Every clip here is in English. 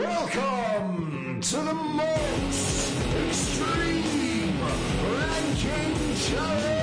Welcome to the most extreme ranking challenge.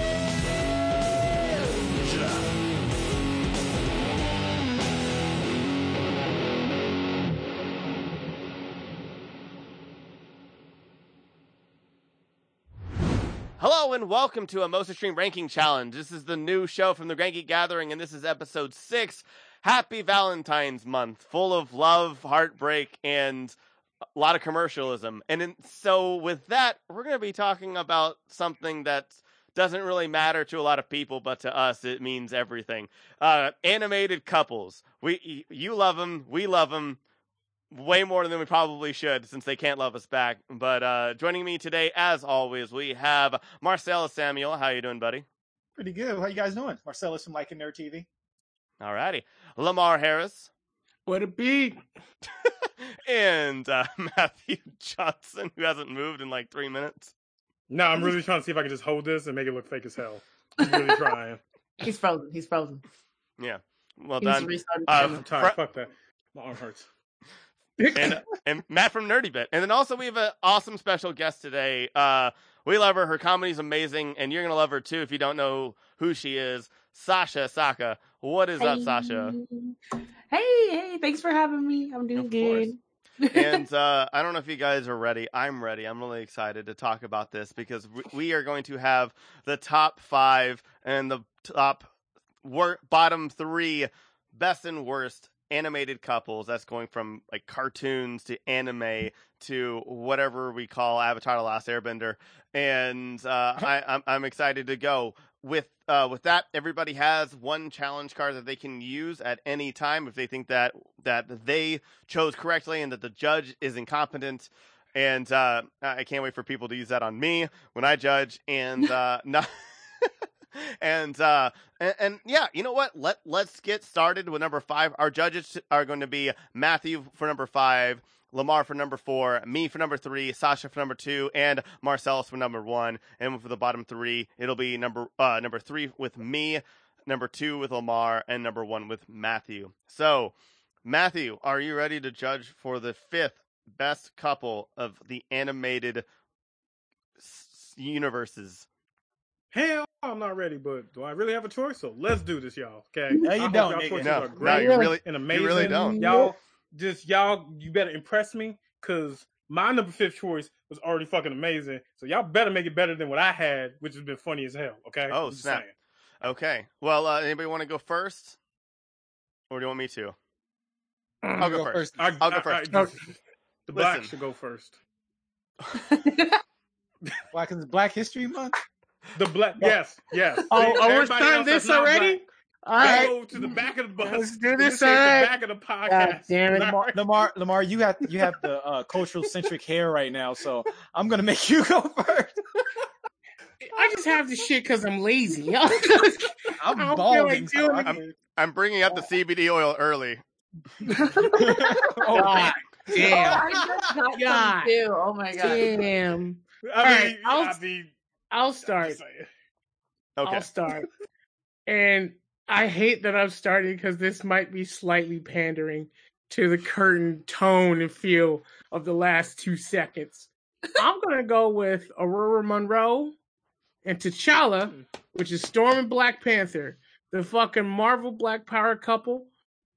Hello and welcome to a Most Extreme Ranking Challenge. This is the new show from the Grand Gathering, and this is episode six. Happy Valentine's Month, full of love, heartbreak, and a lot of commercialism. And in, so, with that, we're going to be talking about something that doesn't really matter to a lot of people, but to us, it means everything. Uh, animated couples. We, you love them, we love them way more than we probably should since they can't love us back. But uh, joining me today, as always, we have Marcellus Samuel. How you doing, buddy? Pretty good. How you guys doing? Marcellus from Like and Nerd TV. Alrighty. Lamar Harris. What a beat. and uh, Matthew Johnson, who hasn't moved in like three minutes. No, I'm really trying to see if I can just hold this and make it look fake as hell. I'm really trying. He's frozen. He's frozen. Yeah. Well He needs done. to restart his Uh. I'm tired. Fr- Fuck that. My arm hurts. and and Matt from Nerdy Bit. And then also we have an awesome special guest today. Uh, we love her. Her comedy's amazing, and you're gonna love her too if you don't know who she is. Sasha Saka. What is up, Sasha? Hey, hey, thanks for having me. I'm doing Of course. good. and uh, I don't know if you guys are ready. I'm ready. I'm really excited to talk about this because we- we are going to have the top five and the top wor- bottom three best and worst animated couples. That's going from like cartoons to anime to whatever we call Avatar: The Last Airbender. And uh, I, I'm, I'm excited to go with uh, with that. Everybody has one challenge card that they can use at any time if they think that that they chose correctly and that the judge is incompetent. And uh, I can't wait for people to use that on me when I judge. And uh, not. and uh and, and yeah you know what let let's get started with number five our judges are going to be matthew for number five lamar for number four me for number three sasha for number two and marcellus for number one and for the bottom three it'll be number uh number three with me number two with lamar and number one with matthew so matthew are you ready to judge for the fifth best couple of the animated s- universes Hell, I'm not ready, but do I really have a choice? So let's do this, y'all. Okay. No, you I don't, y'all nigga. no no you really and you really don't Y'all, just y'all, you better impress me because my number fifth choice was already fucking amazing. So y'all better make it better than what I had, which has been funny as hell. Okay. Oh, I'm snap. saying. Okay. Well, uh, anybody want to go first, or do you want me to? I'll go first. I, I'll go I- first. I- the black Listen. should go first. Black is Black History Month. The black, yes, yes. Oh, oh, we're Everybody starting this already? black, All right. Go to the back of the bus. Let's do In this, case, the back of the podcast. God damn it. Lamar, Lamar, Lamar, you have you have the uh, cultural centric hair right now, so I'm gonna make you go first. I just have this shit because I'm lazy. I I'm don't balding. like I it. can- I'm bringing up the CBD oil early. oh, God Oh, damn. I just got some God. too. Oh my god. Damn. I Alright, mean, I'll- I mean, I'll start. Okay. I'll start. and I hate that I'm starting because this might be slightly pandering to the curtain tone and feel of the last two seconds. I'm gonna go with Aurora Monroe and T'Challa, which is Storm and Black Panther, the fucking Marvel Black Power couple.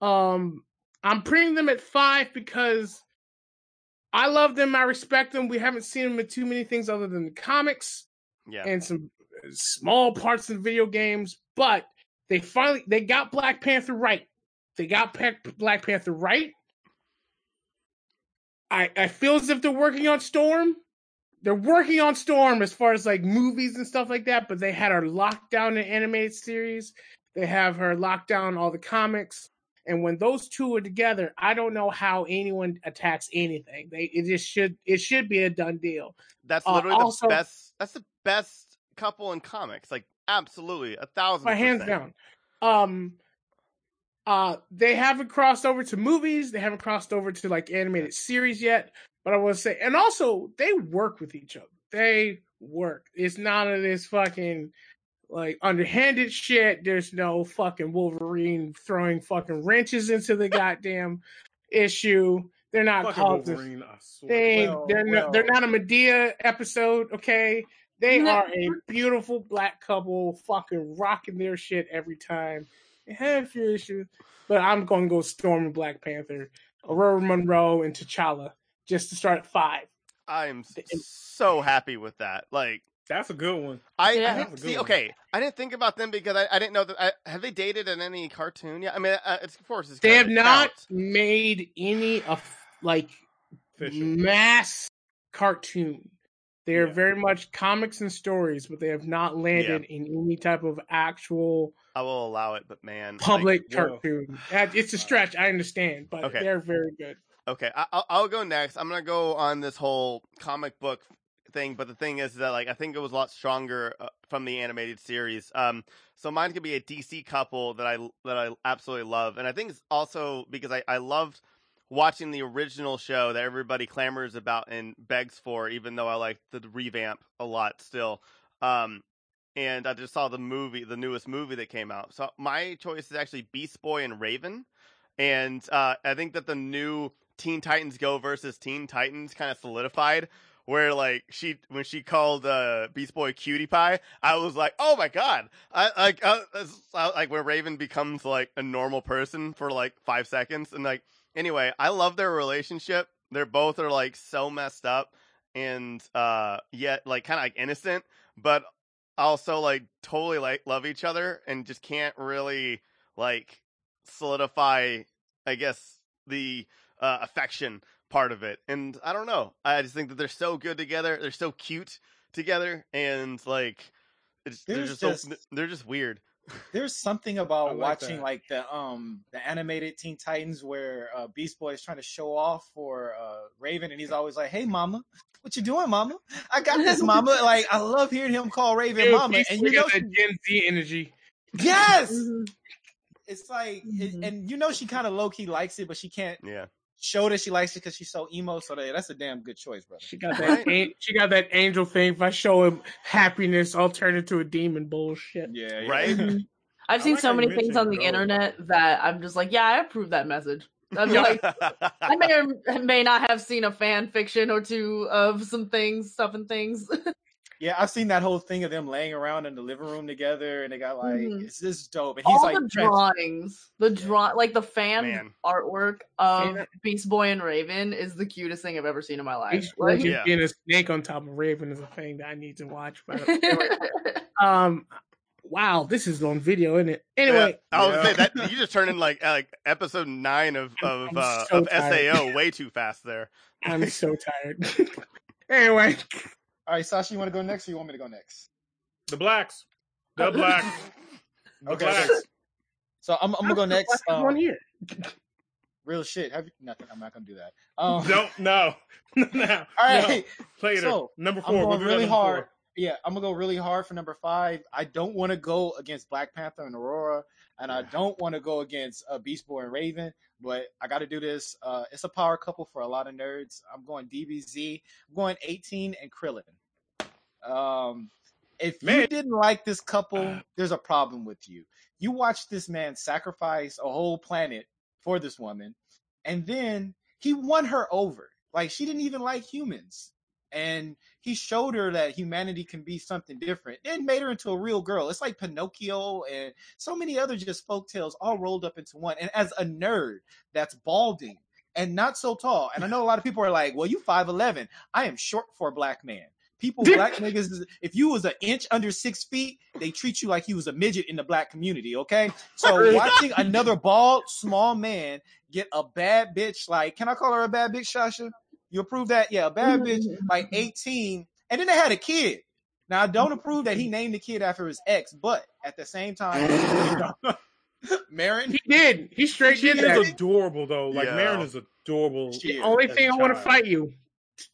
Um, I'm putting them at five because I love them. I respect them. We haven't seen them in too many things other than the comics Yeah. and some small parts of video games, but they finally they got Black Panther right. They got Black Panther right. I I feel as if they're working on Storm. They're working on Storm as far as like movies and stuff like that, but they had her locked down in animated series. They have her locked down all the comics. And when those two are together, I don't know how anyone attacks anything. They it just should it should be a done deal. That's Uh, literally also- the best. That's the best couple in comics. Like absolutely, a thousand. But hands down. Um uh they haven't crossed over to movies, they haven't crossed over to like animated series yet. But I will say and also they work with each other. They work. It's none of this fucking like underhanded shit. There's no fucking Wolverine throwing fucking wrenches into the goddamn issue. They're not Fucking called. Wolverine. They well, they're not they're not a Medea episode, okay? They No. are a beautiful black couple, fucking rocking their shit every time. They have a few issues, but I'm going to go Storm and Black Panther, Aurora Monroe, and T'Challa just to start at five. I'm so happy with that. Like, That's a good one. I, Yeah. I didn't That's see. one. Okay, I didn't think about them because I, I didn't know that. I, have they dated in any cartoon? Yeah, I mean, uh, it's of course it's They have not count. made any of like Official. mass cartoon. They are Yeah. very much comics and stories, but they have not landed in any type of actual I will allow it, but man, public Whoa. cartoon. Uh, It's a stretch, I understand, but Okay. they're very good. Okay, I, I'll, I'll go next. I'm gonna go on this whole comic book thing, but the thing is that like I think it was a lot stronger uh, from the animated series. Um, so mine could be a DC couple that I that I absolutely love, and I think it's also because I I loved watching the original show that everybody clamors about and begs for, even though I like the revamp a lot still. Um, and I just saw the movie, the newest movie that came out. So my choice is actually Beast Boy and Raven, and uh, I think that the new Teen Titans Go versus Teen Titans kind of solidified. Where like she when she called uh, Beast Boy Cutie Pie, I was like, oh my god! I like uh, it's, uh, like when Raven becomes like a normal person for like five seconds, and like anyway, I love their relationship. They're both are like so messed up and uh yet like kind of like innocent, but also like totally like love each other and just can't really like solidify I guess the uh, affection part of it. And I don't know. I just think that they're so good together. They're so cute together and like it's they're There's just, so, just- they're just weird. There's something about like watching that. like the um the animated Teen Titans where uh, Beast Boy is trying to show off for uh, Raven, and he's always like, "Hey, Mama, what you doing, Mama? I got this, Mama." like I love hearing him call Raven Dude, Mama, and you got know, that Gen Z energy. yes, Mhm. it's like, Mhm. it, and you know, she kind of low key likes it, but she can't Yeah. Show that she likes it because she's so emo. So that, that's a damn good choice, brother. She got that. an- She got that angel thing. If I show him happiness, I'll turn into a demon. Bullshit. Yeah, Right? Mhm. I've I seen like so many things on the Go. internet that I'm just like, yeah, I approve that message. I'm like, I may or may not have seen a fan fiction or two of some things, stuff and things. Yeah, I've seen that whole thing of them laying around in the living room together, and they got like, Mhm. "It's this dope," and he's All like, the drawings, the draw, like the fan Man. artwork of Yeah. Beast Boy and Raven is the cutest thing I've ever seen in my life. Beast Like- Yeah. being a snake on top of Raven is a thing that I need to watch. But um, wow, this is on video, isn't it? Anyway, Yeah, I was Yeah. say that you just turned in like like episode nine of of uh, so of tired. Sao way too fast there. I'm so tired. anyway, "All right, Sasha, you want to go next, or you want me to go next?" The blacks. The blacks. The Okay, blacks. So I'm, I'm gonna go next. Um, one here? real shit. Have you, nothing. I'm not gonna do that. Um, Don't no. no. All right. No. Later. So, number I'm going We'll do that really number hard. four. Yeah, I'm gonna go really hard for number five. I don't want to go against Black Panther and Aurora, and I don't want to go against uh, Beast Boy and Raven. But I got to do this. Uh, it's a power couple for a lot of nerds. I'm going DBZ. I'm going 18 and Krillin. Um, if you didn't like this couple, there's a problem with you. You watched this man sacrifice a whole planet for this woman, and then he won her over. Like she didn't even like humans and he showed her that humanity can be something different and made her into a real girl. It's like Pinocchio and so many other just folk tales all rolled up into one. And as a nerd that's balding and not so tall, and I know a lot of people are like, well, you 5'11. I am short for a black man. People, black niggas, if you was an inch under six feet, they treat you like you was a midget in the black community, okay? So watching another bald, small man get a bad bitch, like, can I call her a bad bitch, Sasha? You approve that? Yeah, a bad bitch, mm-hmm. like 18. And then they had a kid. Now, I don't approve that he named the kid after his ex, but at the same time, you Marron, He did. He straight She did that. is adorable though. Like Yeah. Marron is adorable. She is. Only thing I want to fight you.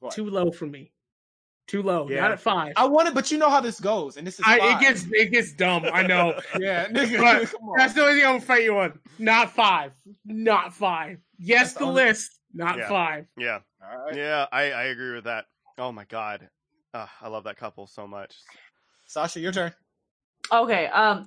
What? Too low for me. Too low. Yeah. Not at five. I want it, but you know how this goes, and this is I, it gets it gets dumb. I know. yeah, nigga, But. That's the only thing I'm gonna fight you on. Not five. Not five. Yes, That's the the only- list. Not Yeah. five. Yeah, All right. yeah, I I agree with that. Oh my god, uh, I love that couple so much. Sasha, your turn. Okay. Um.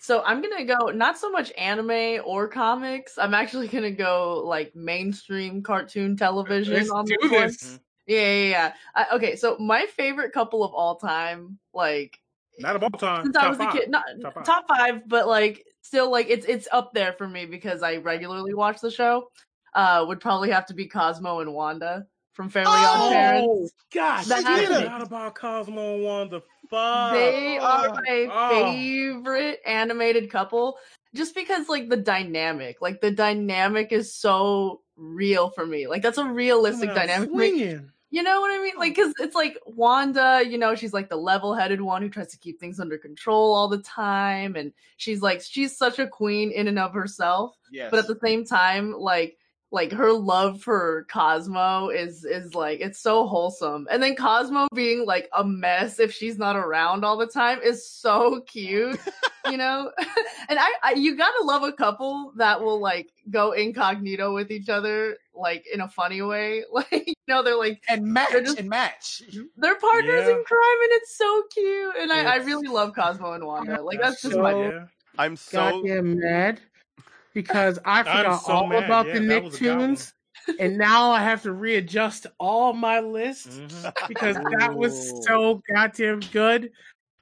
So I'm gonna go not so much anime or comics. I'm actually gonna go like mainstream cartoon television Let's on do this one. this. Yeah, yeah, yeah. I, okay, so my favorite couple of all time, like Not of all time. since top I was five. a kid, not Top top five. five. but like still like it's it's up there for me because I regularly watch the show. Uh, would probably have to be Cosmo and Wanda from Fairly Odd Parents. Oh gosh, That- I Forget it. forgot about Cosmo and Wanda. Fuck. They are my Oh. favorite animated couple just because like the dynamic, like the dynamic is so real for me. Like that's a realistic dynamic. swinging. You know what I mean? Like, cause it's like Wanda, you know, she's like the level headed one who tries to keep things under control all the time. And she's like, she's such a queen in and of herself. Yes. But at the same time, like, like her love for Cosmo is is like it's so wholesome. And then Cosmo being like a mess if she's not around all the time is so cute, you know? and I, I you gotta love a couple that will like go incognito with each other like in a funny way. Like, you know, they're like and match They're just- and match. they're partners Yeah. in crime and it's so cute. And I, I really love Cosmo and Wanda. Like that's just my so- yeah. I'm so goddamn mad because I forgot so all mad. about Yeah, the that was a good one. Nicktoons, and now I have to readjust all my lists Mhm. because that was so goddamn good.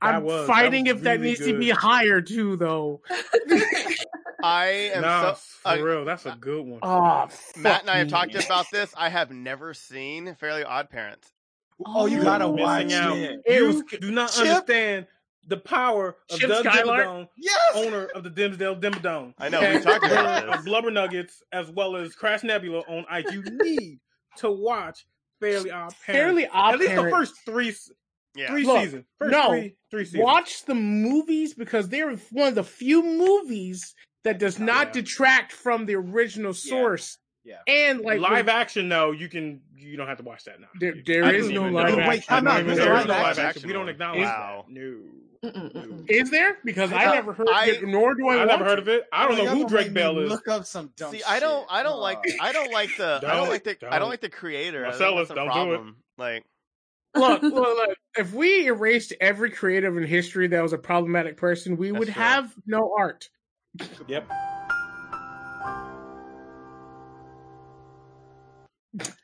That I'm was- fighting was if that really needs to be higher too, though. I am Nah, so for I- real, that's a good one. Oh, Matt and I have fuck me. talked about this. I have never seen Fairly Odd Parents. Oh, you Oh, gotta You're watch missing out. it. It You was- do not Chip- understand the power of Chip Doug Skylark? Dimmadome, Yes. owner of the Dimmsdale Dimmadome. I know Okay. we talked about of this. Blubber Nuggets as well as Crash Nebula on ice. You need to watch Fairly Odd Parents. Fairly Odd At least the first three Yeah. three Look, seasons. First no, three three seasons. Watch the movies because they're one of the few movies that does not Yeah. detract from the original source. Yeah. And like live action though, you can you don't have to watch that now. There- there I is didn't no live know. Wait, action. time out. There's is a There live is no live action? action. We don't acknowledge Wow. that. No. Mm-mm-mm. Is there? Because I, I- never heard I- it, nor do I, I never heard of it. I don't know who Drake Bell is. Look up some dumb See, I don't. I don't like. I don't like the, I don't Don't, like the, I don't. don't like the creator. Marcellus, that's a don't do it. problem. Like, look, look, look, if we erased every creative in history that was a problematic person, we That's would true. have no art. Yep. Think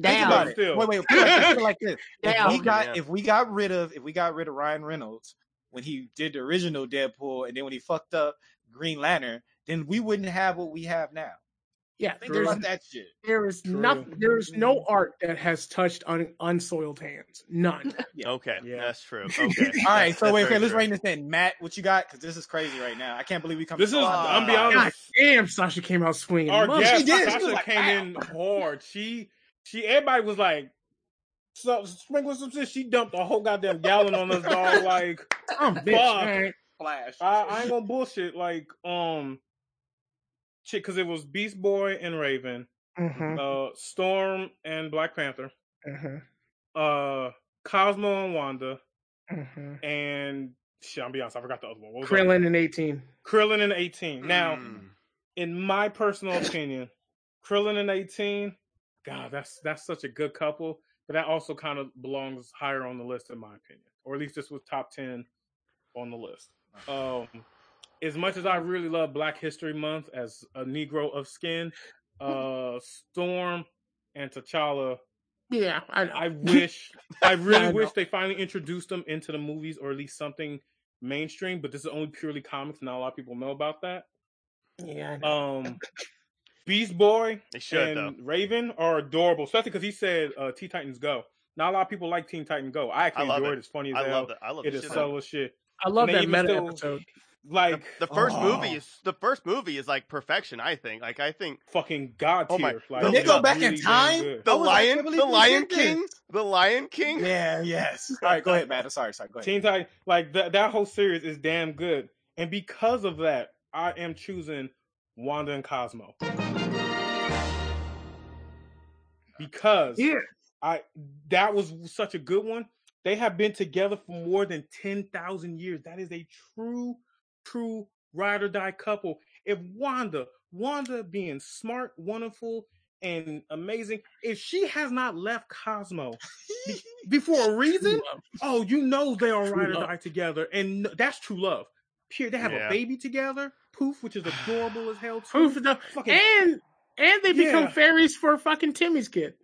Damn. about. Still. Wait, wait. Put like- put like this. Damn. If we got Yeah. if we got rid of if we got rid of Ryan Reynolds when he did the original Deadpool and then when he fucked up Green Lantern, then we wouldn't have what we have now. Yeah, Think there's about that shit. there is True. nothing. There is no art that has touched un, unsoiled hands. None. okay, Yeah. that's true. Okay, All right, That's- so that's wait, okay, let's true. write this in. Matt, what you got? Because this is crazy right now. I can't believe we come. This is. to I'm be God. God honest. damn, Sasha came out swinging. Our Mother- guest, She did. She Sasha was like, came in hard. She, she, everybody was like, so, sprinkling some shit. She dumped a whole goddamn gallon on us, dog. Like, I'm bitch. Man. Flash. I, I ain't gonna bullshit. Like, um, shit, because it was Beast Boy and Raven, Mhm, uh, Storm and Black Panther, mhm, uh, Cosmo and Wanda, mhm. and shit. I'm be honest, I forgot the other one. What was the other Krillin and eighteen. Krillin and 18. Now, Mm. in my personal opinion, Krillin and 18, God, that's that's such a good couple. But that also kind of belongs higher on the list, in my opinion, or at least this was top 10 on the list. Um, as much as I really love Black History Month as a Negro of skin, uh, Storm and T'Challa, Yeah, I. I wish, I really I wish they finally introduced them into the movies or at least something mainstream. But this is only purely comics. Not a lot of people know about that. yeah, Um, Beast Boy They should and though. Raven are adorable, especially because he said uh, Teen Titans Go. Not a lot of people like Teen Titan Go. I actually I love it. it. It's funny as I hell. love it. I love It the is shit solo shit. I love and that meta still- episode. Like The first Oh. movie is the first movie is like perfection. I think. Like I think fucking god Oh my- tier. Like, When they go back in really damn time? good. the I was like, Lion, the Lion did this. King, the Lion King. Yeah, yes. All right, go ahead, Matt. I'm sorry, sorry. Go ahead. Teen Titan, like that that whole series is damn good, and because of that, I am choosing Wanda and Cosmo because Yeah, I that was such a good one. They have been together for more than ten thousand years. That is a true, true ride or die couple. If Wanda, Wanda being smart, wonderful, and amazing, if she has not left Cosmo before a reason, oh, you know they are True ride or die together, and that's true love. Period. They have Yeah. a baby together. Poof, which is adorable as hell. Too. Proof of the Fucking- and and they become Yeah. fairies for fucking Timmy's kid.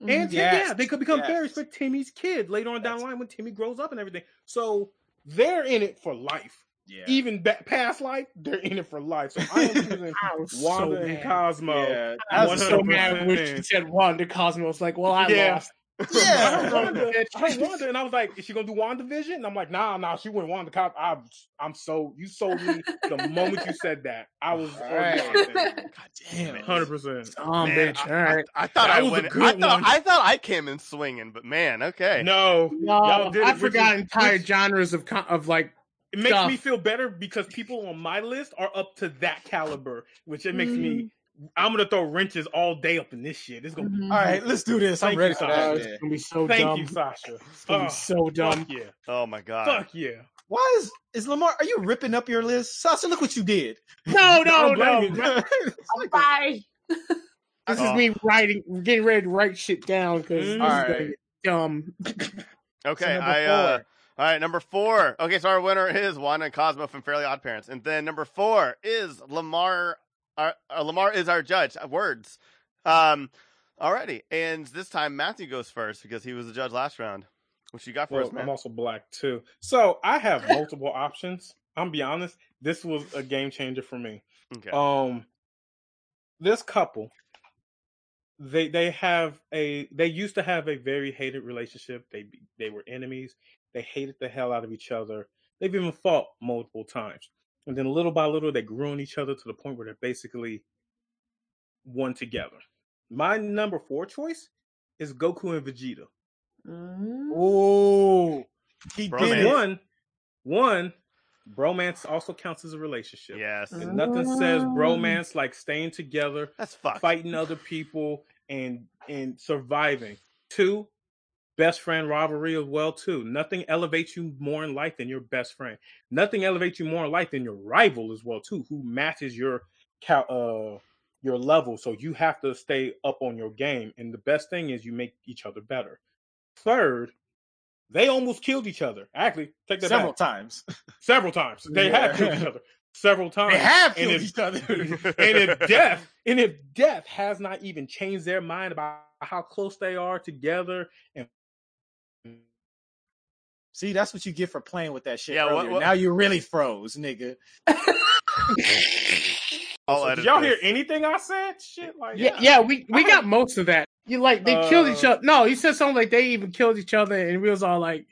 And mm-hmm. Yes, yeah, they could become yes. fairies for Timmy's kid later on down the line when Timmy grows up and everything. So they're in it for life. Yeah. Even ba- past life, they're in it for life. So I am choosing I was Wanda so and mad. Cosmo. yeah. I was so 100%. mad when she said Wanda Cosmo. Cosmos. Like, well, I Yeah. lost. I Yeah. heard Wanda, I heard Wanda, and I was like, "Is she gonna do WandaVision?" And I'm like, "Nah, nah, she went Wanda." Cos- I'm, I'm so you sold me the moment you said that. I was Alright. God damn it. hundred percent. Oh, Man, bitch. I, All right. I, I thought That I was a went. good I thought one. I thought I came in swinging, but man, okay. No, No, y'all did I which forgot entire genres of of like. It makes Stuff. me feel better because people on my list are up to that caliber, which it makes me. I'm gonna throw wrenches all day up in this shit. It's gonna. Mhm. All right, let's do this. I'm ready you, for Sasha. That. it's gonna be so Thank dumb. you, Sasha. It's gonna Oh, be so dumb. Fuck yeah. Oh my god. Fuck yeah. Why is is Lamar? Are you ripping up your list, Sasha? Look what you did. No, no, I'm no. blaming you. It's Bye. This Oh. is me writing, getting ready to write shit down because Mm. this is Alright. gonna get dumb. Okay, number I uh four. All right, number four. Okay, so our winner is Wanda and Cosmo from Fairly Odd Parents. And then number four is Lamar our, uh, Lamar is our judge. Uh, Words. Um alrighty. And this time Matthew goes first because he was the judge last round. What you got for Well, us, man? I'm also black too. So I have multiple options. I'm be honest, this was a game changer for me. okay. Um this couple they they have a they used to have a very hated relationship. They they were enemies. They hated the hell out of each other. They've even fought multiple times. And then little by little they grew on each other to the point where they're basically one together. My number 4 choice is Goku and Vegeta. Mm. Oh, he Bromance. did. One, one, bromance also counts as a relationship. yes. Mm. And nothing says bromance like staying together, That's fucked. fighting other people, and and surviving. Two, best friend rivalry as well too. Nothing elevates you more in life than your best friend. Nothing elevates you more in life than your rival as well too, who matches your uh your level. So you have to stay up on your game. And the best thing is you make each other better. Third, they almost killed each other. Actually, take that several back. times. several times. They Yeah. have killed each other several times. They have killed if- each other. and if death and if death has not even changed their mind about how close they are together and See, that's what you get for playing with that shit. Yeah, what- what- Now you really froze, nigga. I'll So, did y'all hear anything I said? Shit, like Yeah, yeah, we we I- got most of that. You like they killed each Uh, other. No, you said something like they even killed each other, and we was all like,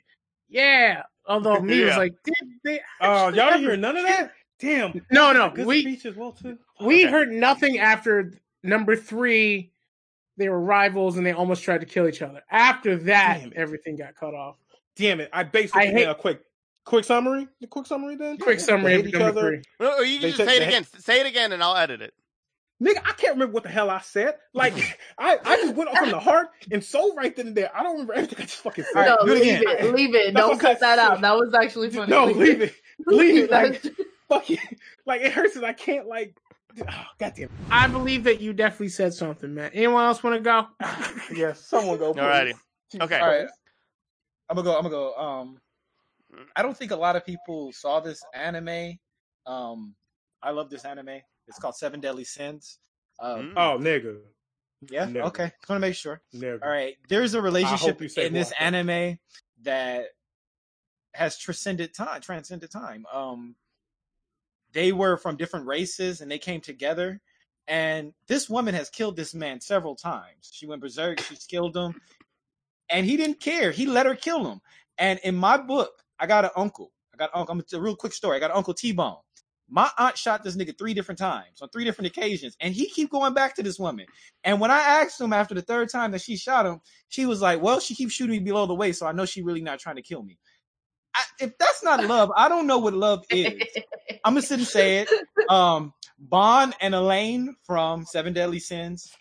"Yeah." Although me was like, "Did they?" Oh, actually y'all didn't hear none of that? Damn. No, no, Good we speech as well too. we Okay. heard nothing after number three. They were rivals, and they almost tried to kill each other. After that, Damn everything got cut off. Damn it! I basically I hate- a quick, quick summary. The quick summary then. Quick summary of each number other. three. No, you can They just took say it the- again. Say it again and I'll edit it. Nigga, I can't remember what the hell I said. Like, I, I just went off from the heart and so right then and there. I don't remember everything I just fucking said. No, do it leave again. it. Leave it. No, Don't cut that out. That was actually funny. No, leave it. Leave it. Like, That's- fuck it. Like, it hurts that I can't, like, oh, goddamn. I believe that you definitely said something, man. Anyone else want to go? Yes, someone go. please. Alrighty. Okay. All right. I'm gonna go. I'm gonna go. Um, I don't think a lot of people saw this anime. Um, I love this anime. It's called Seven Deadly Sins. Um, Mm. Oh, nigga. yeah. never. Okay. Just want to make sure. Never. All right. There's a relationship you say in this what. anime that has transcended time. Transcended time. Um, they were from different races and they came together. And this woman has killed this man several times. She went berserk. She's killed him, and he didn't care. He let her kill him. And in my book, I got an uncle. I got an uncle. It's a real quick story. I got an uncle T Bone. My aunt shot this nigga three different times on three different occasions, and he keep going back to this woman. And when I asked him after the third time that she shot him, she was like, "Well, she keeps shooting me below the waist, so I know she really not trying to kill me." I, if that's not love, I don't know what love is. I'm gonna sit and say it. Um, Bond and Elaine from Seven Deadly Sins.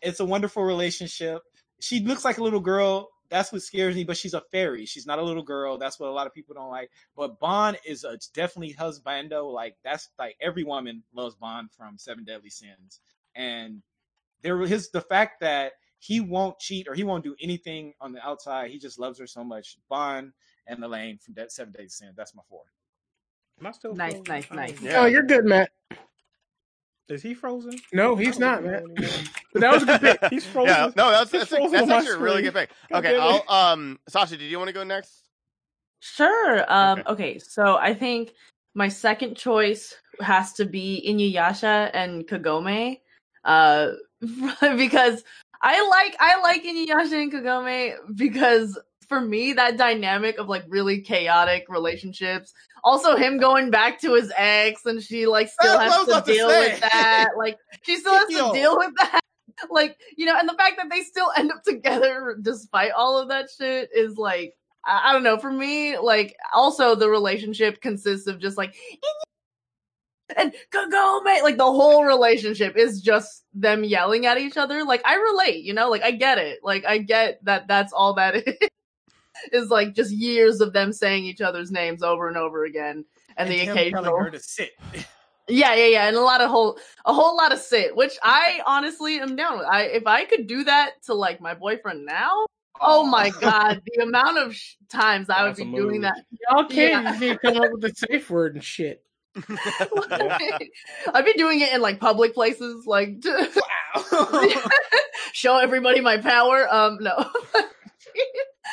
It's a wonderful relationship. She looks like a little girl. That's what scares me, but she's a fairy. She's not a little girl. That's what a lot of people don't like. But Bond is a definitely husbando. Like that's like every woman loves Bond from Seven Deadly Sins. And there his the fact that he won't cheat or he won't do anything on the outside. He just loves her so much. Bond and Elaine from Dead Seven Deadly Sins. That's my four. Am I still Nice, frozen? nice, I nice. Oh, yeah. Oh, you're good, Matt. Is he frozen? No, he's not, don't know Matt. anymore. But that was a good pick. He's frozen. Yeah, no, that's He's that's, frozen that's on my actually a really good screen. pick. Okay, I'll um Sasha, did you want to go next? Sure. Um, Okay. okay. so I think my second choice has to be Inuyasha and Kagome, uh, because I like I like Inuyasha and Kagome because for me that dynamic of like really chaotic relationships, also him going back to his ex and she like still That's has to to deal say. with that, like she still has Yo. to deal with that. Like, you know, and the fact that they still end up together despite all of that shit is like I, I don't know. For me, like also the relationship consists of just like and go mate like the whole relationship is just them yelling at each other. Like I relate, you know, like I get it. Like I get that that's all that is. Is like just years of them saying each other's names over and over again, and, the him occasional her to sit. yeah, yeah, yeah, and a lot of whole a whole lot of sit, which I honestly am down with. I if I could do that to like my boyfriend now, oh my god, the amount of sh- times I would be doing that. Y'all can't Yeah. you just need to come up with a safe word and shit. I've been doing it in like public places, like to Wow. show everybody my power. Um, no.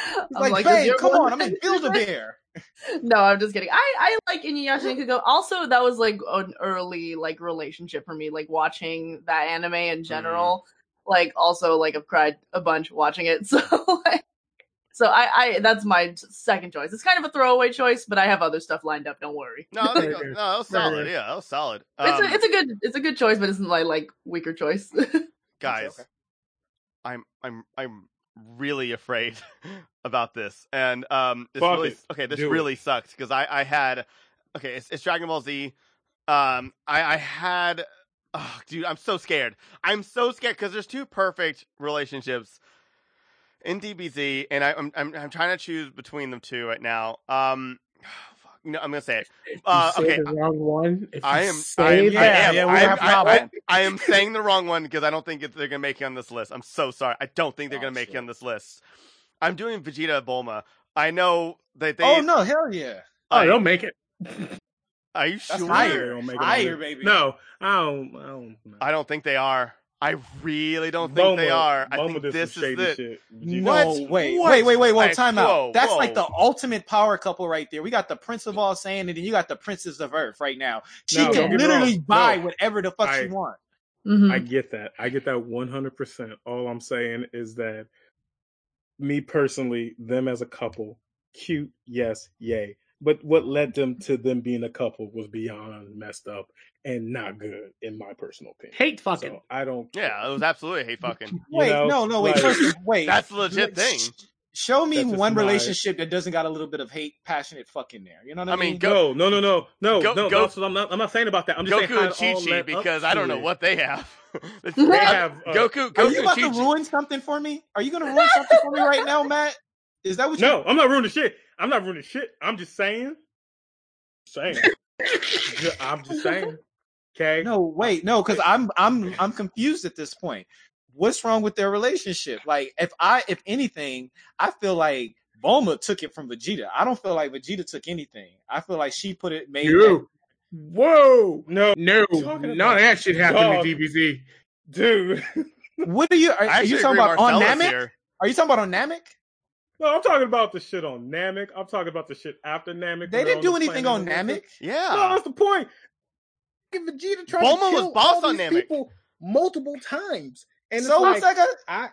He's I'm like, is babe, your come on, I'm boyfriend- in Build a Bear. no, I'm just kidding. I I like Inuyasha and Kugo. Also, that was like an early like relationship for me. Like watching that anime in general. Like also like I've cried a bunch watching it. So like, so I I that's my second choice. It's kind of a throwaway choice, but I have other stuff lined up. Don't worry. No, that was, no, that was solid. Yeah, that was solid. it's Um, a it's a good it's a good choice, but it's my like weaker choice. guys, Okay. I'm I'm I'm really afraid about this, and um, this Fuck really it. okay. This Do it. really sucked because I I had okay. It's, it's Dragon Ball Z. Um, I I had. Oh, dude, I'm so scared. I'm so scared because there's two perfect relationships in DBZ, and I, I'm, I'm I'm trying to choose between them two right now. Um, no, I'm gonna say it. If you Uh, say okay, the wrong one, if I am- say I am- that- Yeah, I am- yeah, we I am- have a I- problem. I am saying the wrong one because I don't think it, they're gonna make you on this list. I'm so sorry. I don't think they're Oh, gonna make shit. you on this list. I'm doing Vegeta Bulma. I know that they. oh no, hell yeah. oh, I- they'll make it. Are you That's sure? higher. Don't make it on Higher, there. baby. No, I don't. I don't. know. I don't think they are. I really don't think they Bulma- are. I Bulma think did some this is shady it. shit. No, wait, What? wait, wait, wait, wait, Like, time whoa, out. That's whoa. like the ultimate power couple right there. We got the Prince of All Saiyan, and then you got the Princess of Earth right now. She No, can literally buy No. whatever the fuck I- she wants. Mhm. I get that. I get that 100%. All I'm saying is that me personally, them as a couple, cute, yes, yay. But what led them to them being a couple was beyond messed up and not good, in my personal opinion. Hate fucking. So I don't. Yeah, it was absolutely hate fucking. Wait, know, no, no, wait. like- First, wait. That's a legit Sh- thing. Show me one my- relationship that doesn't got a little bit of hate, passionate fucking there. You know what I, I mean, mean? go- no, no, no, no, no, Go- no. go- that's what I'm not. I'm not saying about that. I'm just Goku saying how and Chi Chi because I don't know it. what they have. They They have uh, Goku. Are Goku you about to Chi Chi. ruin something for me? Are you going to ruin something for me right now, Matt? Is that what you? No, I'm not ruining shit. I'm not ruining shit. I'm just saying. Saying. I'm just saying. Okay. No, wait, no, because I'm I'm I'm confused at this point. What's wrong with their relationship? Like, if I, if anything, I feel like Bulma took it from Vegeta. I don't feel like Vegeta took anything. I feel like she put it, made You. Whoa. No, No, What are you talking none of that shit happened Dog. in DBZ. dude. What are you? Are, are you talking about on Namek? here. Are you talking about on Namek? No, I'm talking about the shit on Namek. I'm talking about the shit after Namek. They didn't do anything on Namek. Yeah. No, that's the point. Vegeta tried Bulma to was kill boss all on these Namek. people multiple times, and so it's like, that got? I,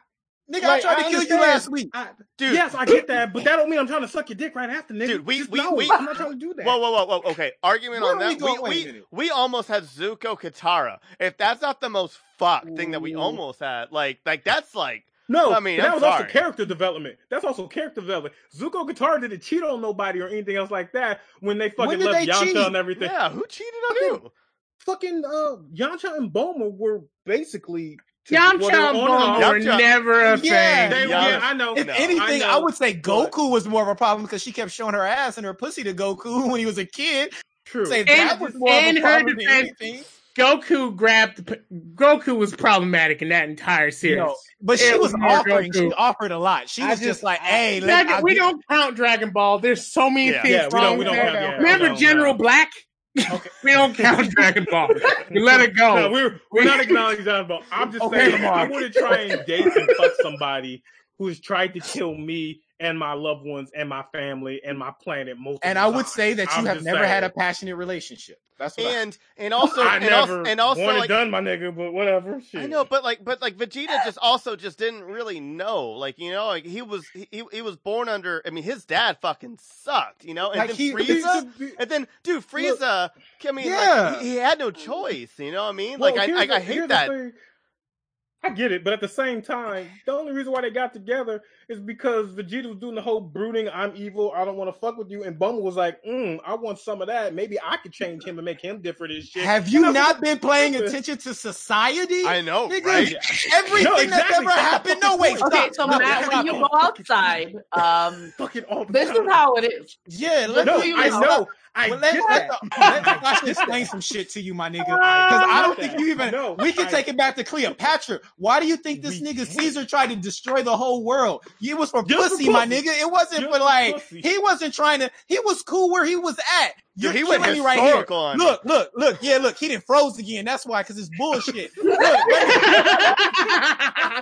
Nigga, I tried to I kill you last week. I, Dude. yes, I get that, but that don't mean I'm trying to suck your dick right after, nigga. Dude, we- Just we- no, we- I'm not trying to do that. Whoa, whoa, whoa, whoa. Okay, argument Where on are we that. We we, we almost had Zuko Katara. If that's not the most fucked thing that we almost had, like like that's like No, I mean, that I'm was sorry. also character development. That's also character development. Zuko Katara didn't cheat on nobody or anything else like that when they fucking did left they Yamcha cheat? and everything. yeah. Who cheated on Fucking- who? Fucking uh, Yamcha and Bulma were basically Yamcha well, and on Bulma and off. were Yamcha- never a Yeah. thing. They, Yeah. yeah, I know. If No, anything, I, know, would say but- Goku was more of a problem because she kept showing her ass and her pussy to Goku when he was a kid. True. Say And- that was more of in a her problem than defense- anything. Goku grabbed the, Goku was problematic in that entire series. No, but she It was was more offering. She offered a lot. She I was just, just- like, "Hey, Dragon- I'll we get- don't count Dragon Ball. There's so many Yeah. things Yeah, we don't- wrong we don't count- yeah, Remember we don't, General no. Black? Okay. We don't count Dragon Ball. We let it go. No, we're we're not acknowledging Dragon Ball. I'm just Okay, saying Lamar. I want to try and date and fuck somebody who has tried to kill me and my loved ones and my family and my planet multiple And I would times. say that you I'm have never saying. had a passionate relationship. That's what I, And and also I and never also and also wanted like done, my nigga. But whatever. Shit. I know, but like, but like Vegeta just also just didn't really know, like you know, like he was he he was born under. I mean, his dad fucking sucked, you know, and Like, then he- Frieza, and then dude, Frieza. I mean, Yeah. like, he, he had no choice, you know what I mean? Well, Like I I, I hate that. thing. I get it, but at the same time, the only reason why they got together is because Vegeta was doing the whole brooding, "I'm evil, I don't want to fuck with you," and Bulma was like, mm, "I want some of that. Maybe I could change him and make him different and shit." have you And I not been paying Listen. attention to society? I know, Nigga, right? Everything No, that's exactly. ever That's the happened. No, fucking wait, stop. Okay, so no, Matt, when you go outside, um, fucking all the this is how it is. Yeah, let No, me. you I know. Know. I Well, let, get let, that. the- let Josh explain some shit to you, my nigga. Because I don't think you even. No, we can I- take it back to Cleopatra. Why do you think this nigga can't. Caesar tried to destroy the whole world? It was for Just for pussy, my nigga. It wasn't Just for for like. pussy. He wasn't trying to. He was cool where he was at. You're Dude, he went killing me right here. on Look, look, look. Yeah, look. He didn't froze again. That's why, because it's bullshit. Look, let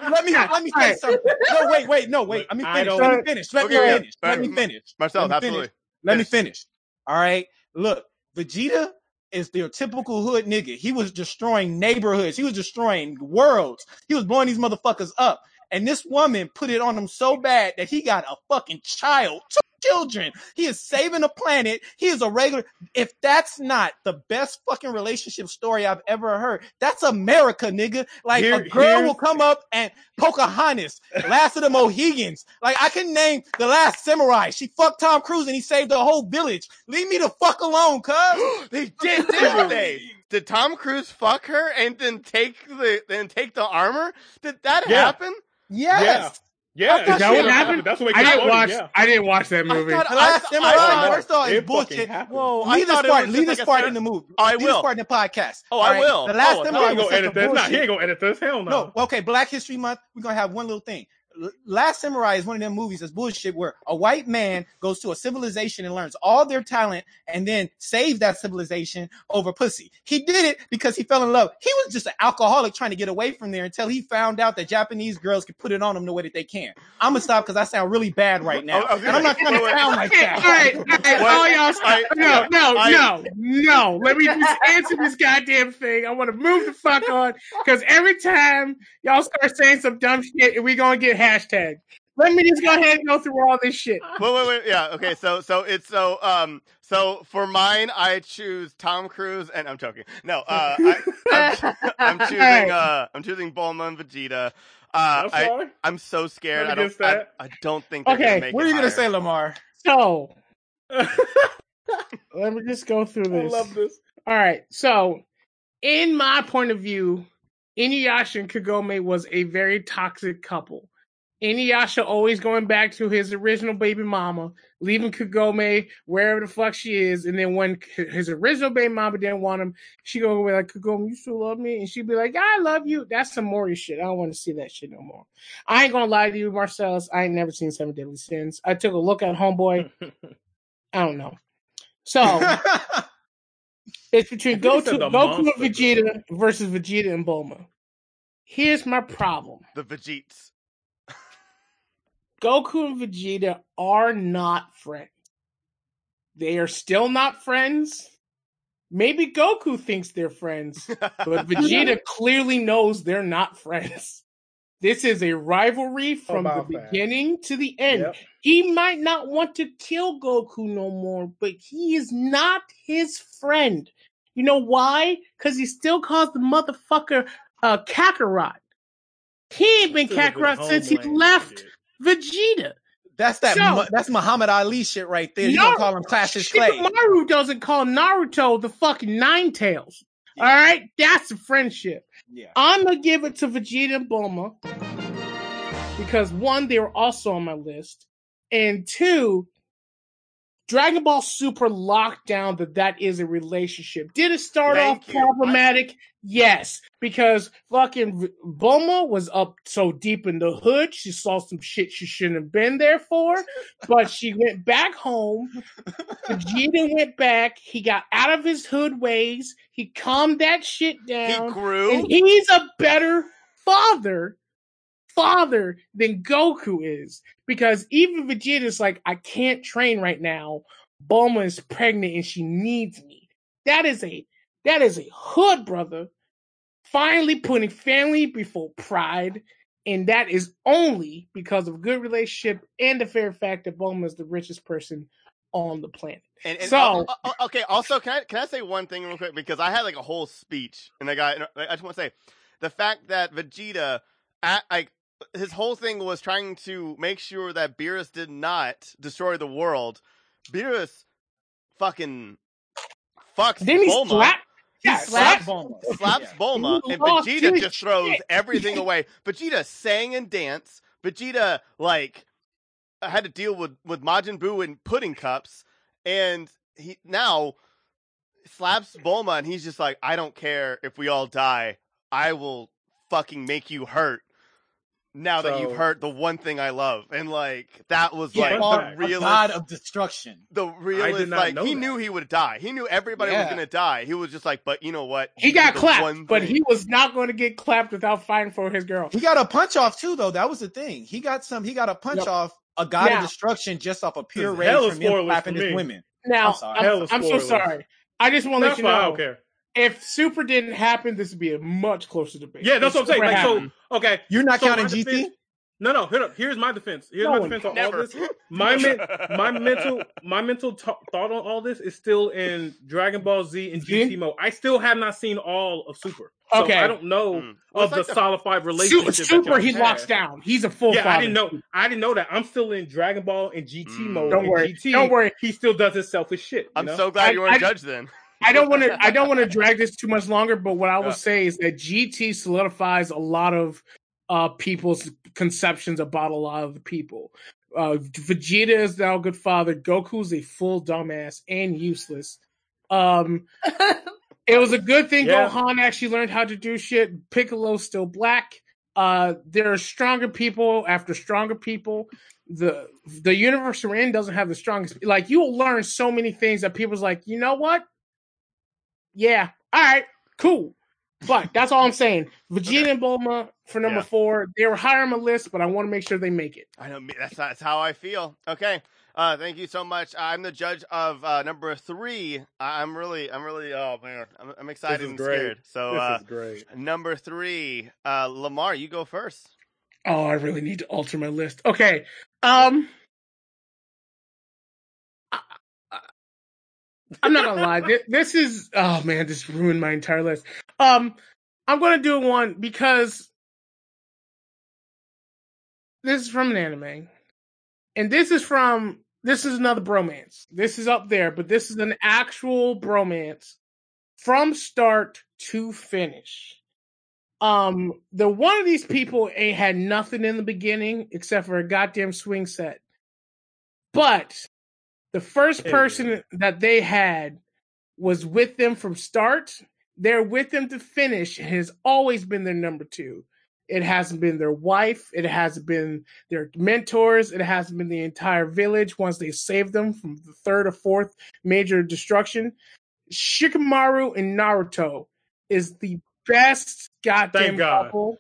me, let me let me say Alright. something. No, wait, wait, no, wait. Look, Let me I finish. Let me finish. Let Okay, me finish. Let me finish. Marcel, Let me absolutely. finish. Let me Finish. All right. Look, Vegeta is the typical hood nigga. He was destroying neighborhoods. He was destroying worlds. He was blowing these motherfuckers up. And this woman put it on him so bad that he got a fucking child, children. He is saving the planet. He is a regular. If that's not the best fucking relationship story I've ever heard, that's America, nigga. Like Here- a girl here's- will come up and Pocahontas, Last of the Mohicans. Like I can name the Last Samurai. She fucked Tom Cruise and he saved the whole village. Leave me the fuck alone, cuz. they did, didn't they? Did Tom Cruise fuck her and then take the then take the armor? Did that Yeah. happen? Yes. Yeah, Is that it's what shit happened? That's what I didn't funny, watch. Yeah. I didn't watch that movie. thought- The Last I- Samurai, I- first of It is bullshit. Whoa, Leave this part. Leave this like part in the movie. Oh, I Leave this part in the podcast. Oh, I All right? will. The Last Oh, He Samurai was gonna such a edit this. Nah, he ain't gonna edit this. Hell no. No, okay, Black History Month, we're gonna have one little thing. L- Last Samurai is one of them movies that's bullshit where a white man goes to a civilization and learns all their talent and then saves that civilization over pussy. He did it because he fell in love. He was just an alcoholic trying to get away from there until he found out that Japanese girls can put it on him the way that they can. I'm gonna stop because I sound really bad right now. Oh, okay. And I'm not trying to Wait, wait. sound like that. all right, all right, all y'all stop. I- no, no, I- no, no. Let me just answer this goddamn thing. I want to move the fuck on because every time y'all start saying some dumb shit, we gonna get hashtag. Let me just go ahead and go through all this shit. Wait, wait, wait. Yeah. Okay. So, so it's so um. So for mine, I choose Tom Cruise, and I'm joking. No, uh, I, I'm, I'm choosing uh, I'm choosing Bulma and Vegeta. Uh, I'm I, sorry. I'm so scared. I don't. against I. I don't think. Okay, gonna make What are you gonna higher. say, Lamar? So let me just go through this. I love this. All right. So, in my point of view, Inuyasha and Kagome was a very toxic couple. Inuyasha always going back to his original baby mama, leaving Kagome wherever the fuck she is, and then when his original baby mama didn't want him, she gonna be like, Kagome, you still love me? And she'd be like, I love you. That's some Maury shit. I don't want to see that shit no more. I ain't gonna lie to you, Marcellus. I ain't never seen Seven Deadly Sins. I took a look at Homeboy. I don't know. So it's between I think he Goku, said the Goku and Vegeta versus Vegeta and Bulma. Here's my problem. The Vegetes. Goku and Vegeta are not friends. They are still not friends. Maybe Goku thinks they're friends, but Vegeta clearly knows they're not friends. This is a rivalry from the About that. beginning to the end. Yep. He might not want to kill Goku no more, but he is not his friend. You know why? Because he still calls the motherfucker uh, Kakarot. He ain't been Kakarot since he left. Vegeta. that's that. So- Mu- that's Muhammad Ali shit right there. You don't call him Cassius Clay. Shikamaru doesn't call Naruto the fucking Nine Tails. All right, that's a friendship. Yeah. I'm gonna give it to Vegeta and Bulma because one, they were also on my list, and two, Dragon Ball Super locked down that that is a relationship. Did it start Thank off you. problematic? Yes, because fucking Bulma was up so deep in the hood, she saw some shit she shouldn't have been there for. But she went back home. Vegeta went back. He got out of his hood ways. He calmed that shit down. He grew. and he's a better father, father than Goku is. Because even Vegeta's like, I can't train right now. Bulma is pregnant and she needs me. That is a that is a hood brother. Finally putting family before pride. And that is only because of good relationship and the fair fact that Bulma is the richest person on the planet. And, and So- al- okay, also can I can I say one thing real quick because I had like a whole speech and I got I just want to say the fact that Vegeta like his whole thing was trying to make sure that Beerus did not destroy the world. Beerus fucking fucks Then he Bulma. slapped He yeah, slaps slap- Bulma. slaps Yeah. Bulma, He and lost Vegeta his just throws shit. everything away. Vegeta sang and danced. Vegeta like had to deal with with Majin Buu in pudding cups, and he now slaps Bulma, and he's just like, "I don't care if we all die. I will fucking make you hurt." Now that you've So- hurt the one thing I love, and like that was He like called the a realist god of destruction. the realist not like know he that. knew he would die. He knew everybody was gonna die. He was just like, but you know what? He You got clapped, one but he was not going to get clapped without fighting for his girl. He got a punch off too, though. That was the thing. He got some. He got a punch Yep. off a god Now- of destruction just off of pure rage from him clapping his me. women. Now, I'm sorry. I'm, I'm so sorry. I just want to let you why I know don't care. If Super didn't happen, this would be a much closer debate. Yeah, that's If what I'm saying. Super Like, so okay, You're not So counting GT. defense- no, no. Here, here's my defense. Here's No my one- defense on Never. all this. My men, my mental, my mental t- thought on all this is still in Dragon Ball Z and Z? GT mode. I still have not seen all of Super. So Okay. I don't know. Well, of it's like the the- solidified Su- relationship. that Super, he had. locks down. He's a full Yeah, father. I didn't know. I didn't know that. I'm still in Dragon Ball and GT Mm. mode. Don't worry. GT, Don't worry. He still does his selfish shit. you I'm know? so glad I- you weren't I- judged then. I don't want to. I don't want to drag this too much longer. But what I will Yeah. say is that GT solidifies a lot of uh, people's conceptions about a lot of the people. Uh, Vegeta is now a good father. Goku's a full dumbass and useless. Um, it was a good thing Yeah. Gohan actually learned how to do shit. Piccolo's still black. Uh, there are stronger people after stronger people. The the universe we're in doesn't have the strongest. Like you'll learn so many things that people's like, you know what? Yeah, all right, cool. But that's all I'm saying. Vegeta and Bulma for number Yeah. four. They were higher on my list, but I want to make sure they make it. I know that's that's how I feel. Okay, uh, thank you so much. I'm the judge of uh, number three. I- I'm really, I'm really, oh man, I'm, I'm excited is and great. scared. So This uh, is great. number three, uh, Lamar, you go first. Oh, I really need to alter my list. Okay. Um I- I- I'm not gonna lie. This is oh man, this ruined my entire list. Um, I'm gonna do one because this is from an anime, and this is from this is another bromance. This is up there, but this is an actual bromance from start to finish. Um, the one of these people ain't had nothing in the beginning except for a goddamn swing set. But the first person that they had was with them from start. They're with them to finish. and has always been their number two. It hasn't been their wife. It hasn't been their mentors. It hasn't been the entire village once they saved them from the third or fourth major destruction. Shikamaru and Naruto is the best goddamn God. couple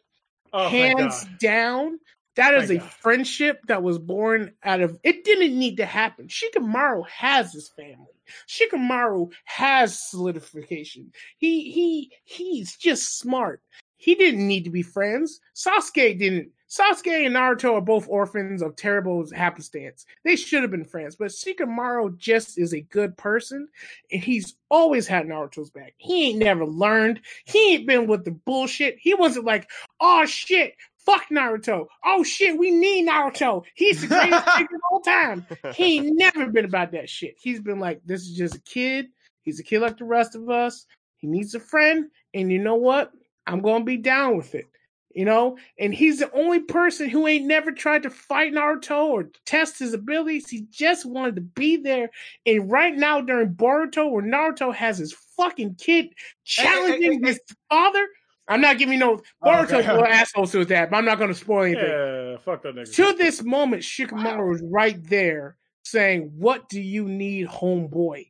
Oh, hands down. That is Thank a God. friendship that was born out of it didn't need to happen. Shikamaru has his family. Shikamaru has solidification. He he he's just smart. He didn't need to be friends. Sasuke didn't. Sasuke and Naruto are both orphans of terrible happenstance. They should have been friends, but Shikamaru just is a good person, and he's always had Naruto's back. He ain't never learned. He ain't been with the bullshit. He wasn't like, oh shit, fuck Naruto. Oh shit, we need Naruto. He's the greatest nigga of all time. He ain't never been about that shit. He's been like, this is just a kid. He's a kid like the rest of us. He needs a friend, and you know what? I'm gonna be down with it. you know, and he's the only person who ain't never tried to fight Naruto or test his abilities. He just wanted to be there. And right now, during Boruto, where Naruto has his fucking kid challenging hey, his father, I'm not giving no Oh, Boruto's okay. a little asshole to that, but I'm not going to spoil anything. Yeah, fuck that nigga. To this moment, Shikamaru is right there saying, What do you need, homeboy?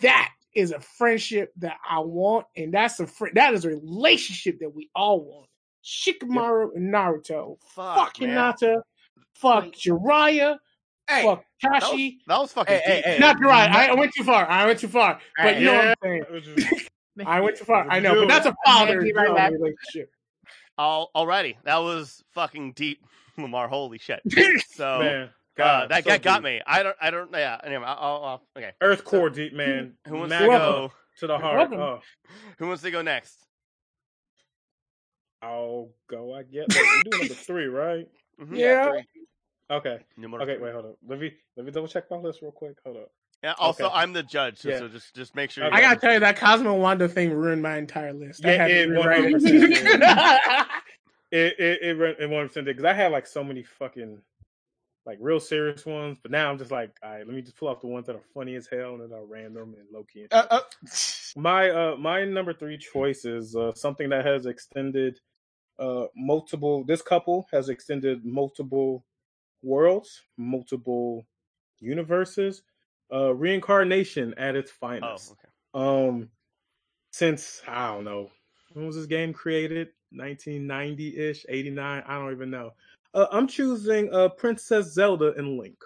That is a friendship that I want, and that's a fr- that is a relationship that we all want. Shikamaru and Naruto. Fuck, Fuck. Hinata. Fuck Jiraiya. Hey, fuck That was, that was fucking Hey, hey, deep. hey. Not Jiraiya. I, I went too far. I went too far. But you know what I'm saying. It was just- I went too far. I know, but that's a father Be right relationship. All, already, that was fucking deep, Lamar. Holy shit. So man, uh, God, that so that got me. I don't. I don't. Yeah. Anyway, I'll, I'll, I'll- okay. Earth core deep, man. Who wants Mad to go? to the heart. Oh, Who wants to go next? I'll go. I guess Wait, we're doing number three, right? Mhm. Yeah. three. Okay. Numero Okay. three. Wait. Hold up. Let me let me double check my list real quick. Hold up. Yeah. Also, Okay. I'm the judge, so, Yeah. so just just make sure. Okay. I gotta tell you that Cosmo Wanda thing ruined my entire list. I Yeah, had to it rewrite 100% It it it went in one percent because I had like so many fucking like real serious ones, but now I'm just like, all right, let me just pull off the ones that are funny as hell and that are random and low key. Uh, uh, My uh my number three choice is uh, something that has extended uh multiple this couple has extended multiple worlds, multiple universes, uh reincarnation at its finest. Oh, finest. okay. Um since I don't know, when was this game created? 1990-ish, 89, I don't even know. Uh, I'm choosing uh Princess Zelda and Link.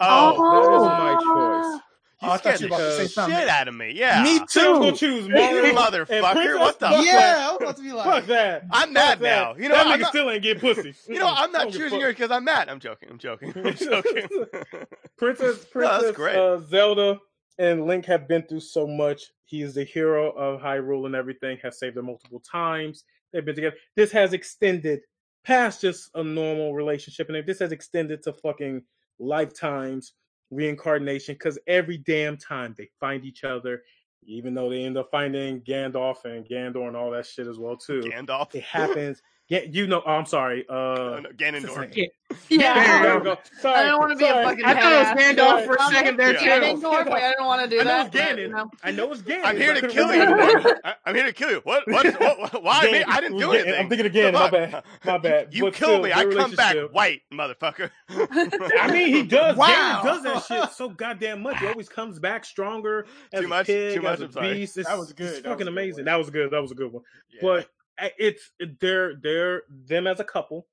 Oh, that is my choice. You Oh, I thought scared you the were about to say shit out of me. Yeah. Me So I'm gonna choose Mario and Motherfucker, what the fuck Yeah, that. I was about to be Fuck like, that. I'm mad Fuck that. now. You know, that I'm nigga not- still ain't get pussy. You know, I'm not don't give a choosing fuck. her because I'm mad. I'm joking. I'm joking. I'm joking. Princess No, Princess great. uh, Zelda and Link have been through so much. He is the hero of Hyrule and everything. Has saved them multiple times. They've been together. This has extended past just a normal relationship, and this has extended to fucking lifetimes reincarnation. Because every damn time they find each other, even though they end up finding Gandalf and Gandor and all that shit as well too. Gandalf. It happens. Get you know. Oh, I'm sorry. Uh, No, no, Ganondorf. what's his name? Yeah. There you go. go. Sorry, I don't want to be sorry. a fucking. I thought it was badass. Gandalf for a second there, Yeah. too. Ganondorf, I don't want to do I that. it's Ganon. No. I know it's Ganon. I'm here to kill you. I- I'm here to kill you. What? What? what, what why me? I didn't do Ganon. anything. I'm thinking again. The My bad. My bad. You But kill me. I come back white, motherfucker. I mean, he does. Wow. Ganon does that shit so goddamn much. He always comes back stronger as Too a much- pig, too much, as a I'm beast. That was good. It's That was fucking amazing. That was good. That was a good one. But I- it's they're they're them as a couple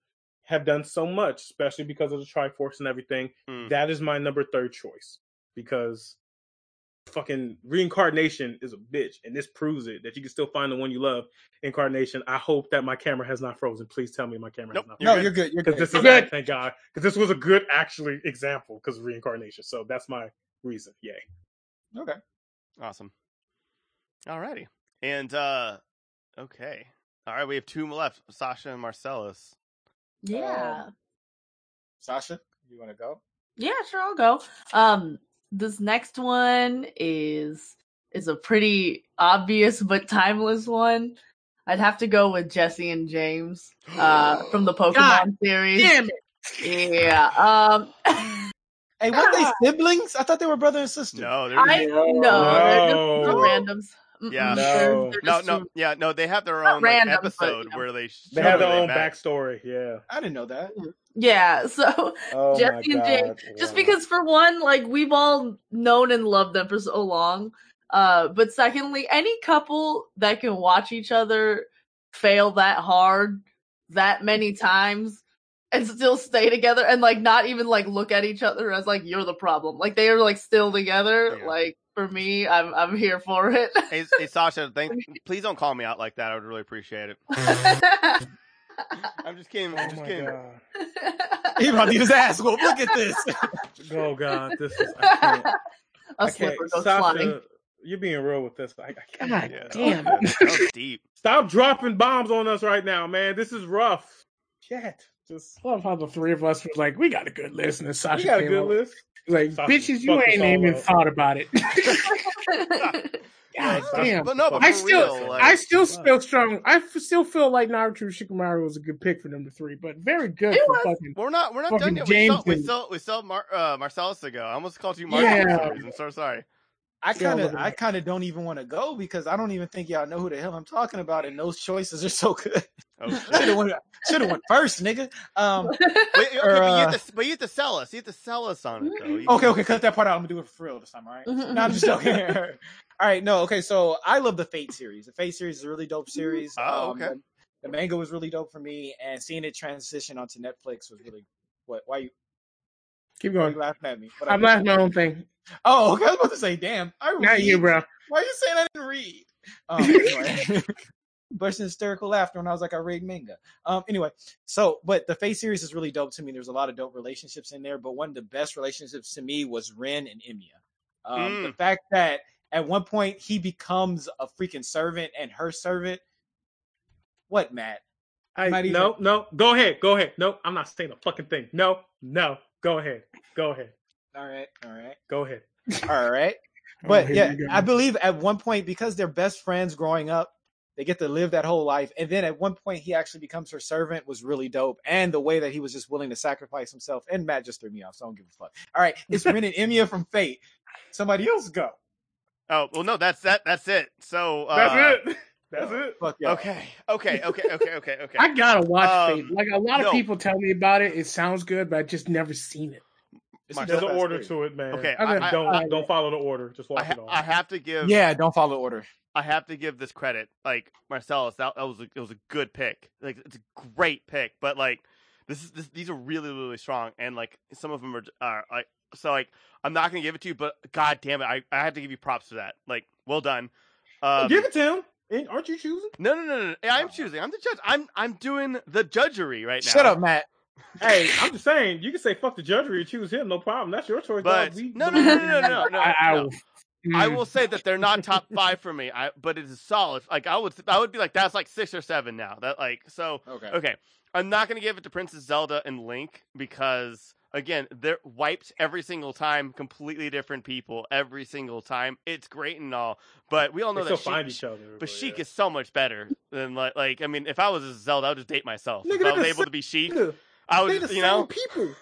have done so much, especially because of the Triforce and everything. Mm. That is my number third choice because fucking reincarnation is a bitch, and this proves it that you can still find the one you love. Incarnation. I hope that my camera has not frozen. Please tell me my camera Nope, has not You're no, good. you're good. You're because good. this is Good. thank God because this was a good actually example because of reincarnation. So that's my reason. Yay. okay. Awesome. Alrighty. And uh okay. All right, we have two left, Sasha and Marcellus. Yeah. Sasha, you want to go? Yeah, sure, I'll go. Um, this next one is is a pretty obvious but timeless one. I'd have to go with Jesse and James uh, from the Pokemon God series. Damn it. Yeah. Um, Hey, weren't they siblings? I thought they were brother and sister. No, they're I no, they're just No. the randoms. Yeah. No. they're- they're no, no, two- yeah, no. They have their own like, random, but, episode you know. where they They have their own met. backstory. Yeah. I didn't know that. Yeah. So Oh Jesse and God. James, just because for one, like we've all known and loved them for so long. Uh, but secondly, any couple that can watch each other fail that hard that many times and still stay together and like not even like look at each other as like you're the problem. Like they are like still together. Yeah. Like for me, I'm I'm here for it. Hey, hey Sasha, thank, please don't call me out like that. I would really appreciate it. I'm just kidding. I'm Oh just my kidding. God. He about to get his ass whooped. Look at this. Oh God. This is. I can't. A I can't. Sasha, flying. you're being real with this. I, I can't. God Yeah, damn. That was, that deep. Stop dropping bombs on us right now, man. This is rough. Shit. Just. I love how the three of us were like, we got a good list, and then Sasha You got a good up. list. Like, Sasha bitches, you fucked ain't even up. thought about it. God damn. But no, but I still, real, I still feel strong. I f- still feel like Naruto Shikamaru was a good pick for number three, but very good It for was. fucking. We're not. We're not done yet. We still. We James still. We still. Mar- uh, Marcellus to go. I almost called you Mark Yeah. for some reason. So sorry. I kind of, I kind of don't even want to go because I don't even think y'all know who the hell I'm talking about, and those choices are so good. Oh, should have went, should have went first, nigga. Um, Wait, okay, Or, but, you uh, have to, but you have to sell us. You have to sell us on it, though. You okay, okay, cut that part out. I'm gonna do it for real this time. All right. Mhm, No, I'm just joking. all right, no, okay. So I love the Fate series. The Fate series is a really dope series. Oh, Um, okay. the, the manga was really dope for me, and seeing it transition onto Netflix was really. What? Why you? Keep going. you laughing at me? What I I'm do? laughing my own thing. Oh, okay. I was about to say, damn. I read. Not you, bro. Why are you saying I didn't read? Um, anyway. Bursting hysterical laughter when I was like, I read manga. Um, anyway, so but the Fate series is really dope to me. There's a lot of dope relationships in there, but one of the best relationships to me was Rin and Emiya. Um, The Mm. fact that at one point he becomes a freaking servant and her servant. What, Matt? I, even- no, no. Go ahead. Go ahead. No, I'm not saying a fucking thing. No, no. Go ahead. Go ahead. All right, all right, Go ahead. all right. Oh, But here yeah. I believe at one point because they're best friends growing up, they get to live that whole life. And then at one point he actually becomes her servant was really dope. And the way that he was just willing to sacrifice himself. And Matt just threw me off, so I don't give a fuck. All right, it's Rin and Emiya from Fate. Somebody else go. Oh well, no. That's that. That's it. So uh, That's it. That's it. Fuck yeah. Okay. Okay. Okay. Okay. Okay. Okay. I gotta watch Um, Fate. Like a lot of no. people tell me about it. It sounds good, but I just never seen it. It's Mark, There's an order series. to it, man. Okay, I- I, don't I- don't follow the order. Just watch ha- it all. I have to give. Yeah, don't follow the order. I have to give this credit. Like Marcellus, that, that was a, it was a good pick. Like it's a great pick, but like this is this, these are really really strong, and like some of them are are like so like I'm not gonna give it to you, but god damn it, I I have to give you props for that. Like well done. Um, Give it to him. Ain't- Aren't you choosing? no no no no. no. I'm choosing. I'm the judge. I'm I'm doing the judgery right now. Shut up, Matt. Hey, I'm just saying. You can say fuck the judgery and choose him. No problem. That's your choice. But dog. We- no no no no no no no. I, I, no. Will- I Mm. will say that they're not top five for me. I but it is solid. Like I would I would be like that's like six or seven now. That like so Okay. Okay, I'm not going to give it to Princess Zelda and Link because again, they're wiped every single time, completely different people every single time. It's great and all, but we all They know still that find Sheik, each other. but Sheik is so much better than like like I mean, if I was a Zelda, I would just date myself. Nigga, if I was the able to be Sheik, Nigga, I they would the you same know. people.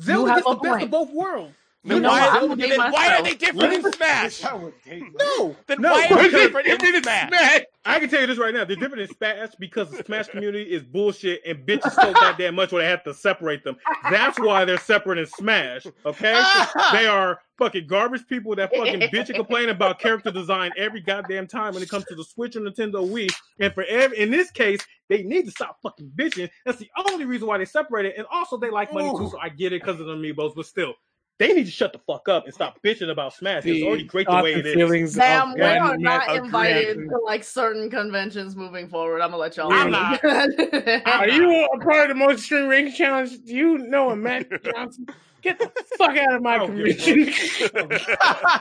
Zelda have gets the a best point. of both worlds. Then You know why, what? Then gonna why are they different in Smash? I would date No, Then no. why are they because- different in Smash? I can tell you this right now. They're different in Smash because the Smash community is bullshit and bitches so goddamn much where they have to separate them. That's why they're separate in Smash. Okay, ah! they are fucking garbage people that fucking bitch and complain about character design every goddamn time when it comes to the Switch and Nintendo Wii. And for every, in this case, they need to stop fucking bitching. That's the only reason why they separated. And also, they like money too, so I get it because of the amiibos. But still, they need to shut the fuck up and stop bitching about Smash. It's already great the way and it is. feelings Damn, of we when are not invited to like certain conventions moving forward. I'm gonna let y'all. I'm know. not. Are you a part of the most extreme ranking challenge? Do you know a Matt Johnson? Get the fuck out of my I don't give a convention.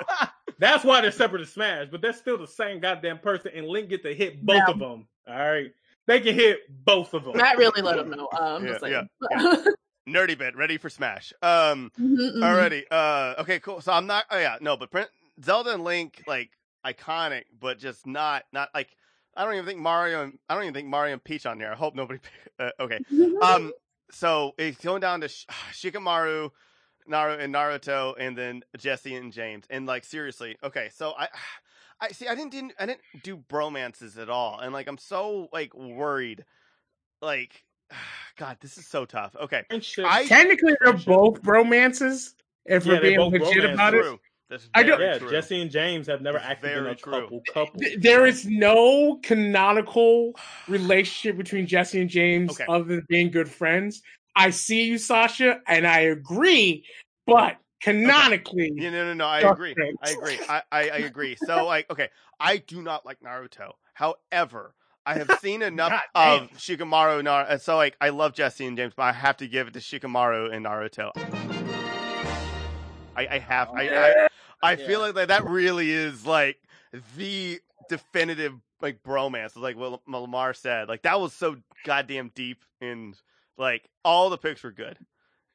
That's why they're separate in Smash, but they're still the same goddamn person, and Link get to hit both Yeah. of them. All right, they can hit both of them. Matt really let him know. Uh, I'm just Yeah, saying. Nerdy bit, ready for Smash. Um, Mhm, mhm. Alrighty. Uh, okay, cool. So I'm not. Oh yeah, no, but print Zelda and Link like iconic, but just not not like. I don't even think Mario. And, I don't even think Mario and Peach on there. I hope nobody. Uh, okay. Um. So it's going down to Sh- Shikamaru, Naru, and Naruto, and then Jesse and James. And like seriously, okay. So I. I see. I didn't, didn't. I didn't do bromances at all, and like I'm so like worried. Like, God, this is so tough. Okay, I Technically, they're Friendship. both romances. If Yeah, we're being legit romance. about it, true. That's I don't- yeah, true. Jesse and James have never That's acted in a true. couple. Couple. There is no canonical relationship between Jesse and James Okay. other than being good friends. I see you, Sasha, and I agree, but canonically, Yeah, no, no, no. I agree. I agree. I, I, I agree. So, like, okay, I do not like Naruto. However, I have seen enough God of Shikamaru. Nar- and so, like, I love Jesse and James, but I have to give it to Shikamaru and Naruto. I, I have. I, I, I feel Yeah. like that, that really is like the definitive like bromance. Like what Lamar said. Like that was so goddamn deep, and like all the picks were good.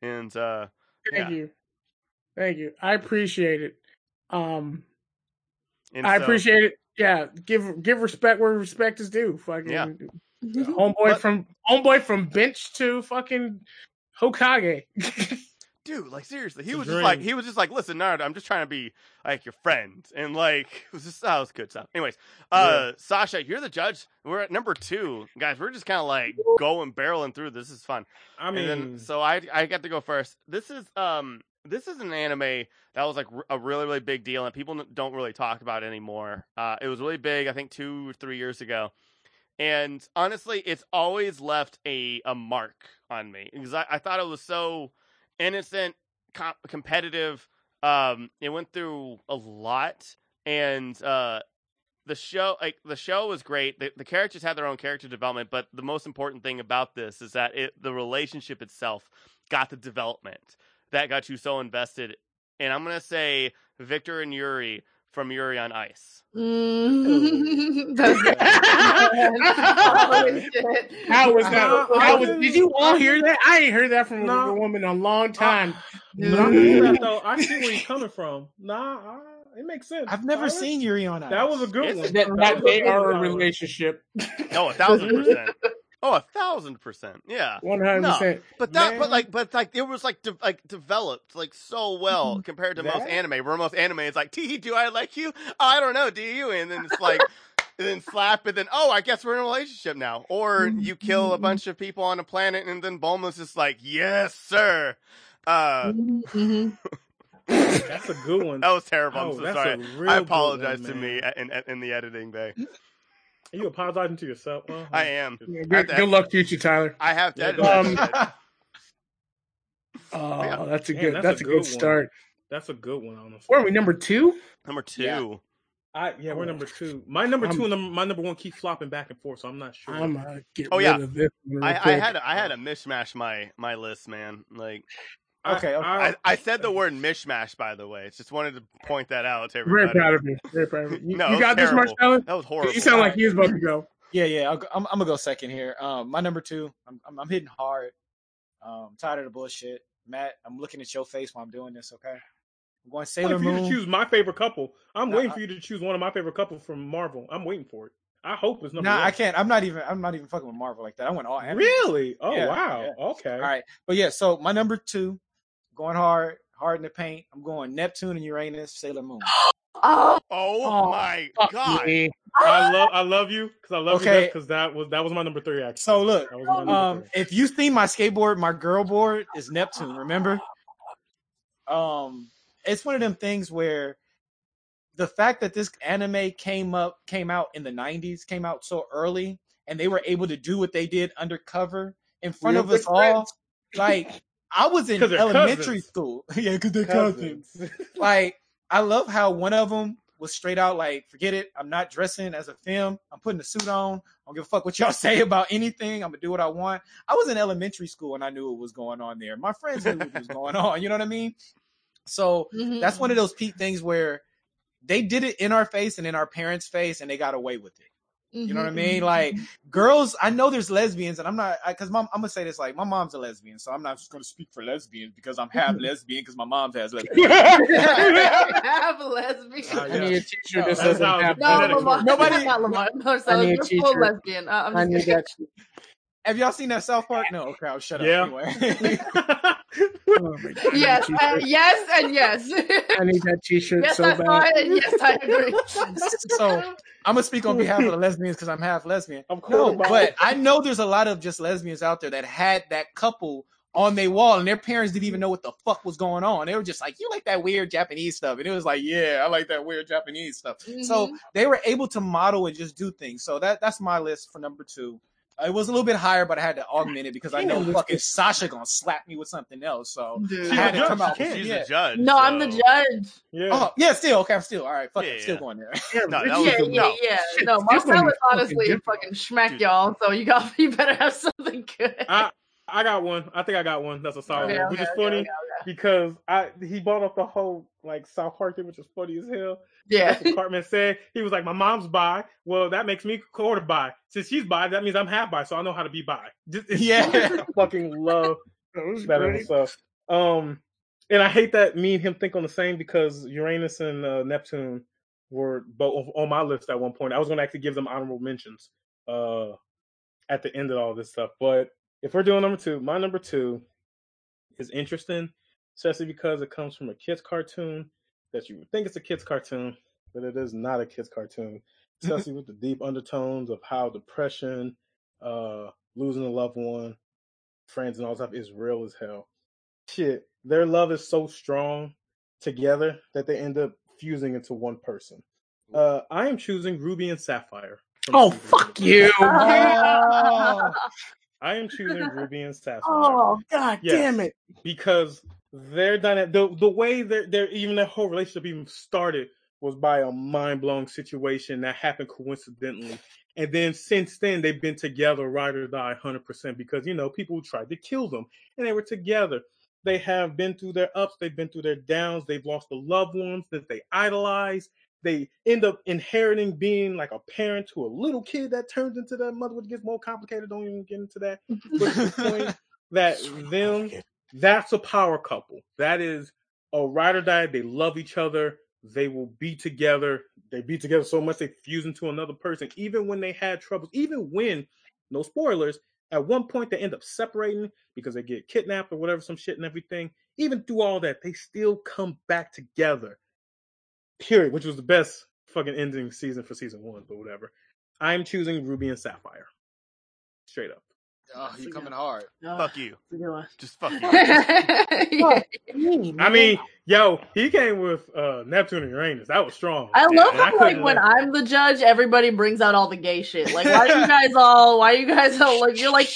And uh thank yeah. you, thank you. I appreciate it. Um, And I so- appreciate it. Yeah, give give respect where respect is due. Fucking Yeah. homeboy But- from homeboy from bench to fucking Hokage. dude, like seriously, he It's was just like he was just like, listen, Naruto, I'm just trying to be like your friend, and like it was just that was good stuff. Anyways, uh, Sasha, you're the judge. We're at number two, guys. We're just kind of like going barreling through. This is fun. I and mean, then, so I I got to go first. This is um this is an anime that was like a really really big deal, and people don't really talk about it anymore. Uh, it was really big, I think two or three years ago, and honestly, it's always left a a mark on me because I, I thought it was so innocent, com- competitive. Um, it went through a lot, and uh, the show like the show was great. The, the characters had their own character development, but the most important thing about this is that it the relationship itself got the development that got you so invested. And I'm gonna say Victor and Yuri from Yuri on Ice. Mm. That's How was that? How was, didn't- you all hear that? I ain't heard that from Nah. a woman in a long time. not only that though. I see where you're coming from. Nah, I, it makes sense. I've never Tyler. seen Yuri on Ice. That was a good It's- one. that, That that was they are a relationship. No, a thousand percent. Oh, a thousand percent. Yeah. One hundred percent. But that, but like, but like, it was like, de- like developed like so well compared to most That- anime. Where most anime is like, "Tee, do I like you? I don't know, do you?" And then it's like, and then slap, and then oh, I guess we're in a relationship now. Or you kill a bunch of people on a planet, and then Bulma's just like, "Yes, sir." Uh, Mhm. That's a good one. that was terrible. I'm Oh, so that's sorry. a real I apologize one, to me in, in, in the editing bay. Are you apologizing to yourself? Uh-huh. I am. Good, that- good luck to you, Tyler. I have to Yeah, edit that Oh, that's a Man, good. that's That's, a a good good start. That's a good one, honestly. Where are we? Number two? Number two. Yeah. I yeah, we're number two. My number I'm- two and number, my number one keep flopping back and forth, so I'm not sure. I'm gonna get Oh, rid yeah. of this. I, I had to, I had a mishmash my my list, man. Like I- Okay, okay. I, I said the word mishmash, by the way. Just wanted to point that out to everybody. very proud of you. Very proud of you. You, No, you got was this, terrible. Marcellus? That was horrible. You sound like you was about to go. Yeah, yeah. I'll, I'm, I'm gonna go second here. Um, my number two. I'm, I'm, I'm hitting hard. Um, tired of the bullshit. Matt, I'm looking at your face while I'm doing this. Okay. I'm going I'm Sailor waiting for you to choose my favorite couple. I'm Nah, waiting I- for you to choose one of my favorite couple from Marvel. I'm waiting for it. I hope it's number Nah, one. I can't. I'm not even. I'm not even fucking with Marvel like that. I went all anime. Really? Oh Yeah, wow. yeah. Okay. All right, but yeah. So my number two, going hard, hard in the paint. I'm going Neptune and Uranus, Sailor Moon. Oh, oh, Oh, my god. me. I love I love you because I love Okay. you because that was that was my number three actually. So look, That was my number Um, three. if you see my skateboard, my girl board is Neptune. Remember? Um, it's one of them things where the fact that this anime came up, came out in the '90s, came out so early, and they were able to do what they did undercover in front Real of us good all. Like I was in elementary cousins. school, yeah, because they're cousins. Cousins. Like I love how one of them was straight out like, forget it, I'm not dressing as a film. I'm putting a suit on. I don't give a fuck what y'all say about anything. I'm gonna do what I want. I was in elementary school and I knew what was going on there. My friends knew what was going on. You know what I mean? So Mhm. that's one of those peak things where they did it in our face and in our parents' face, and they got away with it. You know what I Mhm, mean? mhm, Like mhm. girls, I know there's lesbians, and I'm not because mom. I'm gonna say this like my mom's a lesbian, so I'm not just gonna speak for lesbians because I'm half lesbian because my mom has lesbian. have a lesbian. I yeah. need a t-shirt that That's says how I'm half No, Genetics Lamar. work. Nobody- not Lamar. No, I so need a you're full t-shirt. lesbian. Uh, I'm I just need kidding. that. Have y'all seen that South Park? No, okay, I'll shut Yeah. up anyway. Oh Yes, uh, yes, and yes. I need that t-shirt yes, so I bad. it, yes, I agree. so I'm gonna speak on behalf of the lesbians because I'm half lesbian. Of course, No, but I know there's a lot of just lesbians out there that had that couple on their wall, and their parents didn't even know what the fuck was going on. They were just like, "You like that weird Japanese stuff," and it was like, "Yeah, I like that weird Japanese stuff." So Mhm. they were able to model and just do things. So that that's my list for number two. It was a little bit higher, but I had to augment it because I know Damn, fucking Sasha gonna slap me with something else. So Dude. I had to come out. She's yeah. the judge. No, I'm the judge. yeah. Oh yeah, still okay. I'm still all right. Fuck Yeah, it, still yeah. going there. No, Yeah, was- yeah, no. yeah. Shit, No, it's gonna Marcellus fucking honestly different. fucking schmack Dude. y'all, so you got you better have something good. I I got one. I think I got one. That's a solid Okay, one, okay, which is okay, funny okay, because I he brought up the whole like South Park thing, which is funny as hell. Yeah. That's what Cartman said. He was like, "My mom's bi. Well, that makes me quarter bi. Since she's bi, that means I'm half bi. So I know how to be bi." Just, Yeah. I fucking love That was that great. episode. Um, and I hate that me and him think on the same because Uranus and uh, Neptune were both on my list at one point. I was going to actually give them honorable mentions uh, at the end of all this stuff. But if we're doing number two, my number two is interesting, especially because it comes from a kids cartoon that you would think it's a kids cartoon, but it is not a kids cartoon. Especially with the deep undertones of how depression, uh, losing a loved one, friends, and all that stuff is real as hell. Shit, their love is so strong together that they end up fusing into one person. Uh, I am choosing Ruby and Sapphire. Oh, season fuck you. I am choosing Ruby and Sapphire. Oh, god Yes. damn it. because their dynamic, the the way their their even their whole relationship even started was by a mind blowing situation that happened coincidentally, and then since then they've been together, ride or die, hundred percent. Because you know people tried to kill them, and they were together. They have been through their ups, they've been through their downs, they've lost the loved ones that they idolize. They end up inheriting being like a parent to a little kid that turns into their mother, which gets more complicated. Don't even get into that. But the point that them that's a power couple. That is a ride or die. They love each other. They will be together. They be together so much they fuse into another person. Even when they had troubles, even when, no spoilers, at one point they end up separating because they get kidnapped or whatever, some shit and everything. Even through all that, they still come back together. Period. Which was the best fucking ending season for season one, but whatever. I'm choosing Ruby and Sapphire. Straight up. Oh, you coming hard. Fuck you. Just fuck you. I mean, yo, he came with uh Neptune and Uranus. That was strong. I Yeah, love and I how like when I'm the judge, everybody brings out all the gay shit. Like, why are you guys all? Why are you guys all like? You're like,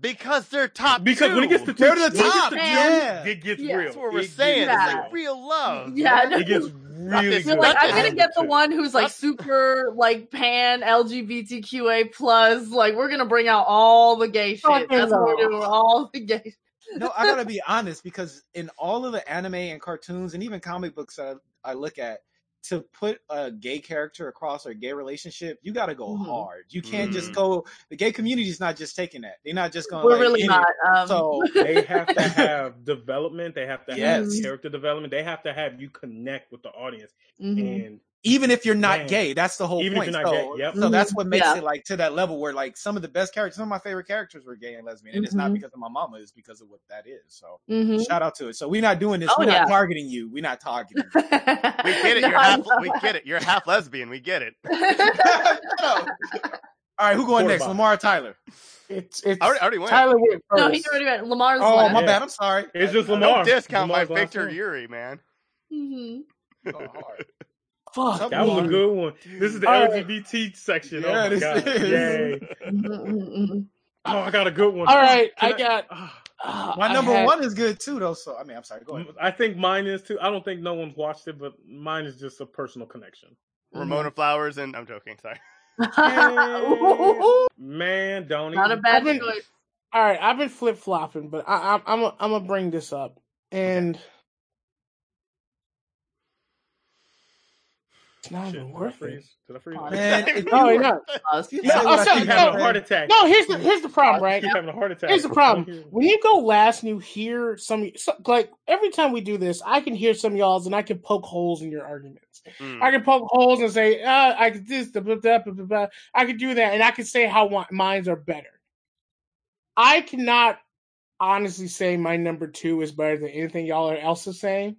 Because they're top Because two. when it gets to They're the when it gets top, to two, yeah. it gets Yeah. real. That's what we're It gets saying. It's like real love. yeah, It gets really this- You're good. like, I'm gonna get the one who's like super like pan LGBTQA plus. Like, we're gonna bring out all the gay shit. Fucking That's what we're no. doing. All the gay. No, I gotta be honest because in all of the anime and cartoons and even comic books that I, I look at, to put a gay character across or a gay relationship, you gotta go Mhm. hard. You can't just Mhm. go. The gay community is not just taking that. They're not just going. We're like, really in not. Um, So They have to have development. They have to Yes. have character development. They have to have you connect with the audience. mhm. And even if you're not Man. gay, that's the whole Even if point. you're not so, gay, yep. so that's what makes Yeah. it like to that level where like some of the best characters, some of my favorite characters were gay and lesbian, and it's not Mhm. because of my mama, it's because of what that is. So Mhm. shout out to it. So we're not doing this. Oh, we're not targeting you. We're not targeting. you. We get it. You're I half. know. We get it. You're half lesbian. We get it. Shut. All right, who going Quarter next? bottom. Lamar or Tyler? It's it's I already, I already went. Tyler went first. no, he already went. Lamar's Oh, last. my Yeah. bad. I'm sorry. it's just Lamar. Don't discount my Lamar's last Victor. Yuri, man. Mhm. I'm hard. Fuck. That was a good one. This is the All right. LGBT section. Yeah, oh my this god! is. Yay! Oh, I got a good one. All right, Can I got. Uh, My number had- one is good too, though. So I mean, I'm sorry. Go ahead. I think mine is too. I don't think no one's watched it, but mine is just a personal connection. Ramona Flowers and I'm joking. Sorry. Ooh, Man, don't Not a bad choice. All right, I've been flip flopping, but I, I, I'm i I'm gonna bring this up, and it's not Shit, even did worth it. freeze? Did I freeze? Man, No, you you're were- not. Us. You No, oh, what I so- think Keep having heart attack. No, here's the here's the problem, right? Keep having a heart attack. Here's the problem. When you go last and you hear some, so, like every time we do this, I can hear some of y'all's and I can poke holes in your arguments. Mm. I can poke holes and say, uh, I could this, blah, blah, blah, blah, blah, blah. I could do that, and I can say how mi- mines are better. I cannot honestly say my number two is better than anything y'all are else is saying.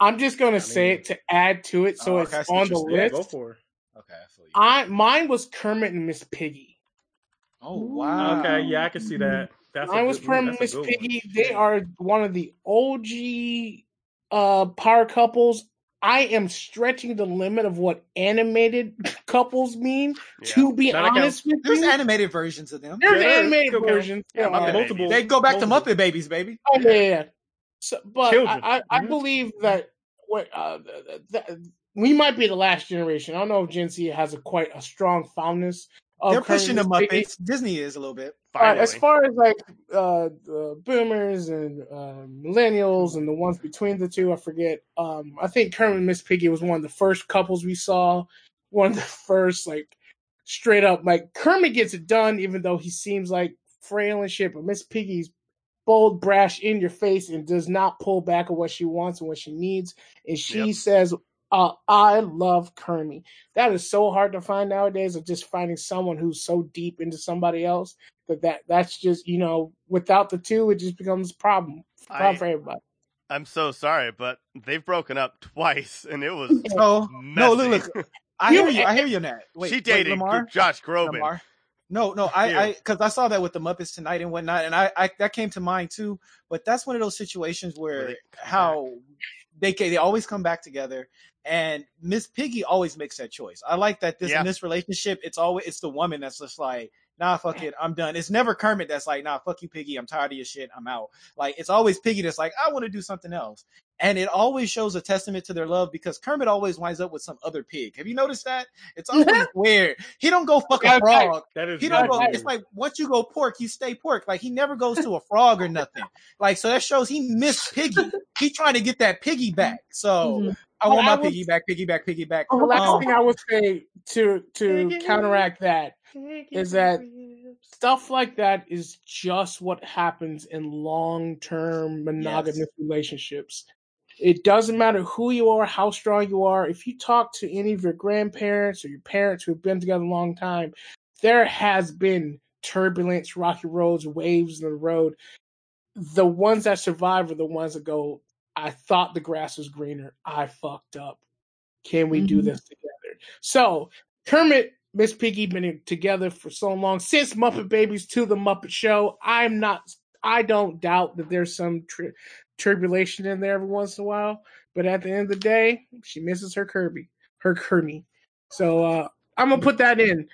I'm just gonna I say it to add to it, so Oh, it's okay, I on the you're. Yeah, list. go for it. Okay, I feel you. I mine was Kermit and Miss Piggy. oh wow. Okay, yeah, I can see that. That's Mine was good- Kermit and Miss a good one. Piggy. They are one of the OG uh power couples. I am stretching the limit of what animated couples mean. Yeah. To be That accounts- honest with There's you, there's animated versions of them. there's Yeah, animated Could versions. Yeah, Yeah, multiple. They go back to. Muppet Babies, baby. Oh yeah, yeah. So, but Children. I, I, I believe that what uh, th- th- we might be the last generation. I don't know if Gen Z has a quite a strong fondness. Of They're pushing the Muppets. Disney is a little bit. Uh, as far as like uh, the boomers and uh, millennials and the ones between the two, I forget. Um, I think Kermit and Miss Piggy was one of the first couples we saw. One of the first like straight up like Kermit gets it done, even though he seems like frail and shit. But Miss Piggy's bold, brash, in your face, and does not pull back on what she wants and what she needs. And she Yep. says Uh, I love Kermie. That is so hard to find nowadays. Of just finding someone who's so deep into somebody else that, that that's just you know without the two, it just becomes a problem, problem I- for everybody. I'm so sorry, but they've broken up twice, and it was So no, look, look. I hear you. I hear you, Nat. Wait, she wait, dated Lamar. Josh Groban. Lamar. No, no, I, I, because I saw that with the Muppets tonight and whatnot, and I, I, that came to mind too. But that's one of those situations Where how they they always come back together, and Miss Piggy always makes that choice. I like that this Yeah. in this relationship, it's always it's the woman that's just like, nah, fuck it, I'm done. It's never Kermit that's like, nah, fuck you, Piggy, I'm tired of your shit, I'm out. Like it's always Piggy that's like, I want to do something else. And it always shows a testament to their love because Kermit always winds up with some other pig. Have you noticed that? It's always weird. He don't go fuck a Yeah, right. frog. That is He don't go. It's like once you go pork, you stay pork. Like he never goes to a frog or nothing. Like so that shows he missed Piggy. He trying to get that piggy back. So Mhm. I want Well, I my was- piggy back, piggy back, piggy back. The last Um, thing I would say to to counteract that is that stuff like that is just what happens in long term monogamous Yes. relationships. It doesn't matter who you are, how strong you are. If you talk to any of your grandparents or your parents who've been together a long time, there has been turbulence, rocky roads, waves in the road. The ones that survive are the ones that go, I thought the grass was greener. I fucked up. Can we do Mhm. this together? So Kermit, Miss Piggy been together for so long since Muppet Babies to the Muppet Show. I'm not. I don't doubt that there's some tri- tribulation in there every once in a while, but at the end of the day, she misses her Kirby, her Kermie. So uh, I'm gonna put that in.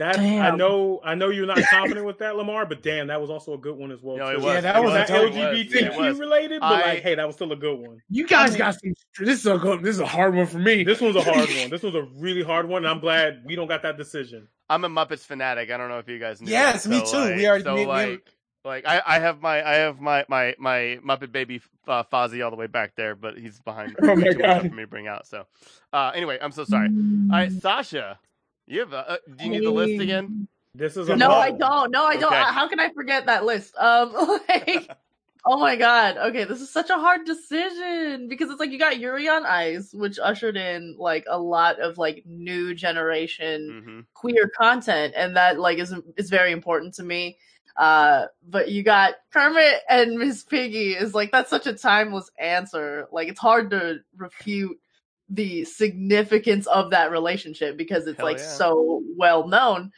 That I know, I know you're not confident with that, Lamar, but damn, that was also a good one as well. No, it was. Yeah, that It was a not dope It was. It LGBTQ was. related, but I- like, hey, that was still a good one. You guys I mean- got some. This is a good, this is a hard one for me. This one's a hard one. This was a really hard one. And I'm glad we don't got that decision. I'm a Muppets fanatic. I don't know if you guys knew. Yes, that. me So, too. We like- already- so we- we- like, like I, I have my I have my my my Muppet baby uh, Fozzie all the way back there, but he's behind. Oh my God. for me to bring out. So, uh, anyway, I'm so sorry. All right, Sasha, you have. A, uh, do you need the list again? This is a No, hard I don't. No, I don't. Okay. How can I forget that list? Um, like, oh my god. Okay, this is such a hard decision because it's like you got Yuri on Ice, which ushered in like a lot of like new generation hmm queer content, and that like is is very important to me. Uh, but you got Kermit and Miss Piggy is like that's such a timeless answer. Like it's hard to refute the significance of that relationship because it's Hell like yeah. so well known.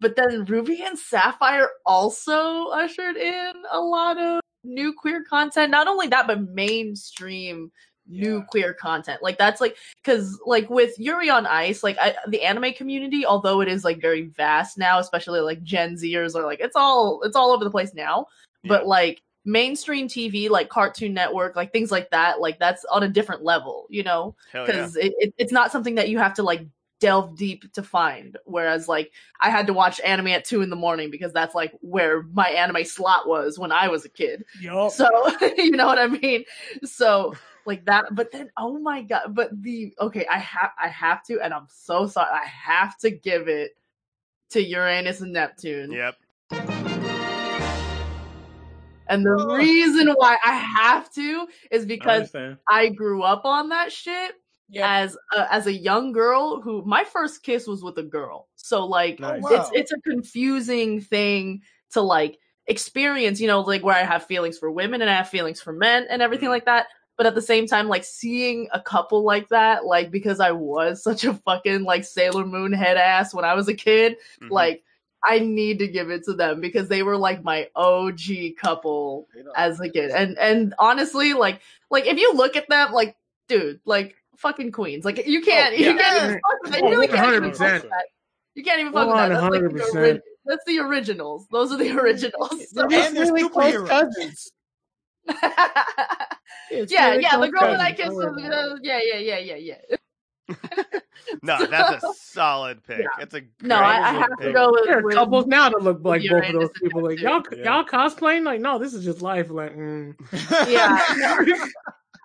But then Ruby and Sapphire also ushered in a lot of new queer content. Not only that, but mainstream new queer content. Like that's like because like with Yuri on Ice, like I, the anime community, although it is like very vast now, especially like Gen Zers are like it's all it's all over the place now. Yeah. But like mainstream TV, like Cartoon Network, like things like that, like that's on a different level, you know Hell yeah. because it, it, it's not something that you have to like delve deep to find whereas like i had to watch anime at two in the morning because that's like where my anime slot was when i was a kid Yup. so you know what i mean so like that but then oh my god but the okay i have i have to and i'm so sorry i have to give it to uranus and neptune Yep. And the Oh. reason why i have to is because understand. i grew up on that shit Yeah. as a, as a young girl who my first kiss was with a girl. So like Nice. wow. it's it's a confusing thing to like experience, you know, like where I have feelings for women and I have feelings for men and everything Mhm. like that. But at the same time, like seeing a couple like that, like because I was such a fucking like Sailor Moon head ass when I was a kid, Mhm. like I need to give it to them because they were like my OG couple as a kid. And and honestly, like like if you look at them, like dude, like fucking queens. Like you can't Oh, you can't even fuck with that. You really can't even fuck with that. You can't even fuck with that. That's like the 100%. ori- that's the originals. Those are the originals. So- They're And they're really close cousins. Yeah, really yeah, the close girl that I kissed Don't was worry about it. uh, yeah, yeah, yeah, yeah, yeah. No, that's a solid pick. Yeah. It's a No, I, I have a to go with, There are with couples now that look like both of those people. Like y'all, Yeah. y'all cosplaying? Like, no, this is just life. Like, mm. Yeah.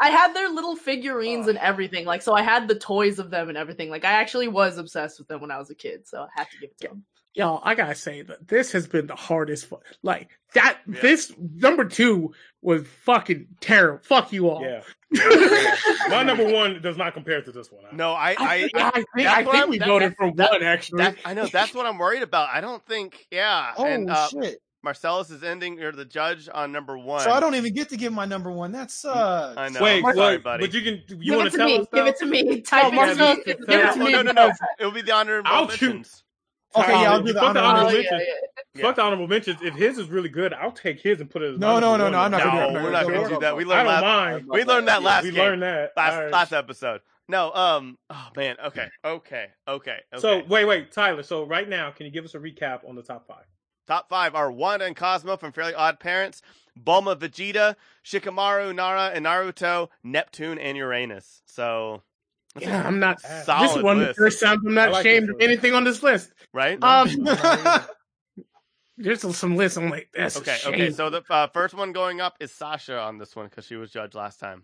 I had their little figurines and everything. Like, so I had the toys of them and everything. Like, I actually was obsessed with them when I was a kid. So I had to give it to them. Y'all, I gotta say that this has been the hardest. fu- Like that, Yeah. this number two was fucking terrible. Fuck you all. Yeah. My number one does not compare to this one. No, I, I, I, think, I think, I think we that- voted that- for that- one actually. that, I know that's what I'm worried about. I don't think, yeah. Oh and uh, shit! Marcellus is ending, or the judge on number one. So I don't even get to give my number one. That sucks. I know. Wait, I'm sorry, buddy. but you can. You Give want it to to tell me. us? Give though? it to me. Type it Marcel, in. give Give it it to to no, me no, no, no. It will be the honorable I'll choose. Mentions. Okay, yeah, I'll do the put the honorable honorable yeah, mentions. yeah. Fuck the honorable mentions. If his is really good, I'll take his and put it as No, my no, no, no. I'm not gonna do No, we're not Go, going go, to do that. go. We I learned don't last. mind. We learned that last We game. learned that last All right. last episode. No, um, oh man, okay, okay, okay, okay. So wait, wait, Tyler. So right now, can you give us a recap on the top five? Top five are Wanda and Cosmo from Fairly Odd Parents, Bulma, Vegeta, Shikamaru, Nara, and Naruto, Neptune, and Uranus. So, that's yeah, a I'm not. solid this is one of the list, first times I'm not like ashamed of anything on this list. right? Um, there's some lists I'm like, that's okay, a okay. So the uh, first one going up is Sasha on this one because she was judged last time.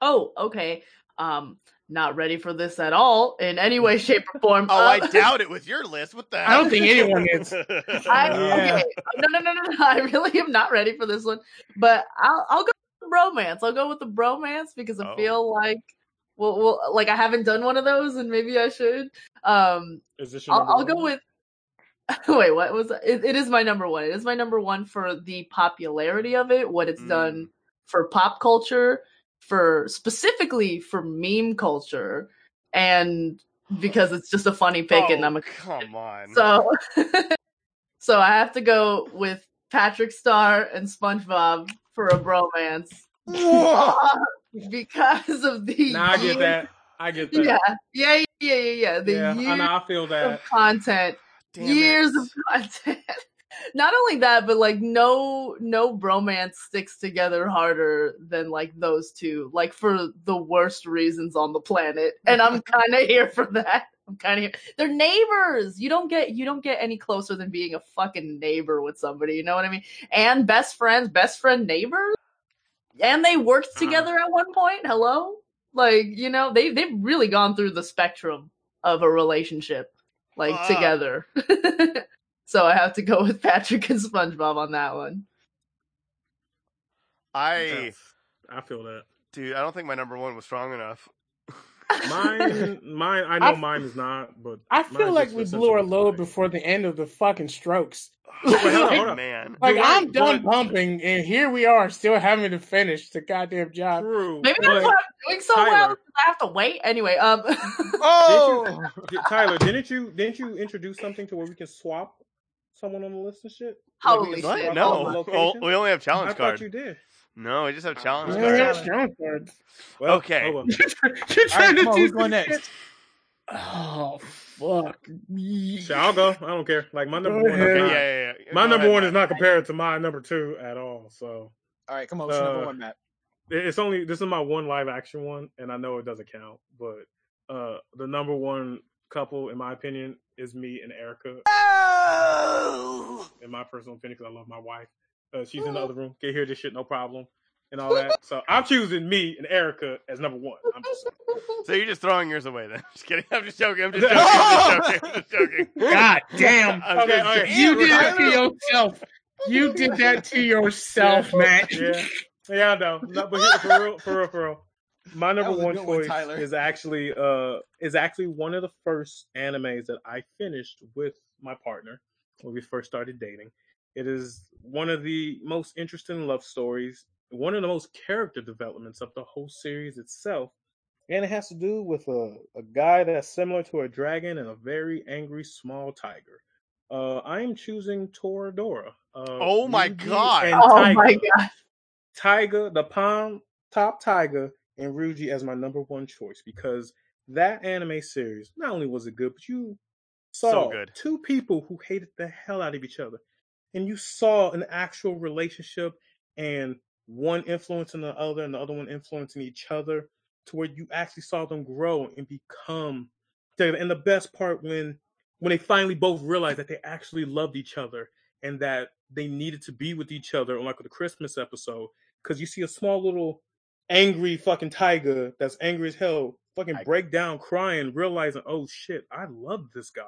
Oh, okay. Um, not ready for this at all in any way, shape, or form. Oh, I Uh, doubt it with your list. What the? I don't think anyone is. I, Yeah. okay. No, no, no, no, no. I really am not ready for this one. But I'll I'll go with the bromance. I'll go with the bromance because I Oh. feel like well, well, like I haven't done one of those, and maybe I should. Um, Is this I'll, I'll go with. Wait, what was it? It is my number one. It is my number one for the popularity of it, what it's Mm. done for pop culture, for specifically for meme culture, and because it's just a funny pick, and Oh, I'm a come on. so, so I have to go with Patrick Star and SpongeBob for a bromance because of the Nah, I get that. I get that. Yeah, yeah, yeah, yeah, yeah. The yeah, years I. I feel that. of content, Damn years it. of content. Not only that, but like no, no bromance sticks together harder than like those two. Like for the worst reasons on the planet, and I'm kind of here for that. I'm kind of here. They're neighbors. You don't get you don't get any closer than being a fucking neighbor with somebody. You know what I mean? And best friends, best friend neighbors, and they worked Uh-huh. together at one point. Hello, like you know they they've really gone through the spectrum of a relationship, like Fuck. together. so I have to go with Patrick and SpongeBob on that one. I, I feel that. dude, I don't think my number one was strong enough. Mine, mine. I know I- mine is not, but I feel like we blew our load play. before the end of the fucking strokes. Wait, like, hold on. man. like, But- I'm done but- pumping, and here we are, still having to finish the goddamn job. True. Maybe that's why I'm doing so well. Tyler. because I have to wait anyway. Um, Oh, Did- Tyler, didn't you didn't you introduce something to where we can swap someone on the list and shit? Like, we Holy can shit. swap No, Oh, we only have I challenge thought card. you did. No, we just have challenge Yeah, Yeah. card. cards. Well, Okay. oh well. You're trying right, to on, do who's going next? shit. Oh fuck! Shit, I'll go. I don't care. Like my number Go one. ahead. Is Okay, not, yeah, yeah, yeah. My Go number ahead, one Matt. is not compared to my number two at all. So All right, come on. What's your number Uh, one, Matt? it's only this is my one live action one, and I know it doesn't count, but uh the number one couple, in my opinion, is me and Erica. Oh! In my personal opinion, because I love my wife. Uh, she's in the other room. Can hear this shit, no problem, and all that. So I'm choosing me and Erica as number one. I'm just. So you're just throwing yours away then? Just kidding. I'm just joking. I'm just joking. I'm just joking. I'm just joking. God damn! I'm Okay, just okay. joking. You did that to yourself. You did that to yourself, Yeah. man. yeah, yeah, I know. No, but here, for real, for real, for real. My number was a one good one, choice Tyler. is actually uh is actually one of the first animes that I finished with my partner when we first started dating. It is one of the most interesting love stories, one of the most character developments of the whole series itself. And it has to do with a, a guy that's similar to a dragon and a very angry small tiger. Uh, I am choosing Toradora. Uh, Oh my Ryuji God. and oh Tiger. my god! Tiger, the Palm Top Tiger, and Ryuji as my number one choice because that anime series not only was it good, but you saw So good. two people who hated the hell out of each other, and you saw an actual relationship and one influencing the other and the other one influencing each other to where you actually saw them grow and become together. And the best part when when they finally both realized that they actually loved each other and that they needed to be with each other, like with the Christmas episode, because you see a small little angry fucking tiger that's angry as hell fucking break down crying, realizing, oh shit, I love this guy.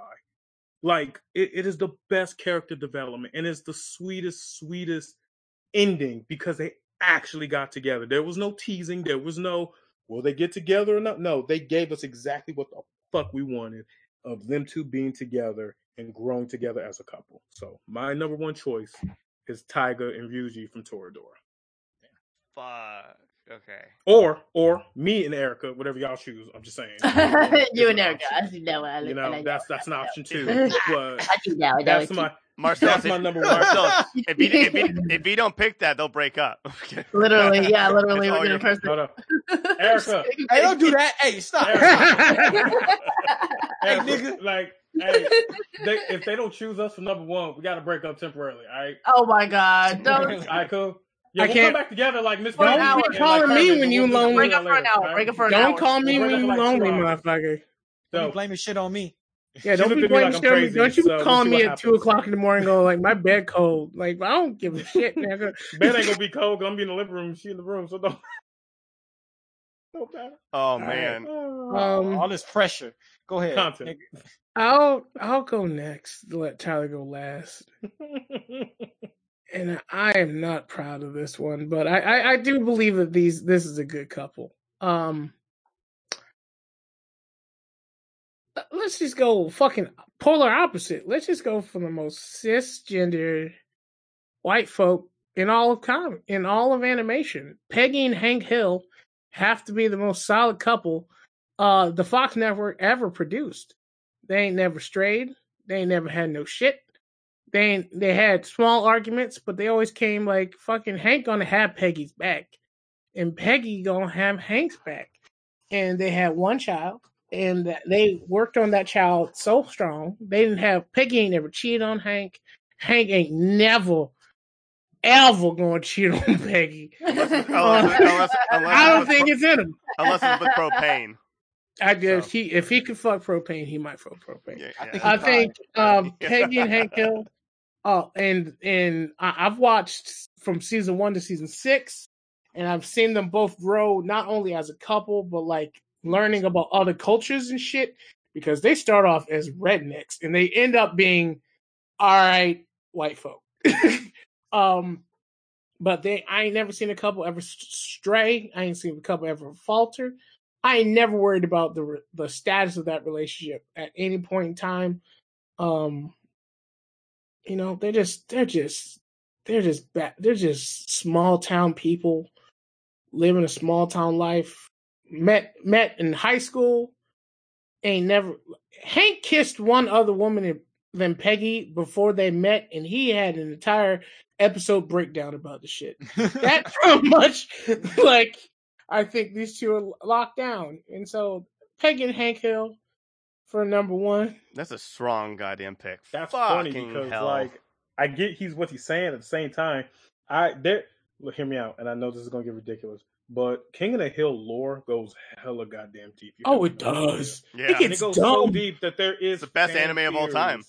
Like it, it is the best character development and it's the sweetest, sweetest ending because they actually got together. There was no teasing. There was no will they get together or not. No, they gave us exactly what the fuck we wanted of them two being together and growing together as a couple. So my number one choice is Tiger and Ryuji from Toradora. Fuck. Okay. Or or me and Erica, whatever y'all choose. I'm just saying. you and Erica, options. as you know, I You like- I know, that's that's an option too. I But do know, I know that's it. my Marcel, that's my number one. Marcel, if you if you if you don't pick that, they'll break up. Literally, yeah, literally, It's we're gonna your- curse Hold. Erica. Hey, don't do that. Hey, stop. Erica. Hey, Erica, nigga. Like, hey, they, if they don't choose us for number one, we got to break up temporarily. All right. Oh my god, All don't right, cool. Yeah, I we'll can't- come back together like Miss For an Baby hour. and, Be calling like, me when you we'll- we'll lonely. do break that up for an later, hour. all right? Break up for an Don't hour. call me We'll when you up like lonely, motherfucker. Don't So, be blaming shit on me. Yeah, don't looked be blaming like shit on me. Don't you so we'll call me what at two o'clock in the morning. and Go like my bed cold. Like I don't give a shit, nigga. bed ain't gonna be cold. I'm gonna be in the living room. She in the room, so don't. Don't. Oh man. Um, All this pressure. Go ahead. Content. I'll I'll go next. Let Tyler go last. and I am not proud of this one, but I, I, I do believe that these this is a good couple. Um, let's just go fucking polar opposite. Let's just go for the most cisgender white folk in all of com in all of animation. Peggy and Hank Hill have to be the most solid couple uh the Fox network ever produced. They ain't never strayed. They ain't never had no shit. They they had small arguments, but they always came like fucking Hank gonna have Peggy's back, and Peggy gonna have Hank's back. And they had one child, and they worked on that child so strong. They didn't have Peggy ain't never cheated on Hank. Hank ain't never ever gonna cheat on Peggy. Unless, unless, unless, unless I don't it's think pro- it's in him. unless it's with propane. I guess So. he if he could fuck propane, he might fuck propane. Yeah, I think I think um, Peggy and Hank Hill. Oh, and and I've watched from season one to season six, and I've seen them both grow not only as a couple, but like learning about other cultures and shit. Because they start off as rednecks and they end up being all right white folk. um, but they I ain't never seen a couple ever stray. I ain't seen a couple ever falter. I ain't never worried about the the status of that relationship at any point in time. Um, you know, they're just they're just they're just they're just small town people living a small town life. Met met in high school. Ain't never Hank kissed one other woman than Peggy before they met, and he had an entire episode breakdown about the shit. That's how much like I think these two are locked down. And so Peggy and Hank Hill for number one. That's a strong goddamn pick. That's Fucking funny because hell. like I get he's what he's saying at the same time. I there look hear me out, and I know this is gonna get ridiculous, but King of the Hill lore goes hella goddamn deep. You Oh, it does. yeah. It And gets it goes so deep that there is It's the best fan anime of all time.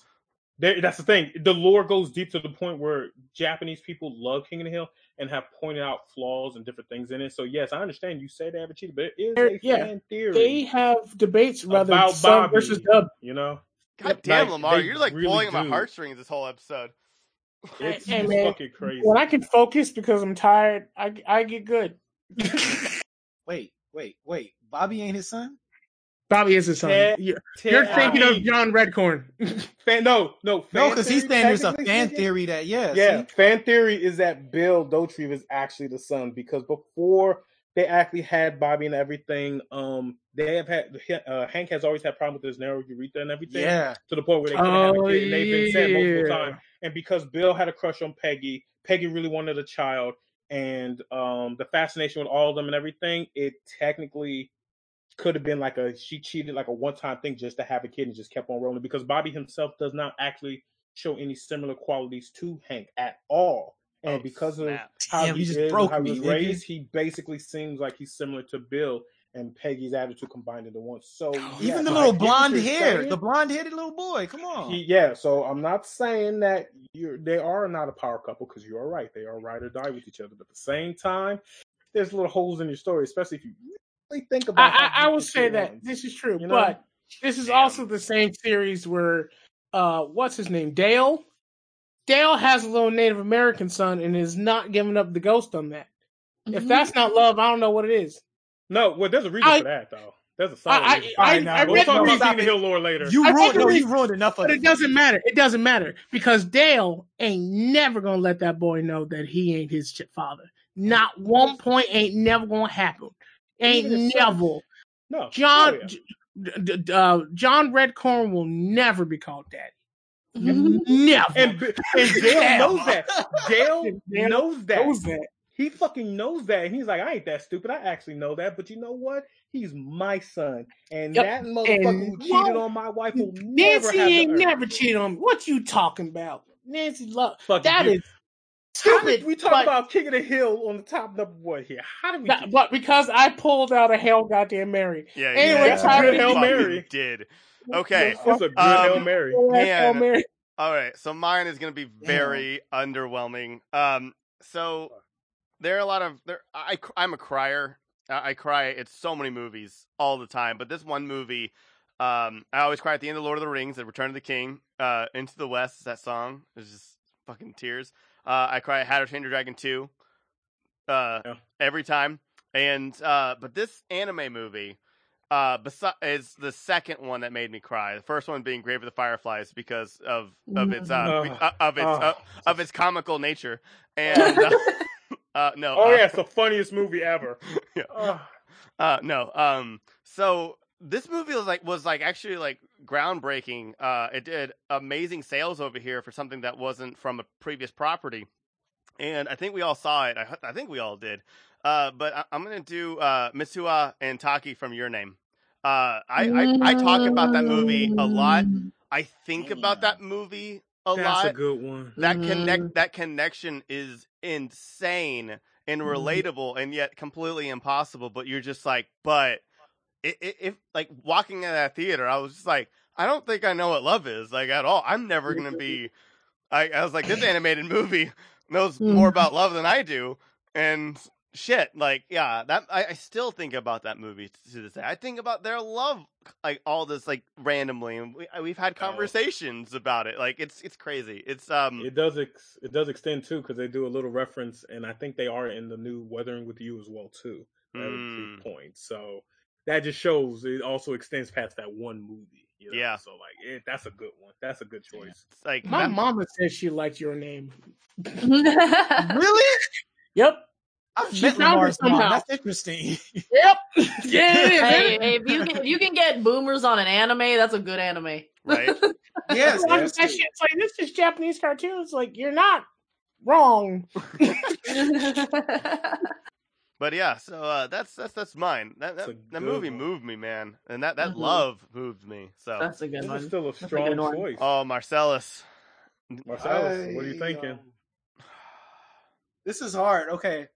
There, that's the thing. The lore goes deep to the point where Japanese people love King of the Hill and have pointed out flaws and different things in it. So yes, I understand you say they haven't cheated, but it is There- a yeah. fan theory. They have debates rather About sub Bobby. versus dub. you know, God damn, Like, Lamar, you're like really pulling at my heartstrings this whole episode. it's Hey, man, fucking crazy. When I can focus because I'm tired, I I get good. Wait, wait, wait. Bobby ain't his son? Bobby is his son. Yeah. You're, Tell you're thinking of. John Redcorn. fan. No, no, No, because he's theory, saying there's a fan theory that yeah, Yeah, see? fan theory is that Bill Dauterive is actually the son because before they actually had Bobby and everything, um, they have had uh, Hank has always had problems with his narrow urethra and everything. yeah. to the point where they couldn't have a Oh, kid, and they've been said multiple times. And because Bill had a crush on Peggy, Peggy really wanted a child, and um, the fascination with all of them and everything, it technically could have been like a she cheated like a one time thing just to have a kid and just kept on rolling because Bobby himself does not actually show any similar qualities to Hank at all. And Oh, because of snap. how Damn, he just is broke how he was raised, he basically seems like he's similar to Bill and Peggy's attitude combined into one. So Even the little blonde hair, saying. the blonde headed little boy. Come on. He, yeah, so I'm not saying that you're they are not a power couple because you are right. They are ride or die with each other. But at the same time, there's little holes in your story, especially if you really think I, about. I, how I will say that runs. this is true, You know? but this is Damn. also the same series where uh, what's his name, Dale. Dale has a little Native American son and is not giving up the ghost on that. If Mhm. that's not love, I don't know what it is. No, well, there's a reason I- for that though. There's a solid I, reason. I, I, Fine, now, I we'll read talk about reason, Stop Hill lore later. You I ruined. No, you ruined enough of but it. it doesn't matter. It doesn't matter because Dale ain't never gonna let that boy know that he ain't his ch- father. Not one point ain't never gonna happen. Ain't Even if never. no, John oh, yeah. J- d- d- uh, John Redcorn will never be called daddy. Mhm. Never. and and Dale knows that. Dale Dale knows that. knows that. He fucking knows that. And he's like, I ain't that stupid. I actually know that. But you know what? He's my son. And Yep. that motherfucker And- who cheated Whoa. on my wife will never Nancy have ain't never cheated on me. What you talking about? Nancy love Fucking that you. is How did stupid. we talk but, about King of the Hill on the top number one here? How did we that- do but because I pulled out a hell goddamn Mary. Yeah, Anyway, yeah, Tyler, you good Hail fucking Mary. Did okay. It's a good Um, Hail Mary. Hail Man. Mary. All right, so mine is going to be very underwhelming. Um, so there are a lot of there. I I'm a crier. I I cry at so many movies all the time, but this one movie, um, I always cry at the end of Lord of the Rings, at Return of the King, uh, Into the West. That song is just fucking tears. Uh, I cry at How to Train Your Dragon two, uh, Yeah. every time. And uh, but this anime movie, uh, besi- is the second one that made me cry. The first one being Grave of the Fireflies because of of its uh, of its uh, of its comical nature. And uh, uh, no, Oh uh, yeah, it's the funniest movie ever. Yeah. Uh, no. Um. So this movie was like was like actually like groundbreaking. Uh, it did amazing sales over here for something that wasn't from a previous property, and I think we all saw it. I, I think we all did. Uh, but I, I'm gonna do uh, Mitsuha and Taki from Your Name. Uh, I, I I talk about that movie a lot. I think about that movie a that's lot That's a good one. that connect that connection is insane and Mhm. relatable and yet completely impossible but you're just like but i- i- if like walking in that theater i was just like i don't think i know what love is like at all i'm never gonna be i, I was like this animated movie knows more about love than i do and shit like yeah that I, I still think about that movie to this day i think about their love like all this like randomly and we, we've had conversations about it like it's it's crazy it's um It does ex- it does extend too because they do a little reference, and I think they are in the new Weathering with You as well too. Mm. point, so that just shows it also extends past that one movie. You know? Yeah. So like, it, that's a good one. That's a good choice. It's like My that- mama says she liked your name. Really? Yep. I've She met found it mom. somehow. That's interesting. Yep. Yeah, hey, hey, if you can, if you can get boomers on an anime, that's a good anime. right yes, Like, that's that true. shit's like this is Japanese cartoons. Like you're not wrong. But yeah so uh that's that's that's mine that that, that movie one. moved me man and that that Mhm. love moved me so that's a good This is still a a strong one. choice. oh marcellus Marcellus, what are you thinking? um, this is hard. Okay.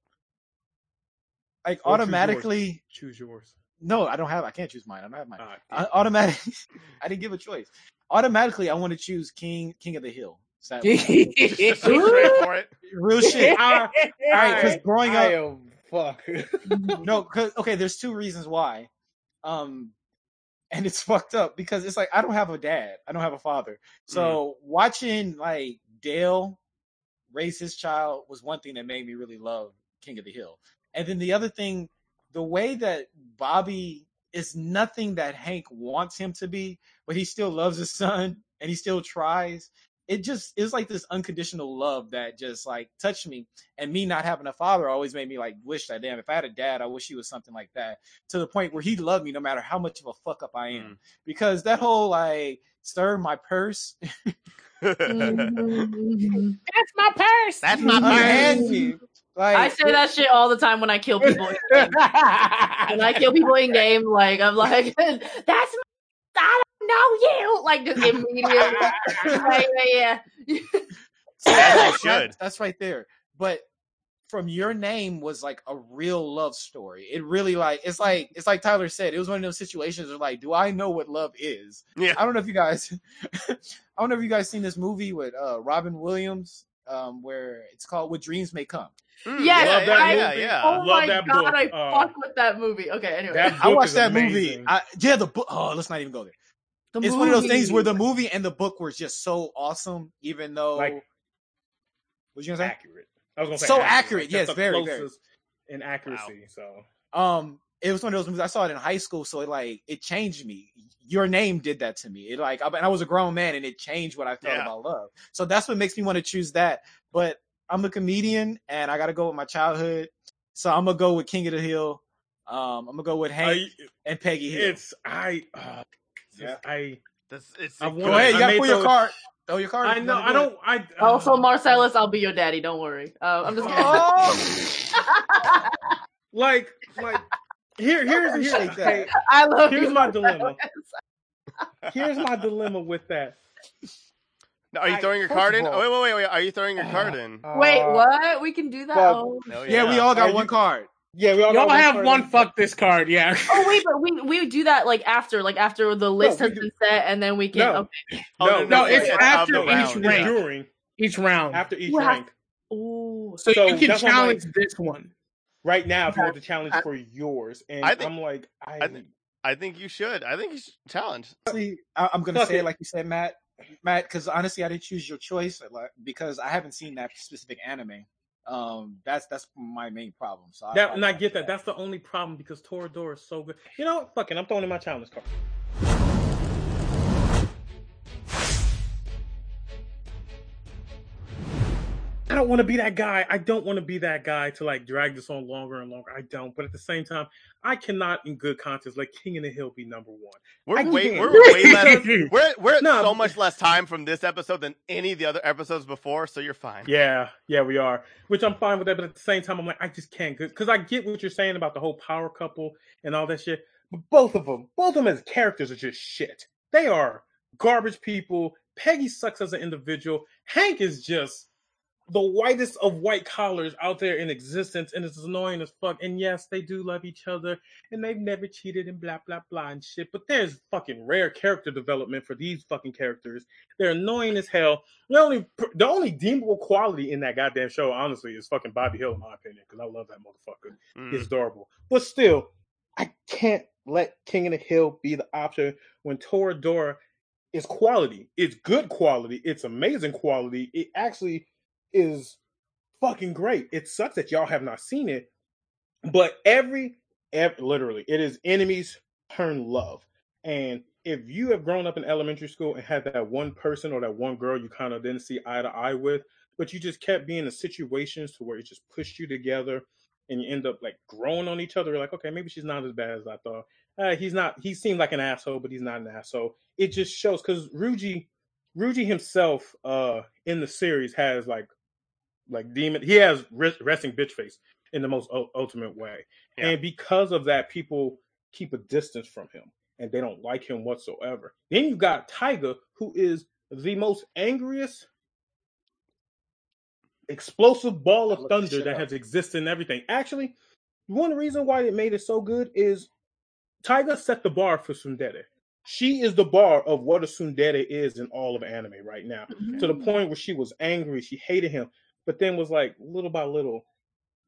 Like Go choose automatically, Choose yours. no, I don't have. I can't choose mine. I don't have mine. Ah, I, automatic. I didn't give a choice. Automatically, I want to choose King King of the Hill. So, just so for it real shit. All right, because growing I up, am fuck. no, cause, okay, there's two reasons why. Um, and it's fucked up because it's like I don't have a dad, I don't have a father. So watching like Dale raise his child was one thing that made me really love King of the Hill. And then the other thing, the way that Bobby is nothing that Hank wants him to be, but he still loves his son and he still tries. It just is like this unconditional love that just like touched me. And me not having a father always made me like wish that damn if I had a dad, I wish he was something like that. To the point where he loved me no matter how much of a fuck up I am. Because that whole like stir my purse, Mhm. That's my purse. That's my unhand purse. Like I say that shit all the time when I kill people. in game. when I kill people in game, like I'm like, that's my, I don't know you. Like just immediately, yeah, yeah, yeah. As you That- should. that's right there. But from your name was like a real love story. It really like it's like it's like Tyler said. It was one of those situations where like, do I know what love is? Yeah. I don't know if you guys, I don't know if you guys seen this movie with uh, Robin Williams, um, where it's called "What Dreams May Come." Mm, Yes, yeah, Love that yeah, yeah, movie. yeah. Oh Love my that god, book. I Uh, fuck with that movie. Okay, anyway. I watched that amazing. movie. I, yeah, the book. Oh, let's not even go there. The it's one of those things where the movie. movie and the book were just so awesome, even though. Like- what you gonna say? accurate. I was gonna say So accurate, accurate, yes, very, very. in accuracy. So um it was one of those movies I saw it in high school, so it like it changed me. Your name did that to me. It like I, and I was a grown man, and it changed what I felt Yeah. about love. So that's what makes me want to choose that. But I'm a comedian, and I got to go with my childhood. So I'm gonna go with King of the Hill. Um, I'm gonna go with Hank I, and Peggy Hill. it's I. Uh, Yeah. I This, it's I Go wanna- ahead, you gotta may pull your card. Oh, your card. I know I don't I Also, uh, Marcellus, I'll be your daddy. Don't worry. Uh, I'm just kidding. Oh! like like here here's here's appreciate okay, I love here's you, my Marcellus. dilemma. Here's my dilemma with that. Are you I- throwing your card in? Oh, wait, wait, wait, wait. Are you throwing your card in? Wait, what? We can do that? well, oh. Hell yeah, we all got Are one you- card. Yeah, we all Y'all got have card one fuck this card, yeah. Oh wait, but we we do that like after, like after the list we has been set, and then we can. No. Okay. Oh, No, no, it's of after each round. It's rank. during Each round. after each You have- rank. Ooh. so, so you can that's why I'm challenge this one. Right now, if you want the challenge for yours, and I think- I'm like, I, I think- I think you should. I think you should challenge. Honestly, I, I'm gonna say it. it like you said, Matt. Matt, because honestly, I didn't choose your choice like, because I haven't seen that specific anime. Um, that's that's my main problem. So I, that, and I get that. That's the only problem because Toradora is so good. You know, what? fucking, I'm throwing in my challenge card. I don't want to be that guy. I don't want to be that guy to like drag this on longer and longer. I don't. But at the same time, I cannot, in good conscience, let King of the Hill be number one. We're I way, can't. we're way less. We're we're at No, so much less time from this episode than any of the other episodes before, so you're fine. Yeah, yeah, we are. Which I'm fine with that, but at the same time, I'm like, I just can't because I get what you're saying about the whole power couple and all that shit. But both of them, both of them as characters are just shit. They are garbage people. Peggy sucks as an individual. Hank is just the whitest of white collars out there in existence, and it's annoying as fuck. And yes, they do love each other, and they've never cheated and blah blah blah and shit. But there's fucking rare character development for these fucking characters. They're annoying as hell. The only the only deemable quality in that goddamn show, honestly, is fucking Bobby Hill, in my opinion, because I love that motherfucker. Mm. He's adorable. But still, I can't let King of the Hill be the option when Toradora is quality. It's good quality. It's amazing quality. It actually is fucking great. It sucks that y'all have not seen it, but every, every literally, it is enemies turn love. And if you have grown up in elementary school and had that one person or that one girl you kind of didn't see eye to eye with, but you just kept being in situations to where it just pushed you together and you end up like growing on each other. You're like, okay, maybe she's not as bad as I thought. Uh, he's not. He seemed like an asshole, but he's not an asshole. It just shows because Ryuji, Ryuji himself, uh, in the series has like, like demon. He has resting bitch face in the most ultimate way, Yeah. and because of that, people keep a distance from him and they don't like him whatsoever. Then you got Tiger, who is the most angriest explosive ball of thunder that up. has existed in everything. Actually, one reason why it made it so good is Tiger set the bar for tsundere. She is the bar of what a tsundere is in all of anime right now. Mm-hmm. To the point where she was angry, she hated him, but then was like little by little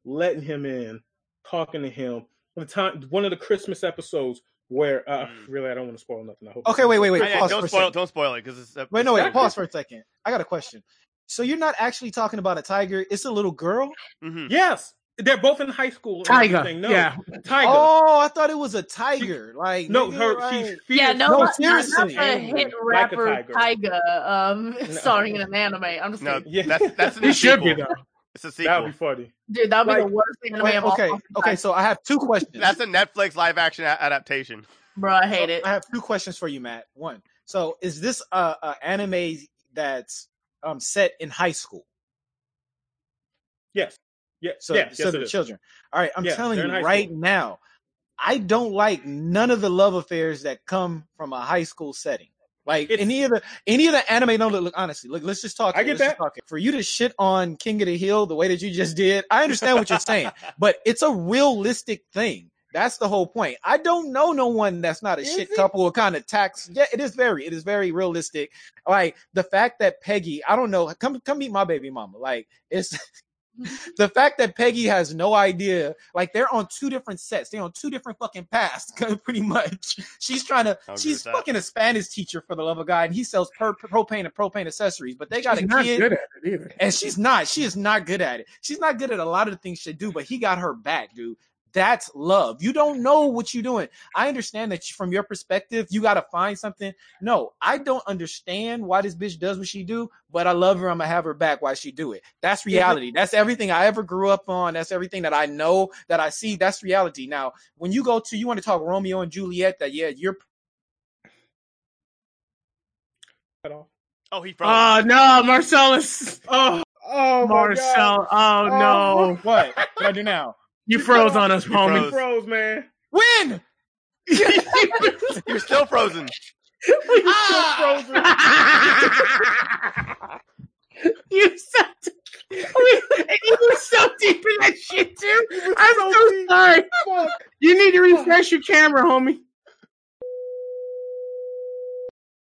letting him in, talking to him. The time one of the Christmas episodes where uh, Mm. really I don't want to spoil nothing. I hope Okay, wait, wait, wait. I- I- pause don't for spoil. Don't spoil it because it's. uh, Wait, no, wait. Pause for a second. I got a question. So you're not actually talking about a tiger? It's a little girl. Mhm. Yes, they're both in high school. Tiger. everything. No, Yeah. Tiger. Oh, I thought it was a tiger. Like no, her. like- She's Yeah, fierce. no, No, not, not, not seriously. the Angry, hit like a rapper tiger. Tyga, um, No. starring in an anime. I'm just No, kidding. Yeah. that's that's a It should be sequel. though. It's a sequel. That would be funny. Dude, that'd be the worst anime Wait, of all okay, fucking okay. So I have two questions. That's a Netflix live action a- adaptation. Bro, I hate it. I have two questions for you, Matt. One. So is this a, a anime that's um set in high school? Yes. Yeah. So, yeah. so yes, the children. All right, I'm Yeah, telling you right school. now, I don't like none of the love affairs that come from a high school setting. Like It's- any of the any of the anime. No, look, look honestly. Look, let's just talk. I here, get that. For you to shit on King of the Hill the way that you just did, I understand what you're saying, but it's a realistic thing. That's the whole point. I don't know no one that's not a Is shit it? couple or kind of tax. Yeah, it is very, it is very realistic. Like the fact that Peggy, I don't know, come come meet my baby mama. Like it's the fact that Peggy has no idea, like they're on two different sets, they're on two different fucking paths, pretty much. She's trying to, I'll she's fucking a Spanish teacher for the love of God, and he sells per, propane and propane accessories, but they got She's a not kid. good at it either. And she's not. She is not good at it. She's not good at a lot of the things she do, but he got her back, dude. That's love. You don't know what you're doing. I understand that from your perspective, you got to find something. No, I don't understand why this bitch does what she do, but I love her. I'm gonna have her back while she do it. That's reality. That's everything I ever grew up on. That's everything that I know that I see. That's reality. Now, when you go to, you want to talk Romeo and Juliet, that yeah, you're At all. Oh, he froze. Oh no, Marcellus. Oh, oh, my God. Marcel. Oh, oh no. what? What do I do now? You froze on us, homie. You froze, man. When? You're still frozen. Ah! You're so and you were so deep in that shit too. I'm so so deep. sorry. Fuck. You need to refresh your camera, homie.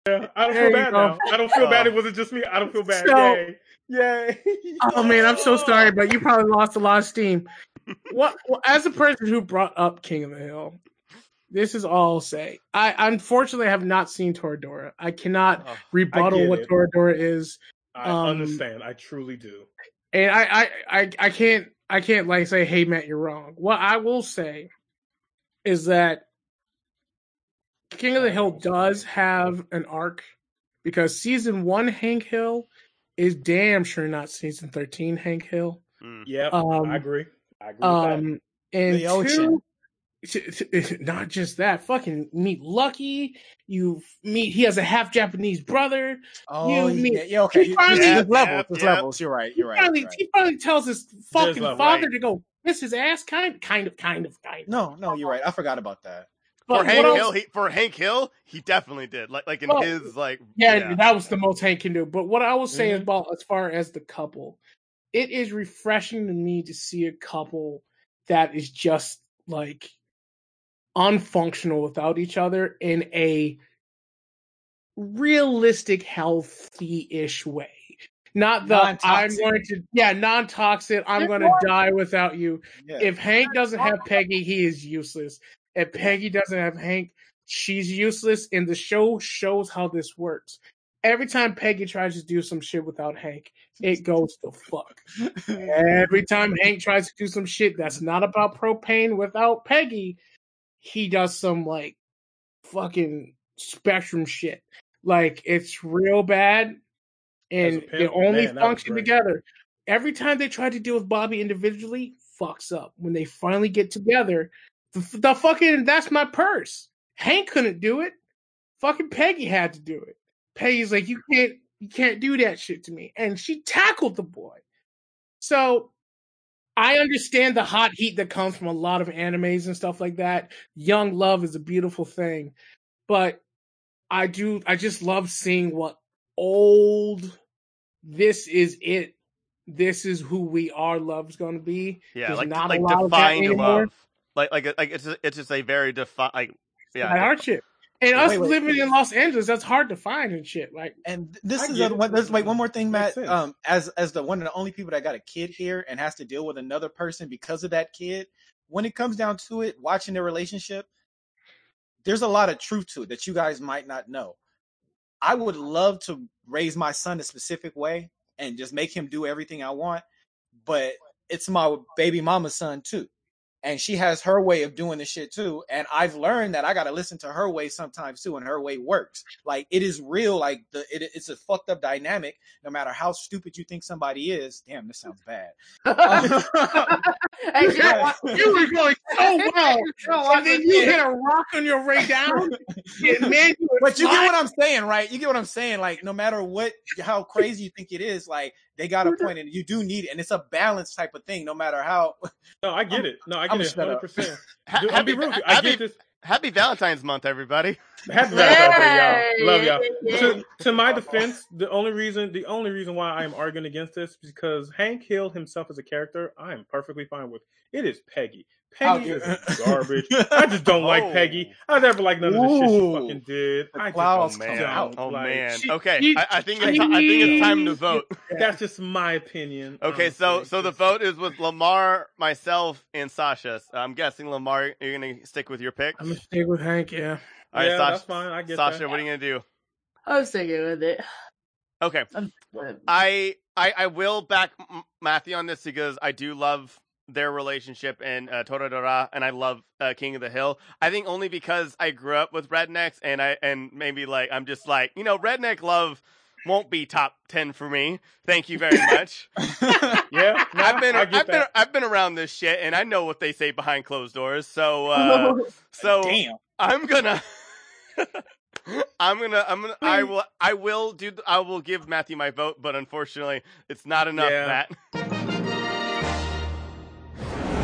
Yeah, I don't There feel bad go. now. I don't feel bad. Oh. It wasn't just me. I don't feel bad. So- Yay. Yay. Oh man, I'm so sorry, but you probably lost a lot of steam. What? Well, as a person who brought up King of the Hill, this is all I'll say. I unfortunately have not seen Toradora. I cannot Oh, rebuttal get what it. Toradora is, I Um, understand. I truly do. and I, I, I, I can't, I can't like say, "Hey, Matt, you're wrong." What I will say is that King of the Hill does have an arc because season one Hank Hill is damn sure not season thirteen Hank Hill. mm. Yep. Um, I agree. I agree with that. Um, and The ocean. two, t- t- not just that, fucking meet Lucky. You meet. He has a half Japanese brother. Oh, You mean- yeah, yeah, okay. he finally- There's levels. Yep, There's levels. You're right. You're right. finally, right. he finally tells his fucking level, father right. to go kiss his ass. Kind, kind of, kind of, kind of. No, no, you're right. I forgot about that. But For Hank else- Hill, he, for Hank Hill, he definitely did. Like, like in Well, his like, yeah, that was the most Hank can do. But what I will say Mhm. about as far as the couple, it is refreshing to me to see a couple that is just like unfunctional without each other in a realistic, healthy-ish way. Not the I'm going to yeah, non-toxic. I'm going to die without you. Yeah. If Hank doesn't have Peggy, he is useless. If Peggy doesn't have Hank, she's useless. And the show shows how this works. Every time Peggy tries to do some shit without Hank, it goes to fuck. Every time Hank tries to do some shit that's not about propane without Peggy, he does some like fucking spectrum shit. Like it's real bad, and they only man, function together. Every time they try to deal with Bobby individually, fucks up. When they finally get together, the, the fucking that's my purse. Hank couldn't do it. Fucking Peggy had to do it. Peggy's like, you can't, you can't do that shit to me, and she tackled the boy. So I understand the hot heat that comes from a lot of animes and stuff like that. Young love is a beautiful thing, but I do I just love seeing what old this is it. This is who we are love's gonna be. yeah, There's like not a like lot of that defined anymore. love. Like like like it's just, it's just a very defined like yeah. That hard shit. And us Wait, wait. living in Los Angeles, that's hard to find and shit. Like And this I is get the one. There's wait one more thing, Matt. Um, as as the one of the only people that got a kid here and has to deal with another person because of that kid. When it comes down to it, watching their relationship, there's a lot of truth to it that you guys might not know. I would love to raise my son a specific way and just make him do everything I want, but it's my baby mama's son too. And she has her way of doing the shit too. And I've learned that I gotta listen to her way sometimes too, and her way works. Like it is real, like the it, it's a fucked up dynamic, no matter how stupid you think somebody is. Damn, this sounds bad. Hey, you you were going so well, and then you hit a rock on your way down. and man, you But you get what I'm saying, right? You get what I'm saying. Like, no matter what, how crazy you think it is, like they got a point, and you do need it, and it's a balance type of thing. No matter how, No, I get it. No, I I'ma get it. Hundred percent. Ha- I'll happy, be real. with. I happy, get this. happy Valentine's month, everybody. Happy Valentine's Day, y'all. Love y'all. Yay. To, to my defense, the only reason the only reason why I am arguing against this is because Hank Hill himself as a character, I am perfectly fine with. It is Peggy. Peggy I'll is garbage. I just don't like Oh. Peggy. I never liked none of the shit she fucking did. The I just clouds Oh don't man! Oh like, man! she- Okay, she- I, I think it's I think it's time to vote. That's just my opinion. Okay, so honestly, so the 'cause- vote is with Lamar, myself, and Sasha. I'm guessing Lamar, you're gonna stick with your pick. I'm gonna stick with Hank. Yeah. All right, yeah, Sasha. that's fine. I get Sasha, that. what are you gonna do? I'm sticking with it. Okay, I'm, I I I will back Matthew on this because I do love their relationship in uh, Toradora, and I love uh, King of the Hill. I think only because I grew up with rednecks, and I and maybe like I'm just like you know redneck love won't be top ten for me. Thank you very much. Yeah, nah, I've been I've get been. I've been around this shit, and I know what they say behind closed doors. So uh, so Damn. I'm gonna. I'm gonna, I'm gonna, I will, I will do, I will give Matthew my vote, but unfortunately, it's not enough. Yeah. That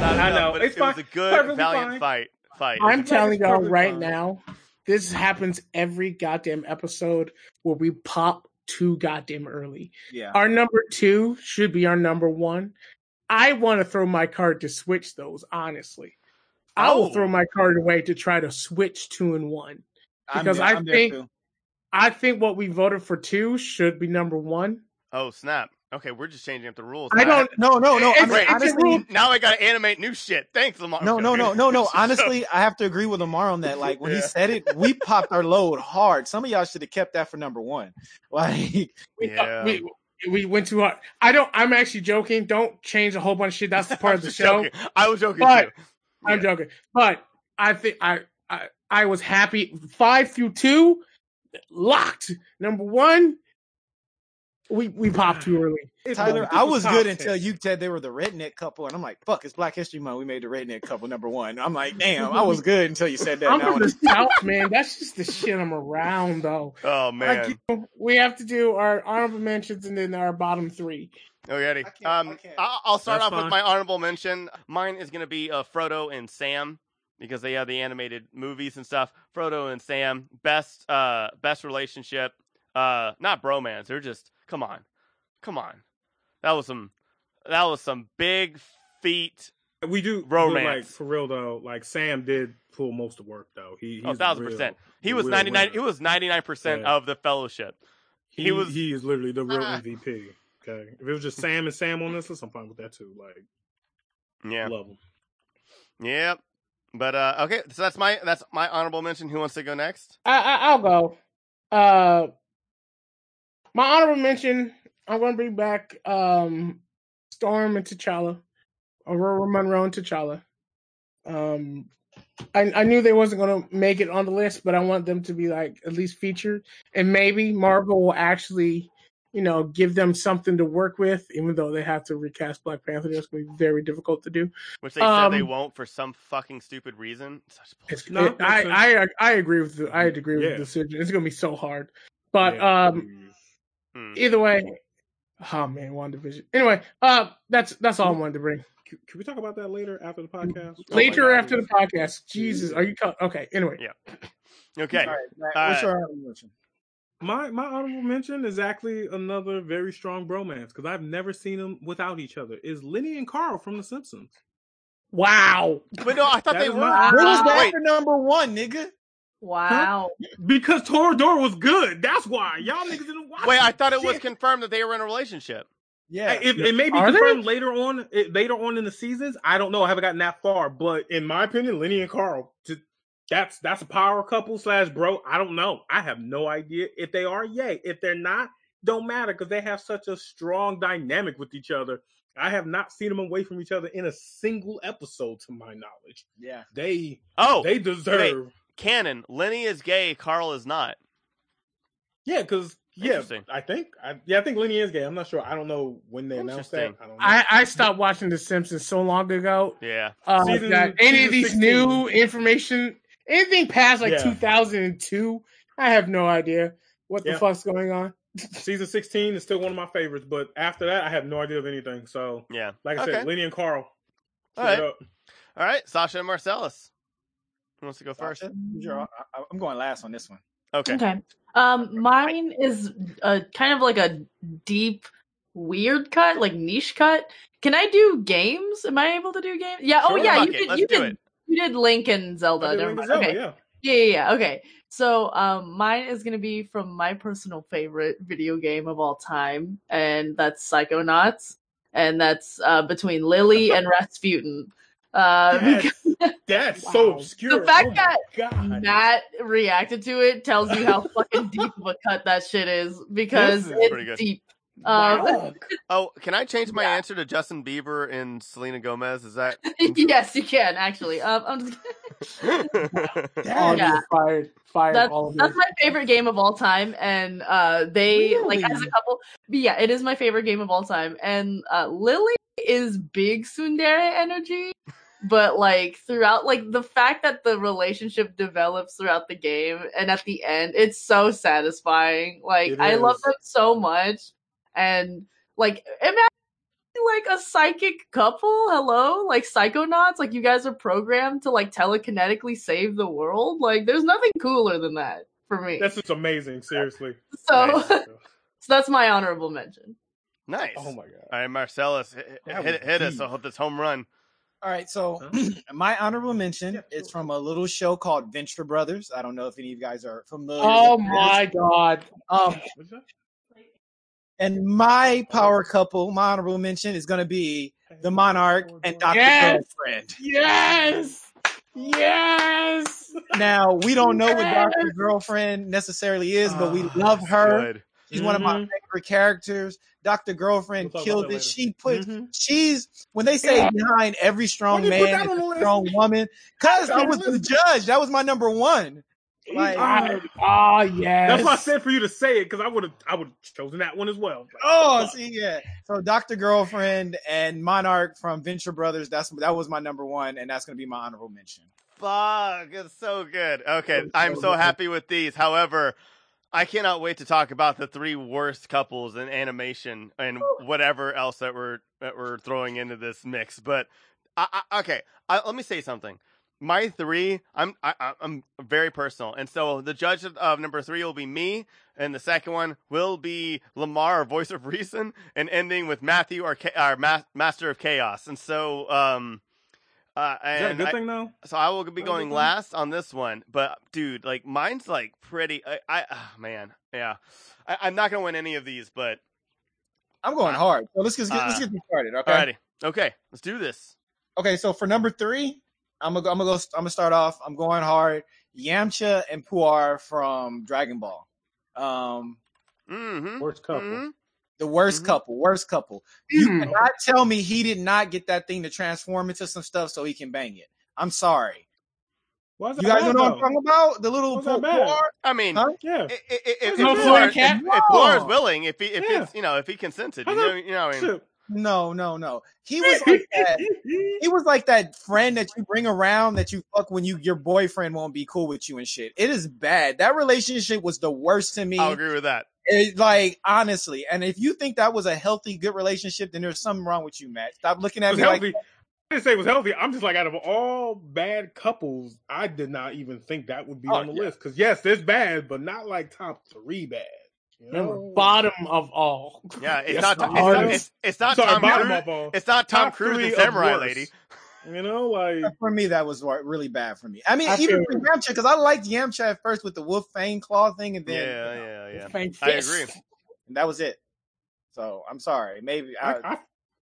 Not I enough, know. but It's it was a good, Perfectly valiant fine. fight. Fight. I'm telling y'all right fine. now, this happens every goddamn episode where we pop too goddamn early. Yeah. Our number two should be our number one. I want to throw my card to switch those, honestly. I will Oh. throw my card away to try to switch two and one. Because there- I I'm think- I think what we voted for two should be number one. Oh snap! Okay, we're just changing up the rules. I don't. No, no, no. I mean, it's honestly, rule. Now I gotta animate new shit. Thanks, Lamar. no, no, no, no, no. Honestly, I have to agree with Lamar on that. Like when he said it, we popped our load hard. Some of y'all should have kept that for number one. Like, We, Yeah. we, we went too hard. I don't. I'm actually joking. Don't change a whole bunch of shit. That's the part of the show. joking. I was joking But- too. I'm Yeah. joking. But I think I, I I was happy. Five through two, locked. Number one, we we popped too early. Tyler, I was good 10. until you said they were the redneck couple, and I'm like, "Fuck, it's Black History Month. We made the redneck couple number one." I'm like, "Damn, I was good until you said that." I'm from the south, man. That's just the shit I'm around, though. Oh Like, man. you know, we have to do our honorable mentions and then our bottom three. Alrighty. um, I'll I'll start That's off with my honorable mention. Mine is going to be uh, Frodo and Sam because they have the animated movies and stuff. Frodo and Sam, best, uh, best relationship. Uh, not bromance. They're just come on, come on. That was some, that was some big feet. we do but, like Romance. for real though. Like Sam did pull most of the work though. He he's Oh, thousand the real- percent. He was ninety nine. He was ninety nine percent of the fellowship. He, he was- he is literally the real Ah. MVP. Okay, if it was just Sam and Sam on this list, I'm fine with that too. Like, Yeah. love him. Yep. But uh, okay, so that's my that's my honorable mention. Who wants to go next? I, I I'll go. Uh, my honorable mention. I'm going to bring back um, Storm and T'Challa, Ororo Munroe and T'Challa. Um, I I knew they wasn't going to make it on the list, but I want them to be like at least featured, and maybe Marvel will actually, you know, give them something to work with, even though they have to recast Black Panther. That's going to be very difficult to do. Which they said they Um, won't for some fucking stupid reason. Such It's, bullshit. No, it- I, I I agree with the, I agree with Yeah. the decision. It's gonna be so hard, but Yeah. um, Hmm. either way, oh man, one division. Anyway, uh, that's that's all I wanted to bring. Can, can we talk about that later after the podcast? Oh Later God. after the podcast. Jesus, are you co- okay? Anyway, Yeah. Okay. All right, Matt, All what's right. your honorable mention? My my honorable mention is actually another very strong bromance because I've never seen them without each other. Is Lenny and Carl from The Simpsons? wow. But no, I thought That they were. my- What was that Wait, for number one, nigga? Wow. Because Toradora was good. That's why y'all niggas didn't watch. wait, it. I thought it was confirmed that they were in a relationship. Yeah, It, it may be Are they? confirmed later on, it, later on in the seasons. I don't know. I haven't gotten that far, but in my opinion, Lenny and Carl, t- that's that's a power couple slash bro. I don't know. I have no idea if they are. Yay. If they're not, don't matter because they have such a strong dynamic with each other. I have not seen them away from each other in a single episode, to my knowledge. yeah. They Oh, they deserve. Canon. Lenny is gay. Carl is not. Yeah, because yeah, I think I, yeah, I think Lenny is gay. I'm not sure. I don't know when they announced that. I don't know. I I stopped watching The Simpsons so long ago. Yeah. Uh, Season- that any of these 16. new information, anything past like Yeah. 2002, I have no idea what the fuck's going on. Season 16 is still one of my favorites, but after that, I have no idea of anything. So, Yeah. like I Okay. said, Lenny and Carl. All keep it right. up. All right. Sasha and Marcellus. Who wants to go first? Sasha, I, I'm going last on this one. Okay. Okay. Um, mine is a kind of like a deep weird cut, like niche cut. Can I do games? Am I able to do games? Yeah. Oh Sure. yeah, you it, did. let's You did. it. You did Link and Zelda. Did Never Link to mind. Zelda, Okay. yeah. Yeah, yeah, yeah. Okay. So um mine is gonna be from my personal favorite video game of all time, and that's Psychonauts. And that's uh between Lili and Razputin. Uh That's, that's so obscure. The fact Oh that God. Matt reacted to it tells you how fucking deep of a cut that shit is because This is pretty it's good. deep. Um, Wow. Oh, can I change my Yeah. answer to Justin Bieber and Selena Gomez? Is that? yes, you can actually. Um, I'm just All Yeah. fired, fired That's- all of That's my favorite game of all time, and uh, they like as a couple. But yeah, it is my favorite game of all time, and uh, Lili is big tsundere energy, but like throughout, like the fact that the relationship develops throughout the game, and at the end, it's so satisfying. Like It I love them so much, and like imagine like a psychic couple hello like psychonauts like you guys are programmed to like telekinetically save the world like there's nothing cooler than that for me That's just amazing. Seriously. so Nice. so that's my honorable mention nice. Oh my god. All right, Marcellus, hit, That hit, hit us deep. with this home run. All right, so my honorable mention Yeah, is from a little show called Venture Brothers. I don't know if any of you guys are familiar. Oh with my god! Um, and my power couple, my honorable mention is going to be the Monarch and Doctor Yes! Girlfriend. Yes, yes. Now we don't know what Doctor Girlfriend necessarily is, but we Ah, love her. Good. She's one of my Mhm. favorite characters. Doctor Girlfriend We'll killed it. that She put. Mhm. She's when they say Yeah. behind every strong Why'd you put man that is on the a strong woman. Cause I was the the judge. That was my number one. Like, Ah, ah, yes. That's why I said for you to say it because I would have I would have chosen that one as well. Oh, see, yeah. So Doctor Girlfriend and Monarch from Venture Brothers. That's that was my number one, and that's gonna be my honorable mention. Fuck, it's so good. Okay, So I'm so good. happy with these. However, I cannot wait to talk about the three worst couples in animation and whatever else that we're that we're throwing into this mix. But I, I, okay, I, let me say something. My three, I'm I, I- I'm very personal, and so the judge of, of number three will be me, and the second one will be Lamar, voice of reason, and ending with Matthew, our, our ma- master of chaos. And so, um, uh, Is that a good I- thing though? so I will be going good one. last on this one, but dude, like mine's like pretty. I, I oh, man, yeah, I, I'm not gonna win any of these, but I'm going hard. So let's just get, let's Uh, get this started. Okay. alrighty, okay, let's do this. Okay. So for number three, I'm gonna go, I'm gonna go. I'm gonna start off. I'm going hard. Yamcha and Puar from Dragon Ball. Um, Mm-hmm. Worst couple. Mhm. The worst Mhm. couple. Worst couple. You Hmm. cannot tell me he did not get that thing to transform into some stuff so he can bang it. I'm sorry. Why is You guys bad, know what I'm talking about? The little Why's that Pu- bad? Puar? I mean, Huh? Yeah. i- i- if, if, No Florida if, cat? if Puar is willing, if he if Yeah. it's you know if he consented, you know, you know, I mean, Shit. No, no, no. He was like that. he was like that friend that you bring around that you fuck when you your boyfriend won't be cool with you and shit. It is bad. That relationship was the worst to me. I'll agree with that. It, like honestly, and if you think that was a healthy, good relationship, then there's something wrong with you, Matt. Stop looking at was me like. I didn't say it was healthy. I'm just like out of all bad couples, I did not even think that would be Oh, on the yeah. list. Because yes, it's bad, but not like top three bad. You Remember, know? bottom of all. Yeah, it's Yes, not. It's not, it's, it's not Sorry, Tom bottom Cruise. of all. It's not Tom Top Cruise and Samurai. Lady. You know, like for me that was really bad for me. I mean, I even feel- for Yamcha because I liked Yamcha at first with the wolf fang claw thing, and then Yeah, yeah, yeah. Fang I agree. and that was it. So I'm sorry. Maybe I, I, I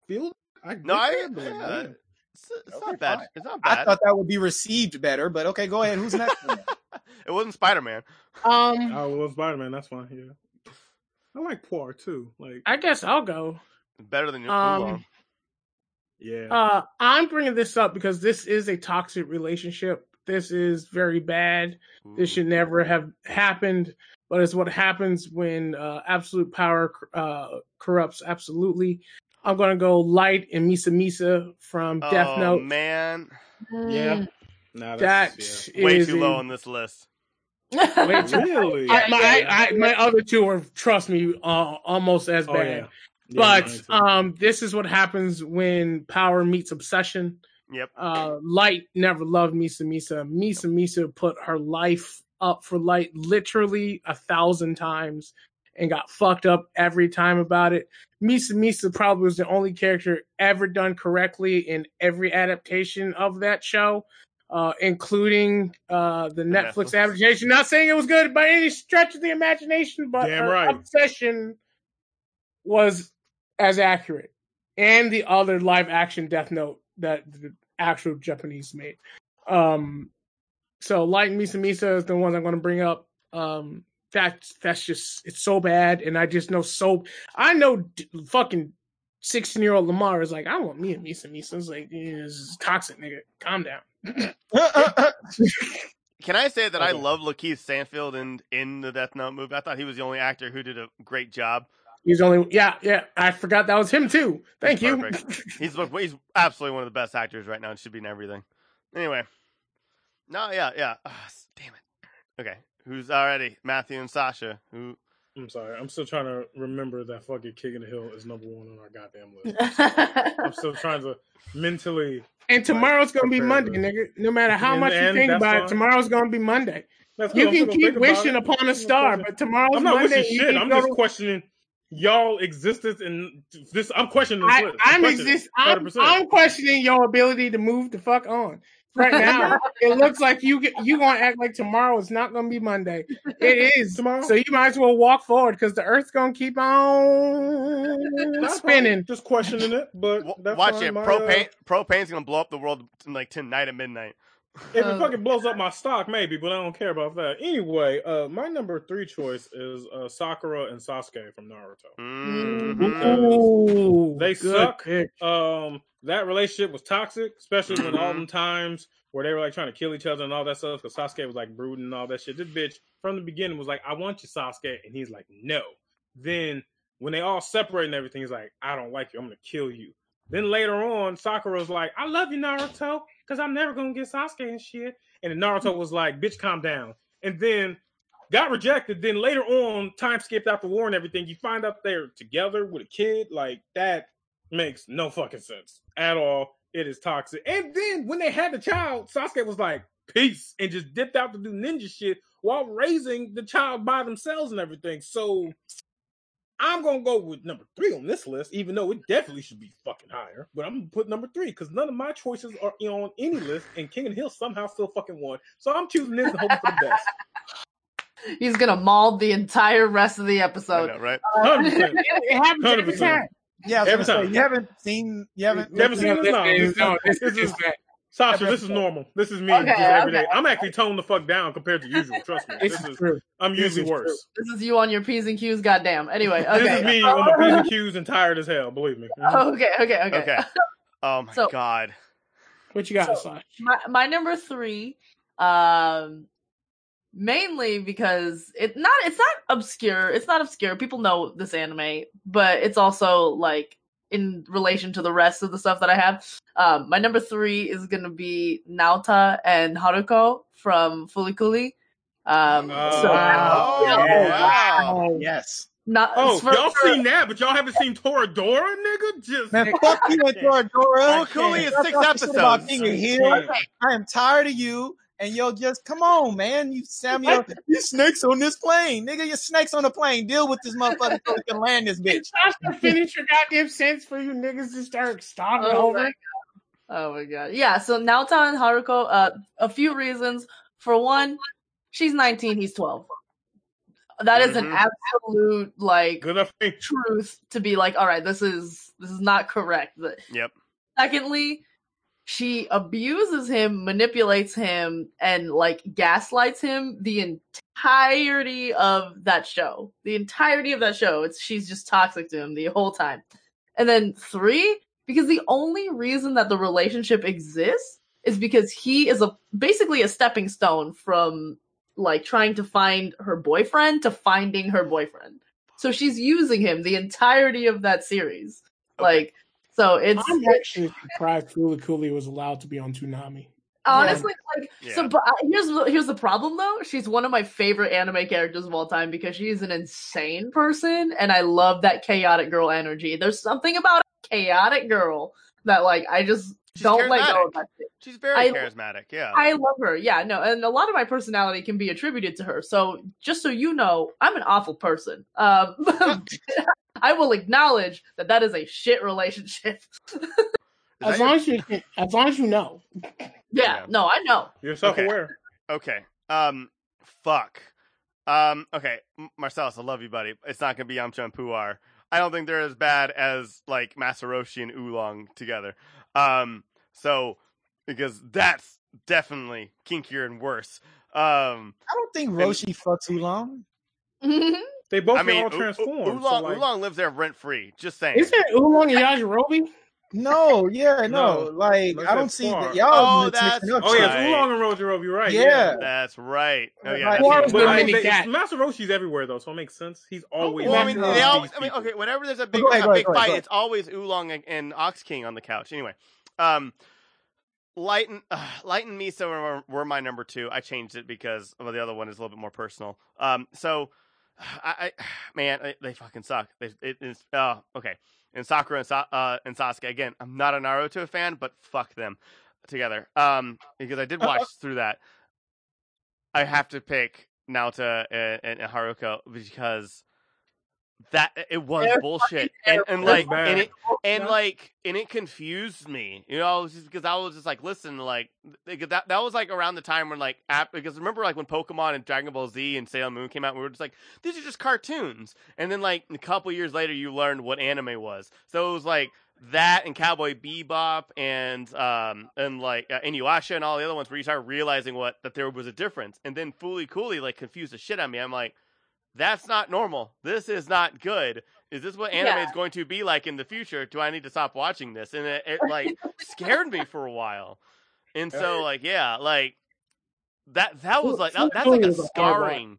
feel. I No, I. get that, yeah, yeah. It's, it's Okay, not bad. fine. It's not bad. I thought that would be received better, but okay, go ahead. Who's next? it wasn't Spider Man. Um, Oh, well, Spider Man. That's fine. Yeah, I like Puar too. Like, I guess I'll go. Better than Um, Oolong. Yeah, Uh, I'm bringing this up because this is a toxic relationship. This is very bad. This should never have happened, but it's what happens when uh, absolute power uh, corrupts absolutely. I'm gonna go Light and Misa Misa from Death oh, Note. man, yeah. Nah, That that's, way is too a- low on this list. Way too- really. I, my, I, I, my other two are, trust me, uh, almost as oh bad. yeah. Yeah, but um, this is what happens when power meets obsession. Yep. Uh, Light never loved Misa Misa. Misa Misa put her life up for Light literally a thousand times and got fucked up every time about it. Misa Misa probably was the only character ever done correctly in every adaptation of that show, uh, including uh, the Netflix, Netflix. adaptation. Not saying it was good by any stretch of the imagination, but Damn her right. obsession was as accurate, and the other live action Death Note that the actual Japanese made. Um, so like Misa Misa is the one I'm going to bring up. Um, that's that's just it's so bad, and I just know so I know d- fucking sixteen year old Lamar is like I want me a Misa Misa. It's like yeah, this is toxic, nigga. Calm down. Can I say that I love LaKeith Stanfield in in the Death Note movie? I thought he was the only actor who did a great job. He's only yeah yeah. I forgot that was him too. Thank He's you. He's he's absolutely one of the best actors right now. and should be in everything. Anyway, no, yeah, yeah. Ah, damn it. Okay, who's already Matthew and Sasha? Who? I'm sorry. I'm still trying to remember that fucking King of the Hill is number one on our goddamn list. I'm still trying to mentally. and tomorrow's gonna be Monday, this. nigga. No matter how And- much you and think about fine. it, tomorrow's gonna be Monday. That's You cool. Can keep wishing upon a I'm star, but tomorrow's I'm not Monday. wishing shit. I'm just to- questioning y'all existence and this. I'm questioning this I, list. I'm questioning exist. I'm, I'm questioning your ability to move the fuck on. Right now, it looks like you get, you gonna act like tomorrow is not gonna be Monday. It is Tomorrow? so you might as well walk forward because the Earth's gonna keep on That's spinning. fine. Just questioning it, but that's watch fine. it. My, uh, Propane. Propane's gonna blow up the world like tonight at midnight. If Uh, it fucking blows up my stock, maybe, but I don't care about that. Anyway, uh, my number three choice is uh, Sakura and Sasuke from Naruto. Mhm. Ooh, They suck. pick. Um, that relationship was toxic, especially when all Mhm. them times where they were like trying to kill each other and all that stuff. Because Sasuke was like brooding and all that shit. This bitch from the beginning was like, "I want you, Sasuke," and he's like, "No." Then when they all separate and everything, he's like, "I don't like you. I'm gonna kill you." Then later on, Sakura's like, "I love you, Naruto, because I'm never gonna get Sasuke and shit." And Naruto was like, "Bitch, calm down." And then got rejected. Then later on, time skipped after war and everything. You find out they're together with a kid. Like that makes no fucking sense at all. It is toxic. And then when they had the child, Sasuke was like, peace, and just dipped out to do ninja shit while raising the child by themselves and everything. So I'm gonna go with number three on this list, even though it definitely should be fucking higher. But I'm gonna put number three because none of my choices are on any list, and King and Hill somehow still fucking won. So I'm choosing this and hoping for the best. He's gonna maul the entire rest of the I episode. know, right? Uh, Hundred percent. It happens 100%. time. Yeah, I was Every gonna say, you haven't seen, you haven't, You haven't seen this? No, This this is- is- no, this this is is- just that. Sasha, this is normal. This is me Okay, just every day. okay. I'm actually toned the fuck down compared to usual. Trust me. This This is is true. I'm This usually is true. worse. This is you on your P's and Q's, goddamn. Anyway, okay. This is me on my P's and Q's and tired as hell. Believe me. Okay, okay, okay. Okay. Oh my So- god. What you got, So- Slash? my my number three, um, mainly because it not it's not obscure. It's not obscure. People know this anime, but it's also like in relation to the rest of the stuff that I have. Um, my number three is gonna be Naota and Haruko from Fooly Cooly. Um, Oh, so wow. yeah. Oh, wow. Yes. not Oh, for- y'all for- seen that, but y'all haven't seen Toradora, nigga? Just Man, fuck you and Toradora. Well, Cooly is six talking shit About episodes. King of I am tired of you. And yo, just come on, man. You Samuel, you snakes on this plane, nigga. You snakes on the plane. Deal with this motherfucker so we can land this bitch. Sasha, finish your goddamn sentence for you niggas to start stopping Oh over. my Oh my god. Yeah, so Naota and Haruko, uh a few reasons. For one, she's 19, he's 12. That is an Mhm. absolute like good enough. for me. truth to be like, all right, this is this is not correct. But Yep. secondly, she abuses him, manipulates him, and like gaslights him the entirety of that show. The entirety of that show. It's she's just toxic to him the whole time. And then three, because the only reason that the relationship exists is because he is a basically a stepping stone from like trying to find her boyfriend to finding her boyfriend. So she's using him the entirety of that series. Like so it's I'm actually surprised Fooly Cooly was allowed to be on Toonami. honestly like Yeah. so but here's here's the problem though. She's one of my favorite anime characters of all time because she is an insane person and I love that chaotic girl energy. There's something about a chaotic girl that like I just She's don't let go of that shit. She's very I- charismatic. Yeah. I love her. Yeah, no, and a lot of my personality can be attributed to her. So just so you know, I'm an awful person. Um, I will acknowledge that that is a shit relationship. As that your- long as you, as long as you know. yeah, Yeah. no, I know. You're self-aware. Okay. Um, fuck. Um, okay, Marcellus, I love you, buddy. It's not gonna be Yamcha and Puar. I don't think they're as bad as like Master Roshi and Oolong together. Um, so because that's definitely kinkier and worse. Um, I don't think Roshi fucks Oolong. They both I mean, all Oo- transformed. Oo- so, Oolong, like, Oolong lives there rent free. Just saying. Isn't it Oolong and Yajirobe? No, yeah, no. No. Like I don't see Puar. that y'all. Oh, mixing that's- up Oh yeah, Right. Oolong and Roshi You're right. Yeah. That's right. Oh yeah, Like, that's Puar even But the worse. I mini mean, they, cat. Master Roshi's everywhere though, so it makes sense. He's always. Well, I mean, they always. I mean, okay, whenever there's a big, ahead, a go ahead, big go ahead, fight, go ahead. it's always Oolong and, and Ox King on the couch. Anyway, um, Light and uh, Light and Misa were, were my number two. I changed it because well, the other one is a little bit more personal. Um, so I, I man, they, they fucking suck. They, it is. Oh, okay. And Sakura and, Sa- uh, and Sasuke again. I'm not a Naruto fan, but fuck them together. Um, because I did watch through that. I have to pick Naota and, and, and Haruko because that it was They're bullshit and, and like That's and it and like and it confused me you know just because i was just like listen like that that was like around the time when like app because remember like when pokemon and dragon ball z and sailor moon came out we were just like these are just cartoons and then like a couple years later you learned what anime was so it was like that and Cowboy Bebop and um and like uh, Inuyasha and all the other ones where you start realizing what that there was a difference and then Fooly Cooly like confused the shit out of me. I'm like, that's not normal. This is not good. Is this what anime Yeah. is going to be like in the future? Do I need to stop watching this? And it, it like scared me for a while. And so like yeah, like that that was like that, that's like a Fooly was a hard one. scarring.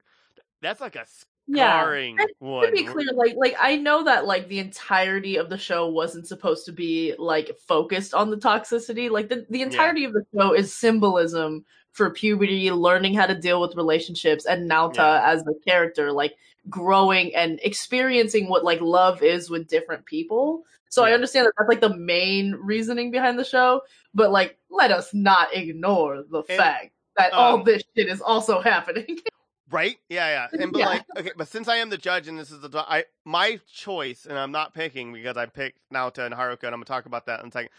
That's like a Yeah. scarring And one. to be clear, like like I know that like the entirety of the show wasn't supposed to be like focused on the toxicity. Like the, the entirety of the show is symbolism for puberty, learning how to deal with relationships, and Naota Yeah. as the character, like growing and experiencing what like love is with different people. So I understand that that's like the main reasoning behind the show, but like let us not ignore the And, fact that all um, this shit is also happening. Right? Yeah, yeah. And but Yeah. like, okay, but since I am the judge and this is the I my choice, and I'm not picking because I picked Naota and Haruko, and I'm gonna talk about that in a second.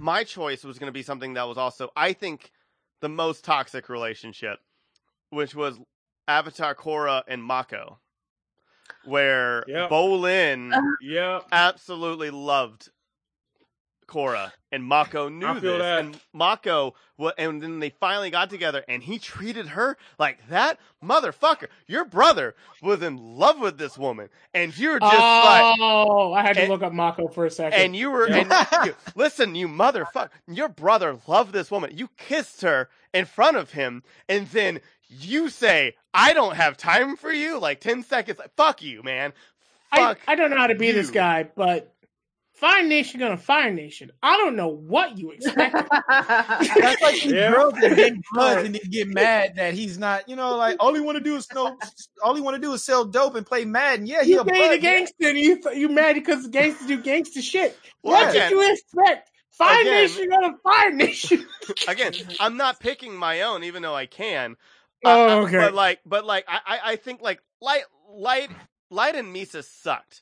My choice was gonna be something that was also, I think, the most toxic relationship, which was Avatar Korra and Mako, where Yep. Bolin Yeah. absolutely loved Korra, and Mako knew I this, that. and Mako, and then they finally got together, and he treated her like that motherfucker. Your brother was in love with this woman, and you're just like, oh, I had to and- look up Mako for a second. and you were, and you, listen, you motherfucker, your brother loved this woman. You kissed her in front of him, and then you say, "I don't have time for you." Like ten seconds, like, fuck you, man. I, Fuck. I don't know how to be this guy, but Fire Nation gonna Fire Nation. I don't know what you expect. That's like these Yeah. girls that get buds and then get mad that he's not, you know, like all he want to do is sell, all he want to do is sell dope and play Madden. Yeah, he you a made a gangster and you you mad because gangsters do gangster shit. Well, what again- did you expect? Fire again- Nation gonna Fire Nation. Again, I'm not picking my own, even though I can. Oh, uh, okay. But like, but like, I, I, I think like light, light, light and Misa sucked,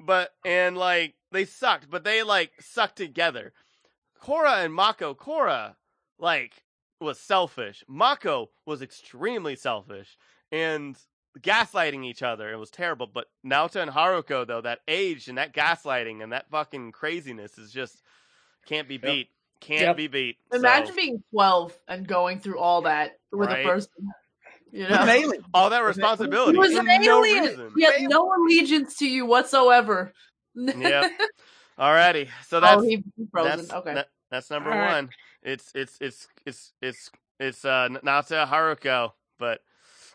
but and like they sucked, but they like sucked together. Korra and Mako, Korra like was selfish. Mako was extremely selfish and gaslighting each other. It was terrible. But Naota and Haruko though, that age and that gaslighting and that fucking craziness is just can't be beat. Can't Yep. be beat. Imagine So, being 12 and going through all that with Right. a person. You know? an all that responsibility. He was an alien. reason. He had no allegiance to you whatsoever. Yep. Alrighty. So that's oh, he he frozen. that's okay. that- that's number All right. one. It's it's it's it's it's it's uh Naota Haruko, but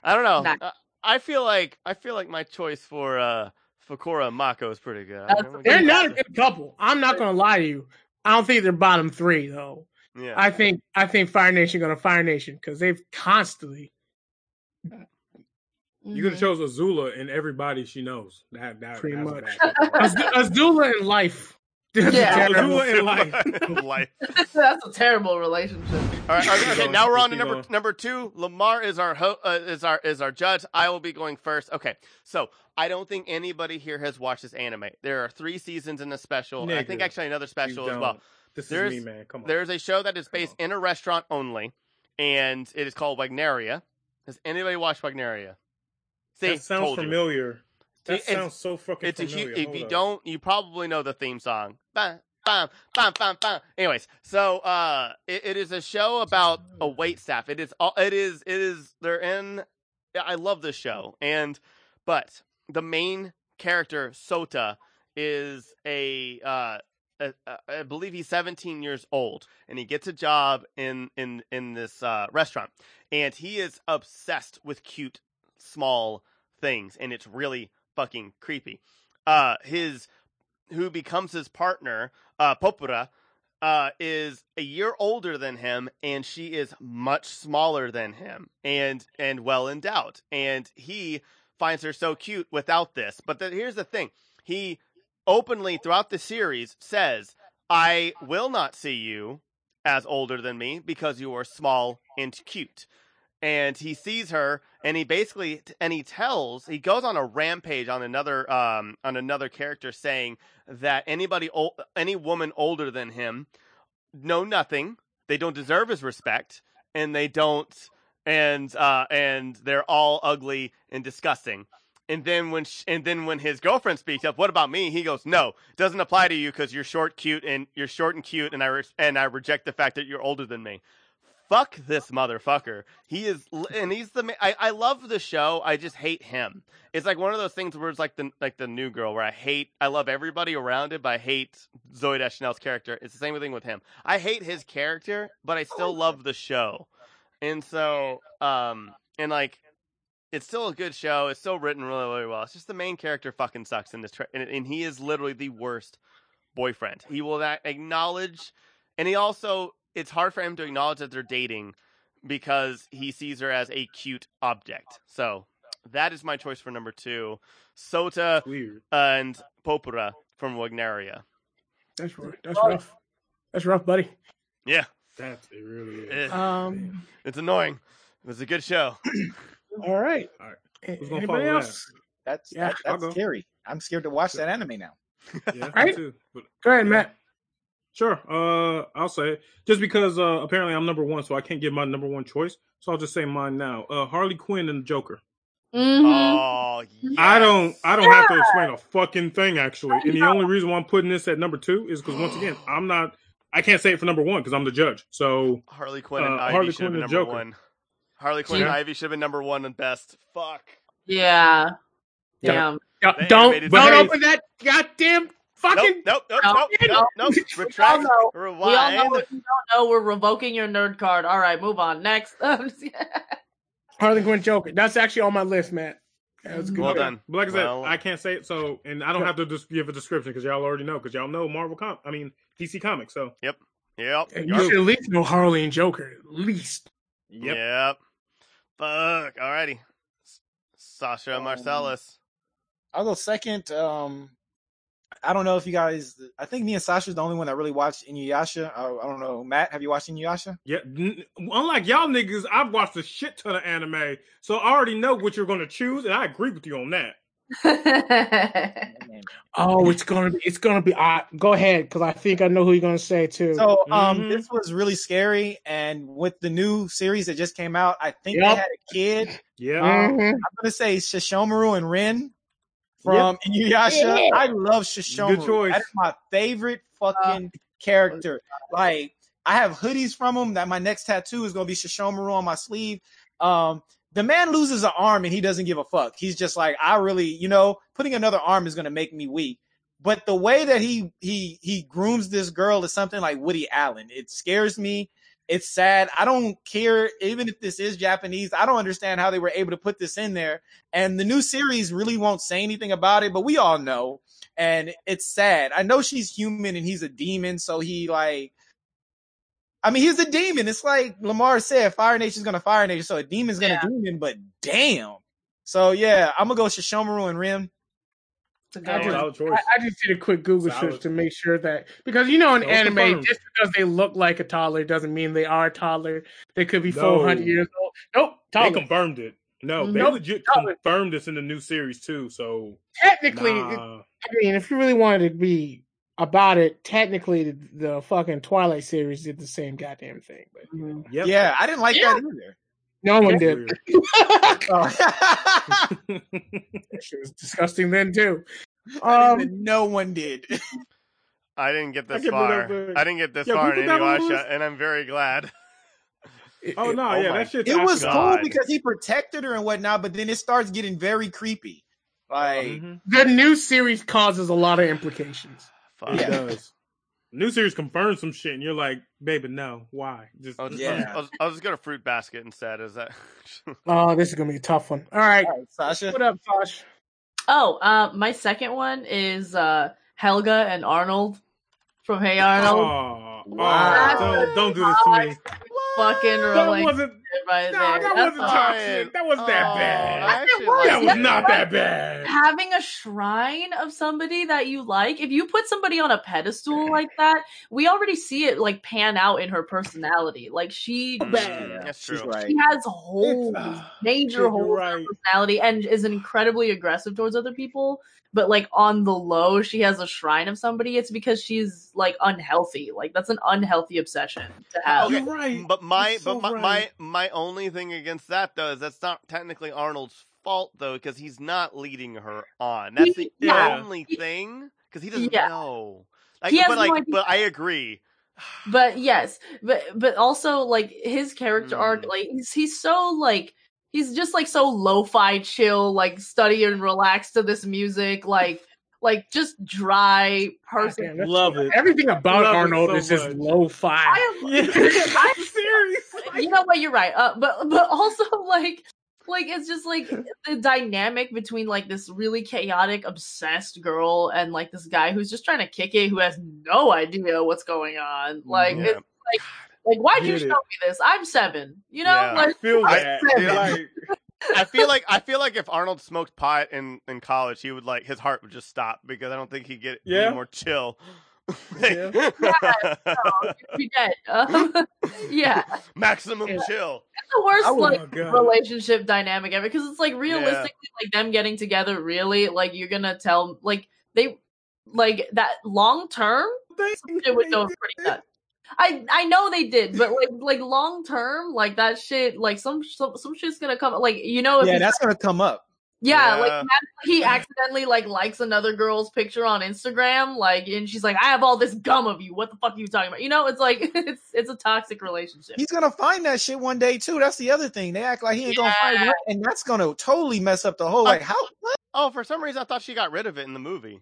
I don't know. Nice. Uh, I feel like I feel like my choice for uh for Korra and Mako is pretty good. I That's don't know what They're not a good couple. I'm not gonna lie to you. I don't think they're bottom three though. Yeah. I think I think Fire Nation gonna Fire Nation because they've constantly. You could have Mhm. chose Azula and everybody she knows. That that Pretty that's much. a. Az- Azula in life Yeah. terrible- Azula in life. Life. That's a terrible relationship. All right, okay, okay, now we're on to number number two. Lamar is our ho- uh, is our is our judge. I will be going first. Okay, so I don't think anybody here has watched this anime. There are three seasons in the special. and I think actually another special as well. This There's- is me, man. Come on. There's a show that is based in a restaurant only, and it is called Wagnaria. Has anybody watched Wagnaria? See, that sounds told you. familiar. That See, sounds so fucking It's a familiar. huge. If Hold you up. don't, you probably know the theme song. Bam, bam, bam, bam, bam. Anyways, so uh, it, it is a show about a wait staff. It is. all It is. It is. They're in. I love this show, and but the main character Sota is a. Uh, a- a- I believe he's 17 years old, and he gets a job in in in this uh, restaurant, and he is obsessed with cute small things, and it's really fucking creepy. Uh, his who becomes his partner, uh, Popura, uh, is a year older than him, and she is much smaller than him, and and well endowed, and he finds her so cute without this. But the, here's the thing: he openly throughout the series says, "I will not see you as older than me because you are small and cute." And he sees her and he basically and he tells he goes on a rampage on another um on another character saying that anybody any woman older than him know nothing they don't deserve his respect and they don't and uh and they're all ugly and disgusting. And then when sh- and then when his girlfriend speaks up what about me? he goes no doesn't apply to you because you're short cute and you're short and cute and i re- and i reject the fact that you're older than me fuck this motherfucker. He is, and he's the. I, I love the show. I just hate him. It's like one of those things where it's like the like the new girl where I hate. I love everybody around it, but I hate Zooey Deschanel's character. It's the same thing with him. I hate his character, but I still love the show, and so um and like. It's still a good show. It's still written really, really well. It's just the main character fucking sucks in this, tra- and, and he is literally the worst boyfriend. He will not acknowledge, and he also it's hard for him to acknowledge that they're dating because he sees her as a cute object. So that is my choice for number two. Sota Weird. and Popura from Wagnaria. That's rough. That's rough. That's rough, buddy. Yeah, That's it really is. eh, Um. it's annoying. It was a good show. All right. All right. A- Who's gonna Anybody follow else? That's Yeah, that, that's scary. I'm scared to watch that anime now. Yeah, me Right? too. But Go ahead, Matt. Sure. Uh, I'll say it. just because uh, apparently I'm number one, so I can't give my number one choice. So I'll just say mine now. Uh, Harley Quinn and the Joker. Mhm. Oh, I don't. I don't have to explain a fucking thing actually. And the only reason why I'm putting this at number two is because once again, I'm not. I can't say it for number one because I'm the judge. So Harley Quinn and Uh, Ivy Harley should have been number Joker. one. Harley Quinn and Ivy should have been number one and best. Fuck. Yeah. Yeah. Damn. Don't don't, don't open that goddamn fucking. Nope, nope, nope, No. nope, nope, nope. We all Retract. know. We all know if you don't know we're revoking your nerd card. All right, move on. Next. Harley Quinn Joker. That's actually on my list, Matt. That was good. Well done. But like I said, Well- I can't say it. So, and I don't have to just give a description because y'all already know because y'all know Marvel com. I mean DC Comics. So Yep. And you should at least know Harley and Joker. At least. yep. Yep. Fuck. Alrighty. S- Sasha Um, Marcellus. I'll go second. Um, I don't know if you guys. I think me and Sasha's the only one that really watched Inuyasha. I, I don't know. Matt, have you watched Inuyasha? Yeah, unlike y'all niggas, I've watched a shit ton of anime, so I already know what you're going to choose, and I agree with you on that. Oh, it's gonna be. It's gonna be. I, go ahead, because I think I know who you're gonna say too. So um, Mhm. this was really scary, and with the new series that just came out, I think they had a kid. Yeah, Mhm. I'm gonna say Sesshomaru and Rin from Inuyasha. Yeah. I love Sesshomaru. Good choice. That is my favorite fucking character. Like I have hoodies from him. That my next tattoo is gonna be Sesshomaru on my sleeve. Um, the man loses an arm and he doesn't give a fuck. He's just like, I really, you know, putting another arm is gonna make me weak. But the way that he he he grooms this girl is something like Woody Allen. It scares me. It's sad. I don't care, even if this is Japanese. I don't understand how they were able to put this in there. And the new series really won't say anything about it, but we all know. And it's sad. I know she's human and he's a demon, so he like. I mean, he's a demon. It's like Lamar said, Fire Nation's gonna Fire Nation, so a demon's gonna Yeah. demon. But damn. So yeah, I'm gonna go Sesshomaru and Rin. It's a I good just, one. Solid choice. I, I just did a quick Google Solid. search to make sure that because you know in So anime, confirmed. just because they look like a toddler doesn't mean they are a toddler. They could be No. four hundred years old. Nope, They confirmed it. No, they Nope. legit Solid. confirmed this in the new series too. So Technically, nah. I mean, if you really wanted to be about it, technically the, the fucking Twilight series did the same goddamn thing, but Mhm. Yep. Yeah, I didn't like Yeah. that either. No one did. weird. Oh. That was disgusting then too. Um, no one did. I didn't get this can far. I didn't get this Yeah, far we in put that on Inuyasha, and I'm very glad. oh no, Oh yeah, my- that shit's It was actually- cool because he protected her and whatnot, but then it starts getting very creepy. Like, Mhm. the new series causes a lot of implications. Fuck. It Yeah. does. New series confirms some shit, and you're like, baby, no, why? Just I'll just, Yeah. I'll, just, I'll, just, I'll just go to Fruit Basket instead. Is that? Oh, this is gonna be a tough one. All right, all right, Sasha. what up, Fosh? Oh, uh, my second one is uh, Helga and Arnold from Hey Arnold. Oh, Wow. oh, don't, don't do this to me. Fucking That relationship wasn't. right No, there. that That's wasn't all. toxic. That wasn't that Oh, bad. I actually was. That was Yeah. not that bad. having a shrine of somebody that you like if you put somebody on a pedestal like that we already see it like pan out in her personality like she Mm, That's She's true. she has holes It's- major you're holes in her right. personality and is incredibly aggressive towards other people but like on the low she has a shrine of somebody it's because she's like unhealthy like that's an unhealthy obsession to have Okay, You're right. But my so but my, right. my my only thing against that though is that's not technically Arnold's fault though because he's not leading her on. That's the Yeah. only thing because he doesn't Yeah. know. Like, He has but no like, idea. but I agree. but yes but but also like his character arc Mm. like he's, he's so like he's just like so lo-fi chill like study and relax to this music like like just dry person Goddamn, Love it. Everything about Love Arnold so is just much. low-fi. I, Yeah, I'm serious. you know what you're right uh, but but also like like it's just like the dynamic between like this really chaotic obsessed girl and like this guy who's just trying to kick it who has no idea what's going on like Yeah. it's like like why'd you show it. me this i'm seven you know Yeah. I feel I- that. like, I feel like I feel like if Arnold smoked pot in in college, he would like his heart would just stop because I don't think he'd get Yeah. any more chill. Yeah. you'd be dead. Um, yeah, Maximum Yeah. chill. it's the worst I would- like Oh, God. relationship dynamic ever because it's like realistically, like them getting together. Really, like you're gonna tell like they like that long term. It would go pretty nuts. I I know they did, but like like long term, like that shit, like some some some shit's gonna come. Like you know, if Yeah, he- that's gonna come up. yeah, like Yeah. imagine he accidentally like likes another girl's picture on Instagram, like, and she's like, "I have all this gum of you. What the fuck are you talking about?" You know, it's like it's it's a toxic relationship. He's gonna find that shit one day too. That's the other thing. They act like he ain't gonna find it, and that's gonna totally mess up the whole. Like how? What? Oh, for some reason I thought she got rid of it in the movie.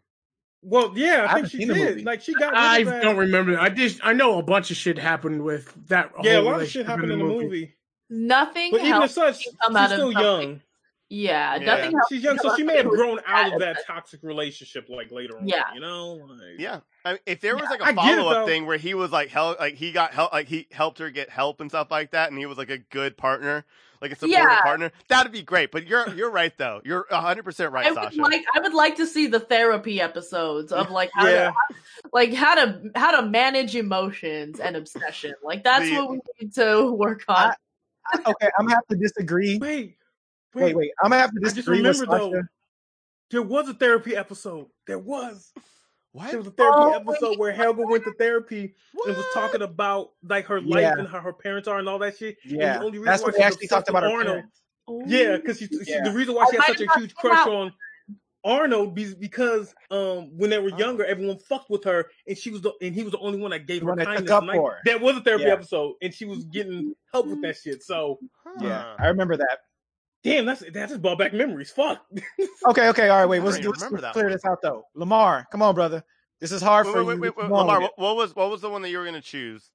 Well, yeah, I I think she did. movie. Like she got. rid I of that. don't remember. I just I know a bunch of shit happened with that. Yeah, a lot of shit happened in the movie. Nothing But even as such, she's still young. Yeah, Yeah. nothing helps. She's young, so she may have grown out of that. that toxic relationship like later on. Yeah. You know? Like, Yeah, I mean, if there was like a follow up thing where he was like help, like he got help, like he helped her get help and stuff like that, and he was like a good partner, like a supportive Yeah. partner, that'd be great. But you're you're right though. You're hundred percent right, I would Sasha. like I would like to see the therapy episodes of like how Yeah. to like how to how to manage emotions and obsession. Like that's The- what we need to work on. Okay, I'm gonna have to disagree. Wait, Wait, wait, wait. I'm gonna have to I just disagree with Sasha. though. There was a therapy episode. There was. What? There was a therapy Oh, episode where Helga went to therapy and was talking about like her life Yeah. and how her parents are and all that shit. And Yeah, the only reason that's why what she actually talked about her Arnold. parents. Yeah, because she, she- the reason why she I had such a huge crush out. on Arnold be- because um when they were Oh. younger, everyone fucked with her, and she was the and he was the only one that gave her one that took kindness. up and, like, for her. That was a therapy Yeah. episode, and she was getting help with that shit. So Yeah, Huh. I remember that. Damn, that's that just brought back memories. Fuck. Okay, okay, all right. Wait, let's, don't do, even let's clear one. this out though. Lamar, come on, brother. This is hard Wait, for wait, you. wait, wait, wait, Lamar, what, what was what was the one that you were gonna choose?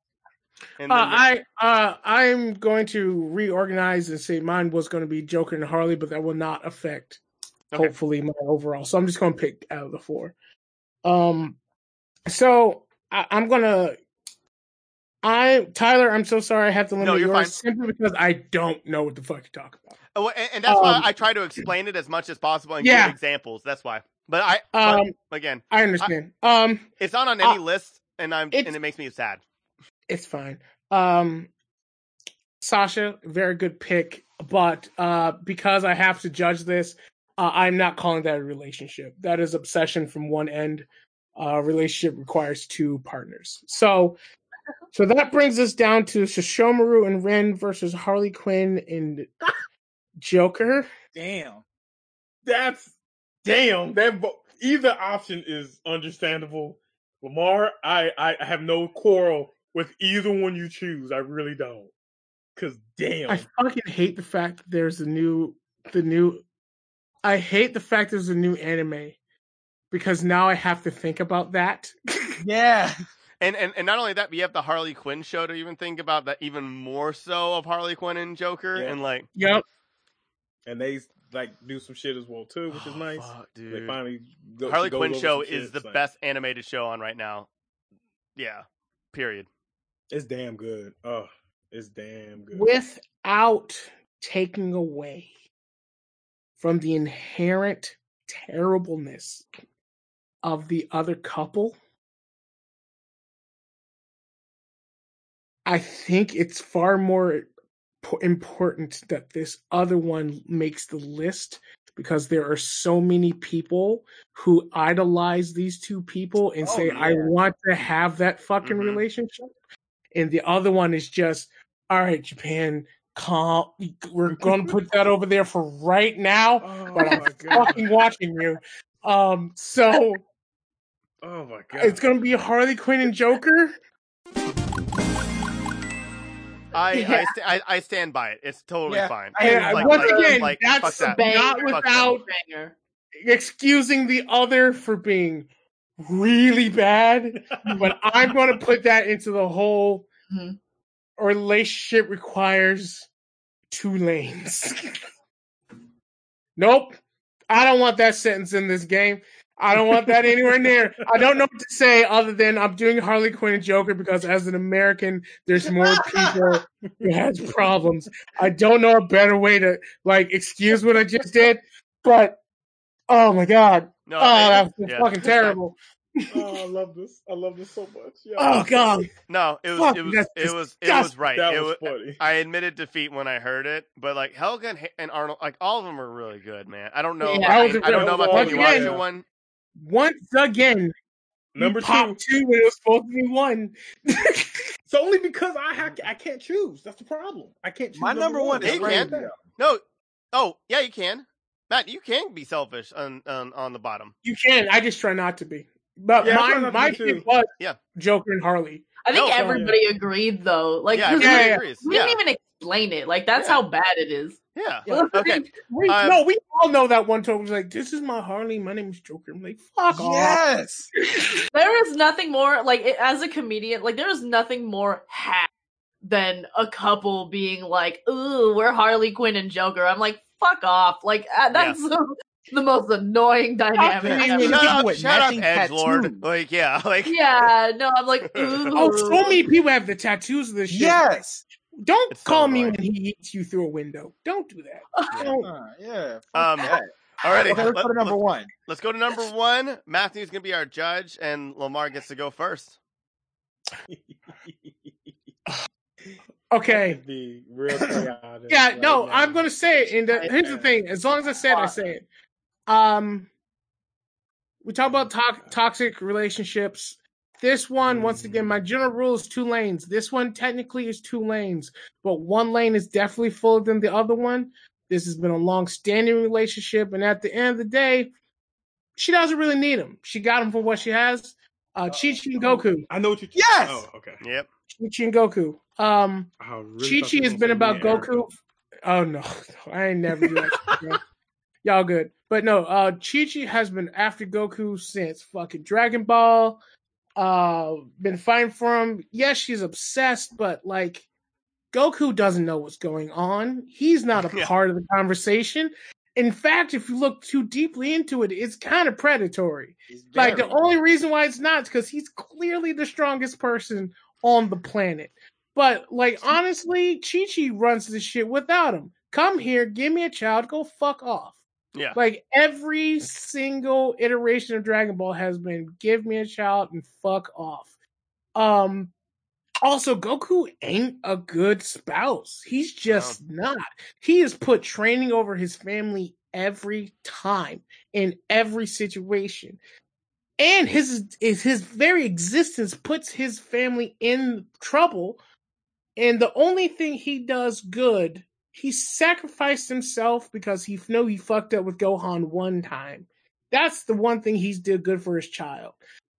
Uh, then- I uh, I'm going to reorganize and say mine was going to be Joker and Harley, but that will not affect Okay. hopefully my overall. So I'm just going to pick out of the four. Um, so I, I'm gonna. I Tyler, I'm so sorry I have to limit No, you're yours fine. simply because I don't know what the fuck you're talking about. Oh, and, and that's why um, I try to explain it as much as possible and Yeah. give examples. That's why. But I Um, but again, I understand. um, it's not on any uh, list, and I'm and it makes me sad. it's fine. Um, Sasha, very good pick, but uh, because I have to judge this, uh, I'm not calling that a relationship. That is obsession from one end. Uh, relationship requires two partners. So, so that brings us down to Sesshomaru and Rin versus Harley Quinn and Joker. Damn. That's damn. That either option is understandable. Lamar, I I have no quarrel with either one you choose. I really don't. Cause damn, I fucking hate the fact that there's a new, the new. I hate the fact there's a new anime because now I have to think about that. Yeah. And, and and not only that, but you have the Harley Quinn show to even think about that even more so of Harley Quinn and Joker, Yeah. and like yep. and they like do some shit as well too, which is Oh, nice. fuck, They finally go, Harley goes Quinn show is shit, the so best animated show on right now. Yeah. Period. It's damn good. Oh, it's damn good. Without taking away from the inherent terribleness of the other couple, I think it's far more important that this other one makes the list because there are so many people who idolize these two people and Oh, say, I want to have that fucking Mhm. relationship. And the other one is just, all right, Japan, calm. We're going to put that over there for right now, oh but I'm fucking watching you. Um, so Oh my god. it's going to be Harley Quinn and Joker. I Yeah. I, sta- I I stand by it. It's totally Yeah, fine. I- Like- once like- again, like, that's that. Bang. not without Banger. excusing the other for being really bad, but I'm going to put that into the whole Mhm. relationship requires two lanes. nope. I don't want that sentence in this game. I don't want that anywhere near. I don't know what to say other than I'm doing Harley Quinn and Joker because as an American, there's more people who has problems. I don't know a better way to like excuse what I just did, but oh my god, No, oh it- that was yeah. fucking terrible. oh, I love this. I love this so much. Yeah. Oh god, No, it was Fuck, it was it was it was right. that it was was, funny. I admitted defeat when I heard it, but like Helga and, and Arnold, like all of them are really good, man. I don't know. Yeah. about That was the- a I don't know about once the again- one. Once again, Number you popped two. two when it was supposed to be one. It's only because I ha- I can't choose. That's the problem. I can't choose. My number one Yeah, is you Ray. can. No, oh yeah, you can. Matt, you can be selfish on on, on the bottom. you can. I just try not to be. But Yeah, I try mine, not to my be, pick was Yeah. Joker and Harley. I think No, so- everybody agreed though. Like yeah, we, everybody Yeah, yeah. agrees. we Yeah, didn't even explain it. Like that's Yeah. how bad it is. yeah. Yeah. Okay. We, Um, no, we all know that one time was like, "This is my Harley. My name is Joker." I'm like, "Fuck off." Yes. There is nothing more like it, as a comedian. Like there is nothing more hack than a couple being like, "Ooh, we're Harley Quinn and Joker." I'm like, "Fuck off!" Like uh, that's the most annoying dynamic. I mean, ever. when Shut people up, with shut up, matching Edge Lord. tattoos. Like yeah, like yeah, no, I'm like, ooh. Oh, so many people have the tattoos of this shit. Yes. Don't It's so call me when he eats you through a window. Don't do that. Don't. Uh, yeah. fuck Um, that. Alrighty, Okay, let's let, go to number one. Let's go to number one. Matthew's gonna be our judge, and Lamar gets to go first. Okay. Be real chaotic. Yeah, right no, now. I'm gonna say it. And the, here's the thing: as long as I say it, I say it. Um, we talk about to- toxic relationships. This one, once again, my general rule is two lanes. This one technically is two lanes, but one lane is definitely fuller than the other one. This has been a long-standing relationship, and at the end of the day, she doesn't really need him. She got him for what she has. Uh, Chi Chi and Goku. I know what you. Yes! Oh, okay. Yep. Chi Chi and Goku. Um, I really Chi Chi you has were been gonna about say me and Goku. Oh no, I ain't never do that. shit, bro. Y'all good, but no. Uh, Chi Chi has been after Goku since fucking Dragon Ball. Uh, been fighting for him. Yes, she's obsessed, but like, Goku doesn't know what's going on. He's not a Yeah. part of the conversation. In fact, if you look too deeply into it, it's kind of predatory. Like the only reason why it's not is because he's clearly the strongest person on the planet. But like honestly, Chi Chi runs this shit without him. Come here, give me a child, go fuck off. Yeah. Like every single iteration of Dragon Ball has been give me a child and fuck off. Um also Goku ain't a good spouse. He's just not. He has put training over his family every time in every situation. And his is his very existence puts his family in trouble. And the only thing he does good, he sacrificed himself because he know he fucked up with Gohan one time. That's the one thing he's did good for his child.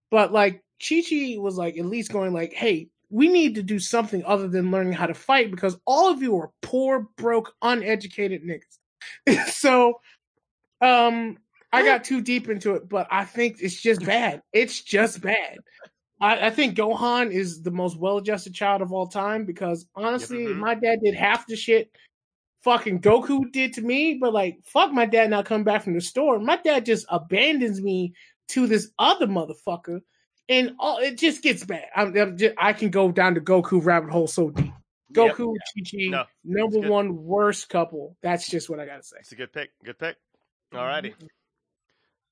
But like Chi Chi was like at least going like, hey, we need to do something other than learning how to fight because all of you are poor, broke, uneducated niggas. so um I got too deep into it, but I think it's just bad. It's just bad. I, I think Gohan is the most well-adjusted child of all time because honestly, mhm. my dad did half the shit fucking Goku did to me, but like fuck my dad not coming back from the store. My dad just abandons me to this other motherfucker, and all it just gets bad. I'm, I'm just, I can go down to Goku rabbit hole so deep. Yep. Goku, Chi Chi, No, number one worst couple. That's just what I gotta say. It's a good pick. Good pick. Alrighty.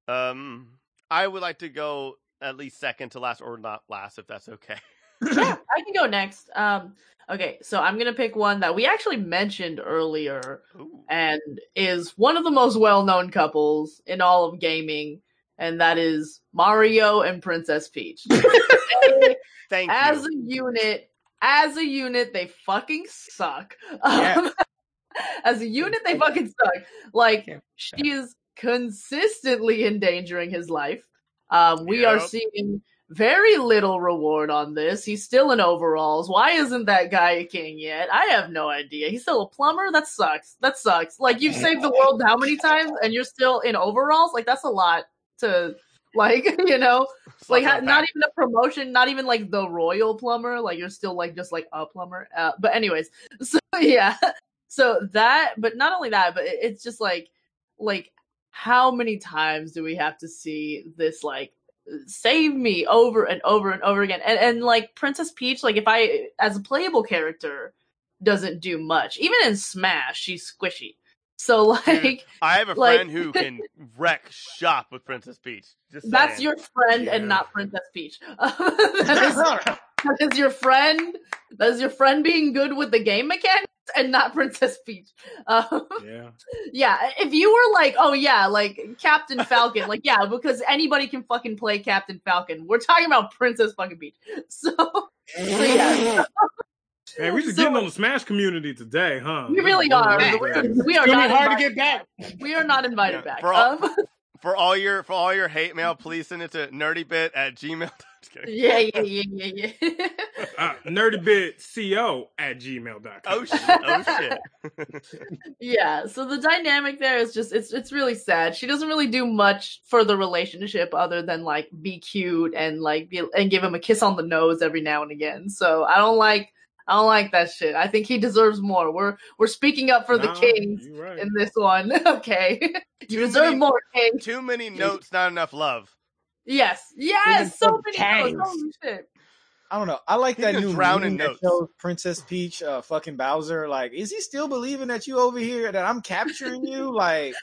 Um, I would like to go at least second to last, or not last, if that's okay. yeah, I can go next. Um, okay, so I'm gonna pick one that we actually mentioned earlier, Ooh. and is one of the most well-known couples in all of gaming, and that is Mario and Princess Peach. Thank as you. a unit, as a unit, they fucking suck. Yeah. Um, as a unit, they fucking suck. Like Yeah. she is consistently endangering his life. Um, we are seeing very little reward on this. He's still in overalls. Why isn't that guy a king yet? I have no idea. He's still a plumber. That sucks. That sucks. Like you've saved the world how many times, and you're still in overalls? Like that's a lot to like. You know, like ha- not even a promotion, not even like the royal plumber. Like you're still like just like a plumber. Uh, but anyways, so yeah, so that. But not only that, but it's just like like how many times do we have to see this like save me over and over and over again and and like princess peach like if i as a playable character doesn't do much even in smash she's squishy so like I have a like- friend who can wreck shop with Princess Peach. Just that's saying. your friend Yeah. and not princess peach that, is, that is your friend that is your friend being good with the game mechanics and not princess peach um, Yeah. Yeah, if you were like, oh yeah, like Captain Falcon, like yeah, because anybody can fucking play Captain Falcon. We're talking about Princess fucking Peach. So, so yeah, Man, we just So- getting on the Smash community today, huh? we really are. Yeah. We are, we are It's not be hard to invited, get back. we are not invited Yeah, back. for all- Um, for all your for all your hate mail, please send it to nerdybit at gmail. Just kidding. yeah, yeah, yeah, yeah, yeah. uh, nerdybitco at gmail.com. Oh shit! Oh shit! yeah so the dynamic there is just it's it's really sad she doesn't really do much for the relationship other than like be cute and like be, and give him a kiss on the nose every now and again so i don't like i don't like that shit i think he deserves more we're we're speaking up for the Nah, kings right. in this one okay you Too deserve many- more king Too many notes, not enough love. Yes yes so many kings. notes. Holy shit I don't know. I like that new drown meme that shows Princess Peach, uh, fucking Bowser. Like, is he still believing that you over here that I'm capturing you? Like,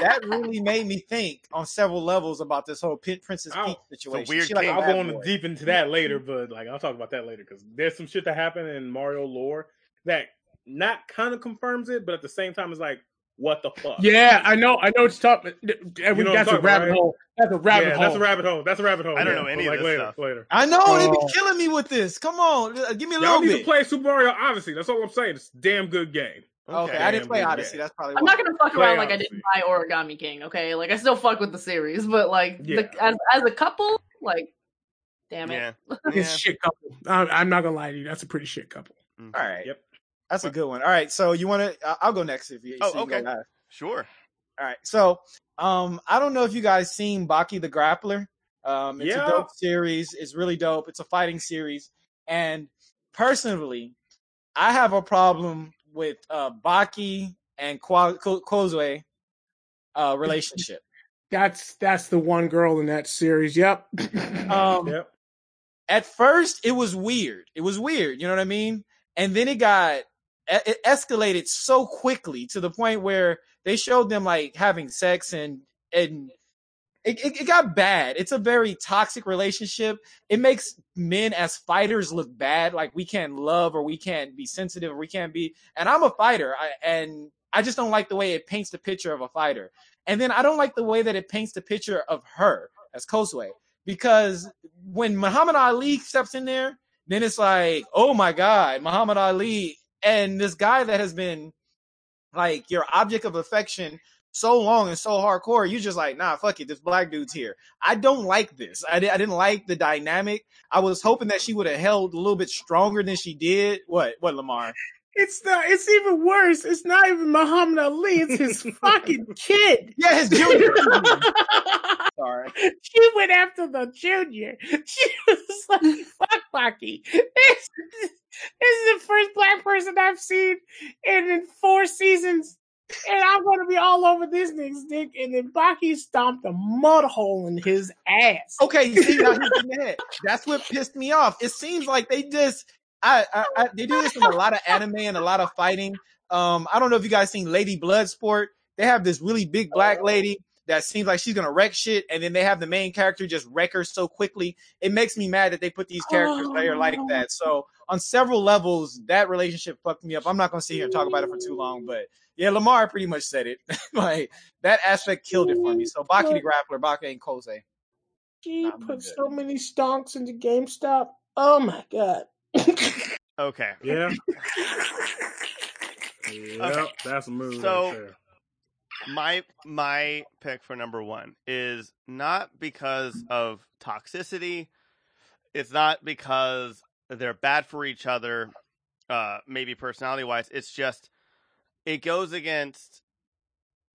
that really made me think on several levels about this whole Pin- Princess Oh, Peach situation. weird She like. I'll bad go on boy. deep into that later, but like I'll talk about that later because there's some shit that happened in Mario lore that not kind of confirms it, but at the same time it's like, what the fuck? Yeah, I know. I know it's tough. But, talking. And You know what I'm that's a rabbit about, right? hole. That's a rabbit yeah, hole. that's a rabbit hole. That's a rabbit hole. I don't yeah, know any of like this later, stuff. Later. I know they be Oh. killing me with this. Come on, uh, give me a Y'all little need bit. to play Super Mario Odyssey. That's all I'm saying. It's a damn good game. okay, I didn't play Odyssey. game. That's probably. I'm not gonna fuck Play around like I didn't buy Origami King, okay? Like I still fuck with the series, but like Yeah. the, as as a couple, like damn it. Yeah. It's yeah. a shit couple. I, I'm not gonna lie to you. That's a pretty shit couple. All right. Yep. That's a good one. All right. So you want to? I'll go next if you. Oh, so you okay. last. Sure. All right. So, um, I don't know if you guys seen Baki the Grappler. Um, it's Yeah. a dope series. It's really dope. It's a fighting series, and personally, I have a problem with uh Baki and Kwa- Ko- Kozue uh relationship. That's that's the one girl in that series. Yep. Um, Yep. at first it was weird. It was weird, you know what I mean? And then it got it escalated so quickly to the point where they showed them like having sex and and it, it, it got bad. It's a very toxic relationship. It makes men as fighters look bad. Like we can't love or we can't be sensitive or we can't be. And I'm a fighter, I, and I just don't like the way it paints the picture of a fighter. And then I don't like the way that it paints the picture of her as Kozue because when Muhammad Ali steps in there, then it's like, oh my God, Muhammad Ali and this guy that has been like your object of affection so long and so hardcore, you just like, nah, fuck it, this black dude's here. I don't like this. I, di- I didn't like the dynamic. I was hoping that she would have held a little bit stronger than she did. What? What, Lamar? It's not. It's even worse. It's not even Muhammad Ali. It's his fucking kid. Yeah, his junior. Sorry. she went after the junior. She was like, "Fuck Baki." This, this is the first black person I've seen in, in four seasons, and I'm going to be all over this nigga's dick. And then Baki stomped a mud hole in his ass. Okay, you see, now he's in the head. That's what pissed me off. It seems like they just, I, I, I, they do this in a lot of anime and a lot of fighting. Um, I don't know if you guys seen Lady Bloodsport. They have this really big black lady that seems like she's gonna wreck shit, and then they have the main character just wreck her so quickly. It makes me mad that they put these characters there like that. So on several levels, that relationship fucked me up. I'm not gonna sit here and talk about it for too long, but yeah, Lamar pretty much said it. like that aspect killed it for me. So Baki the Grappler, Baki and Kose. She put so many stonks into GameStop. Oh my god. Okay. Yeah. Yep, that's a move. So- right my my pick for number one is not because of toxicity it's not because they're bad for each other uh maybe personality wise it's just it goes against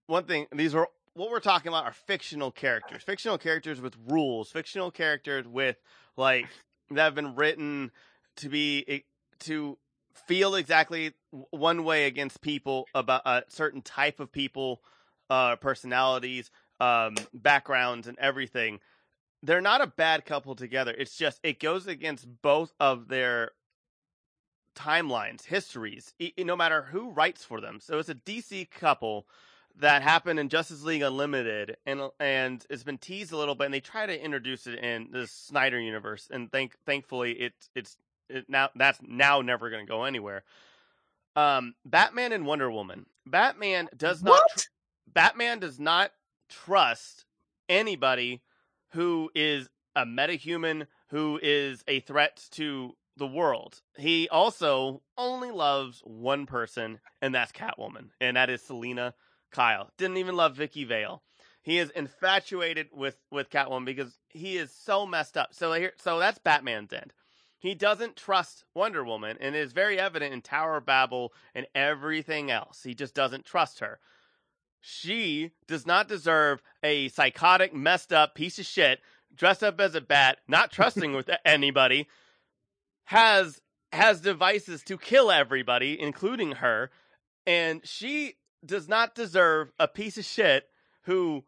one thing these are what we're talking about are fictional characters fictional characters with rules fictional characters with like that have been written to be to feel exactly one way against people about a certain type of people uh personalities um backgrounds and everything. They're not a bad couple together. It's just it goes against both of their timelines histories no matter who writes for them. So it's a dc couple that happened in Justice League Unlimited, and and it's been teased a little bit, and they try to introduce it in the Snyder universe, and thank thankfully it's it's it now that's now never going to go anywhere. Um, Batman and Wonder Woman. Batman does not. Tr- Batman does not trust anybody who is a metahuman who is a threat to the world. He also only loves one person, and that's Catwoman, and that is Selina Kyle. Didn't even love Vicki Vale. He is infatuated with with Catwoman because he is so messed up. So here, so that's Batman's end. He doesn't trust Wonder Woman, and it is very evident in Tower of Babel and everything else. He just doesn't trust her. She does not deserve a psychotic, messed up piece of shit dressed up as a bat, not trusting with anybody, has has devices to kill everybody, including her, and she does not deserve a piece of shit who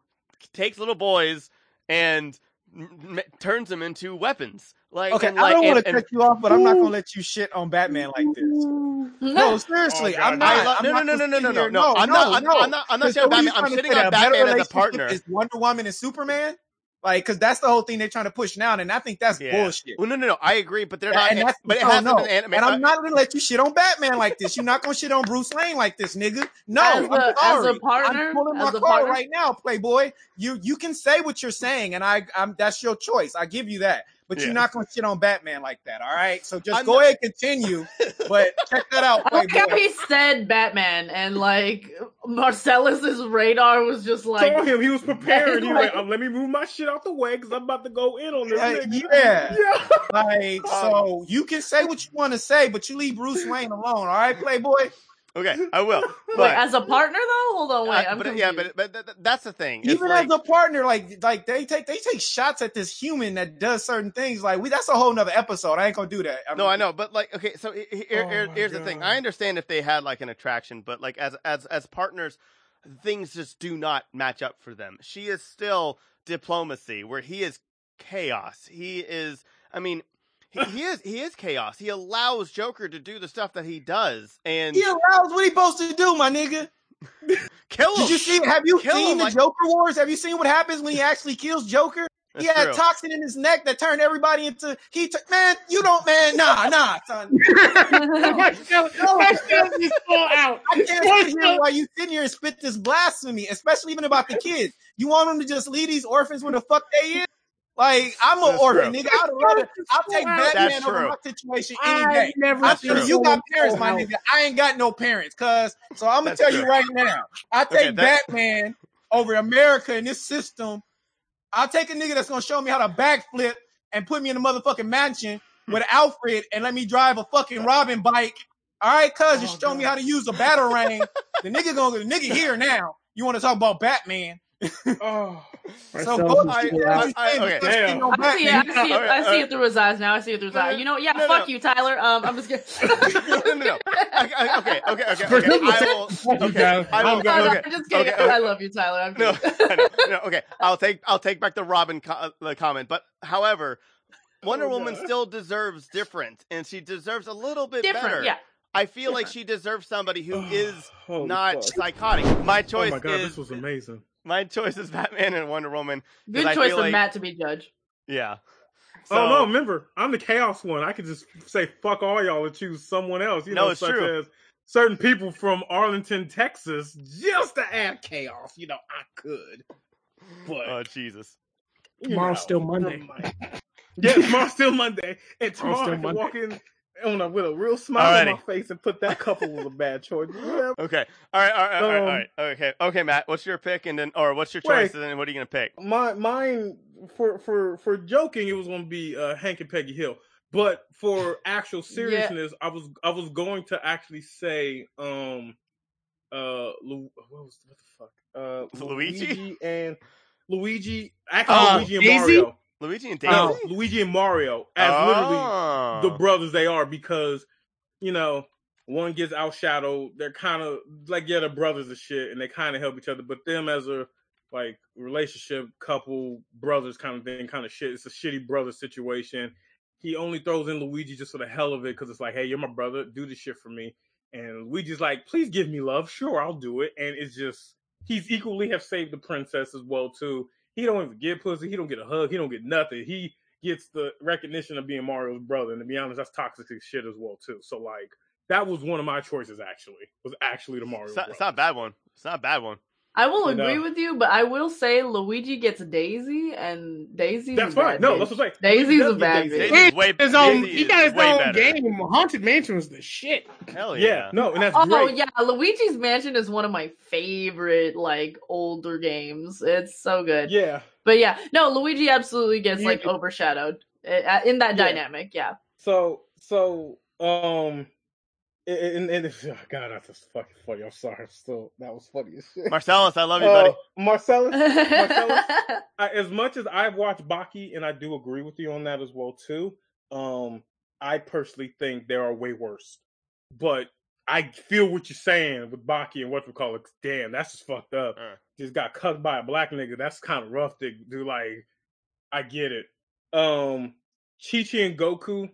takes little boys and m- m- turns them into weapons. Like Okay, and I don't want to cut you off, but I'm not gonna let you shit on Batman like this. No, seriously, Oh, God, I'm not. I love- I'm no, not no, no, gonna no, sit no, no, here- no. I'm not- I'm- I'm not- I'm not Because saying what are you Batman. I'm trying to shitting say, on that a better Batman as a relationship partner. Is Wonder Woman and Superman? Like, because that's the whole thing they're trying to push now, and I think that's Yeah. bullshit. Well, no, no, no. I agree, but they're And not. that's- But it no, hasn't no. been anime. And I'm not gonna let you shit on Batman like this. You're not gonna shit on Bruce Wayne like this, nigga. No, As I'm a- as a partner- I'm pulling my as a card partner? right now, Playboy. You you can say what you're saying, and I I'm that's your choice. I give you that. But Yeah. you're not gonna shit on Batman like that, all right? So just I'm go not- ahead, continue. But check that out, I like how he said Batman, and like Marcellus's radar was just like, Told him he was prepared. He was Like- like, "Um, "Let me move my shit out the way because I'm about to go in on this." Uh, yeah. yeah. Like, so you can say what you want to say, but you leave Bruce Wayne alone, all right, Playboy? Okay, I will. wait, But, as a partner though. Hold on, wait, uh, I'm but confused. yeah, but, but th- th- that's the thing. Even like, as a partner, like like they take they take shots at this human that does certain things. Like we, that's a whole nother episode. I ain't gonna do that. I'm- No, I know, but like, okay, so he- he- here, Oh here- my here's the thing. I understand if they had like an attraction, but like as as as partners, things just do not match up for them. She is still diplomacy, where he is chaos. He is, I mean, he, he is he is chaos. He allows Joker to do the stuff that he does, and He allows what he supposed to do, my nigga. Kill him. Did you see? Have you Kill seen him, the like- Joker Wars? Have you seen what happens when he actually kills Joker? That's he had true. toxin in his neck that turned everybody into he. T- man, you don't, man. Nah, nah, son. Marcel, Marcel just fall out. I can't sit here while you sitting here and spit this blasphemy, especially even about the kids. You want them to just leave these orphans where the fuck they is? Like I'm an orphan, true. nigga. I'd rather I'll take That's Batman over true. my situation any I day. never I feel you got someone parents, my nigga. I ain't got no parents, cuz. So I'm gonna That's tell you right now. I take Okay, that- Batman over America in this system. I'll take a nigga that's gonna show me how to backflip and put me in a motherfucking mansion hmm. with Alfred and let me drive a fucking Robin bike. All right, cuz just show me how to use a battle batarang. the nigga gonna go the nigga here now. You want to talk about Batman? Oh, So Marcel go I- I- I- okay. Damn. I see it. I see it. Alright, I see alright. it through his eyes now. I see it through his No, eyes. You know, yeah. no, fuck no. you, Tyler. Um, I'm just kidding. no, no, no. Okay, okay, okay, okay. Okay. I will, okay. I will go. Okay. I'm just kidding. okay, okay. I love you, Tyler. I'm No, kidding. I know, no, okay. I'll take I'll take back the Robin co- the comment, but however, Wonder Oh, Woman God. still deserves different, and she deserves a little bit Different, better. yeah. I feel like she deserves somebody who is Holy not fuck. psychotic. My choice. Is. Oh my god, is this was amazing. My choice is Batman and Wonder Woman. Good I choice feel of like- Matt to be judge. Yeah. oh no, remember, I'm the chaos one. I could just say fuck all y'all and choose someone else. You No, know, it's such true. as certain people from Arlington, Texas, just to add chaos. You know, I could, but Oh Jesus. you Tomorrow's know, still Monday. from my- yeah, tomorrow's still Monday, and Tomorrow's tomorrow I still can walk in on a, with a real smile on my face and put that couple was a bad choice. Whatever. Okay. All right. All right. All right. Um, right. Okay. Okay, Matt. What's your pick, and then, or what's your Wait. choice, and then what are you gonna pick? my mine for for for joking it was going to be uh hank and peggy hill but for actual seriousness i was i was going to actually say um uh Lu- what was what the fuck uh Luigi? and luigi actually Uh, luigi and Daisy? mario Luigi and Daisy. no luigi and mario as literally Oh. the brothers they are because you know one gets outshadowed they're kind of like yeah they're brothers and shit and they kind of help each other but them as a like relationship couple brothers kind of thing kind of shit it's a shitty brother situation he only throws in luigi just for the hell of it because it's like hey you're my brother do this shit for me and luigi's like please give me love sure i'll do it and it's just he's equally have saved the princess as well too he don't even get pussy he don't get a hug he don't get nothing he gets the recognition of being Mario's brother. And to be honest, that's toxic as shit as well too. So like that was one of my choices actually. Was actually the Mario. It's not, it's not a bad one. It's not a bad one. I will You know? agree with you, but I will say Luigi gets Daisy, and Daisy's That's a fine. bad No, bitch. that's what I'm saying. Daisy's a bad Daisy. bitch. Daisy's way, His own, Daisy he got his own better. game. Haunted Mansion was the shit. Hell yeah. Yeah, no, and that's Oh great. yeah, Luigi's Mansion is one of my favorite like older games. It's so good. Yeah. But yeah, no, Luigi absolutely gets You- like overshadowed uh, in that Yeah. dynamic. Yeah. So so um and, and, and oh God, that's just fucking funny. I'm sorry. I'm still that was funny as shit. Marcellus, I love you, Uh, buddy. Marcellus, Marcellus, I, as much as I've watched Baki, and I do agree with you on that as well too. Um, I personally think there are way worse, but I feel what you're saying with Baki and what we call it. Damn, that's just fucked up. Uh. Just got cut by a black nigga. That's kind of rough to do. Like, I get it. Um, Chi Chi and Goku,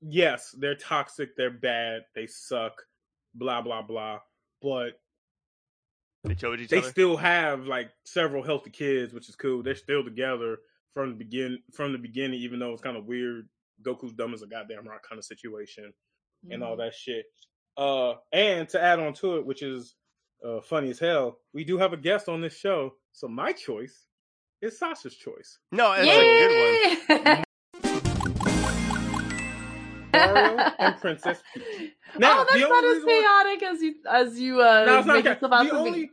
yes, they're toxic. They're bad. They suck. Blah blah blah. But They chose each they other. still have like several healthy kids, which is cool. They're still together from the begin from the beginning, even though it's kind of weird. Goku's dumb as a goddamn rock kind of situation and all that shit. Uh, and to add on to it, which is uh, funny as hell, we do have a guest on this show. So my choice is Sasha's choice. no, that's a good one. Mario and Princess Peach. Now, oh, that's not as reason why- chaotic as you as you uh No, it's not make okay. yourself The only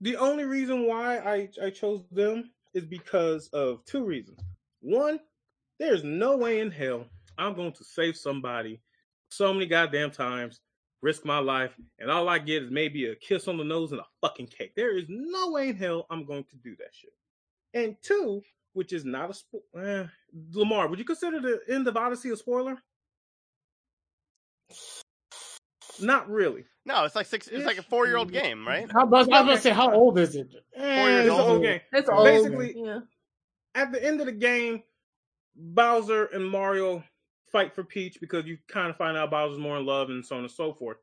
the only reason why I I chose them is because of two reasons. One, there's no way in hell I'm going to save somebody so many goddamn times, risk my life, and all I get is maybe a kiss on the nose and a fucking cake. There is no way in hell I'm going to do that shit. And two, which is not a spo- eh, Lamar, would you consider the end of Odyssey a spoiler? Not really. No, it's like six. It's like a four-year-old game, right? How about, I was about to say, how old is it? Eh, years It's an old. old game. It's old. Basically, yeah. at the end of the game, Bowser and Mario fight for Peach because you kind of find out Bowser's more in love and so on and so forth.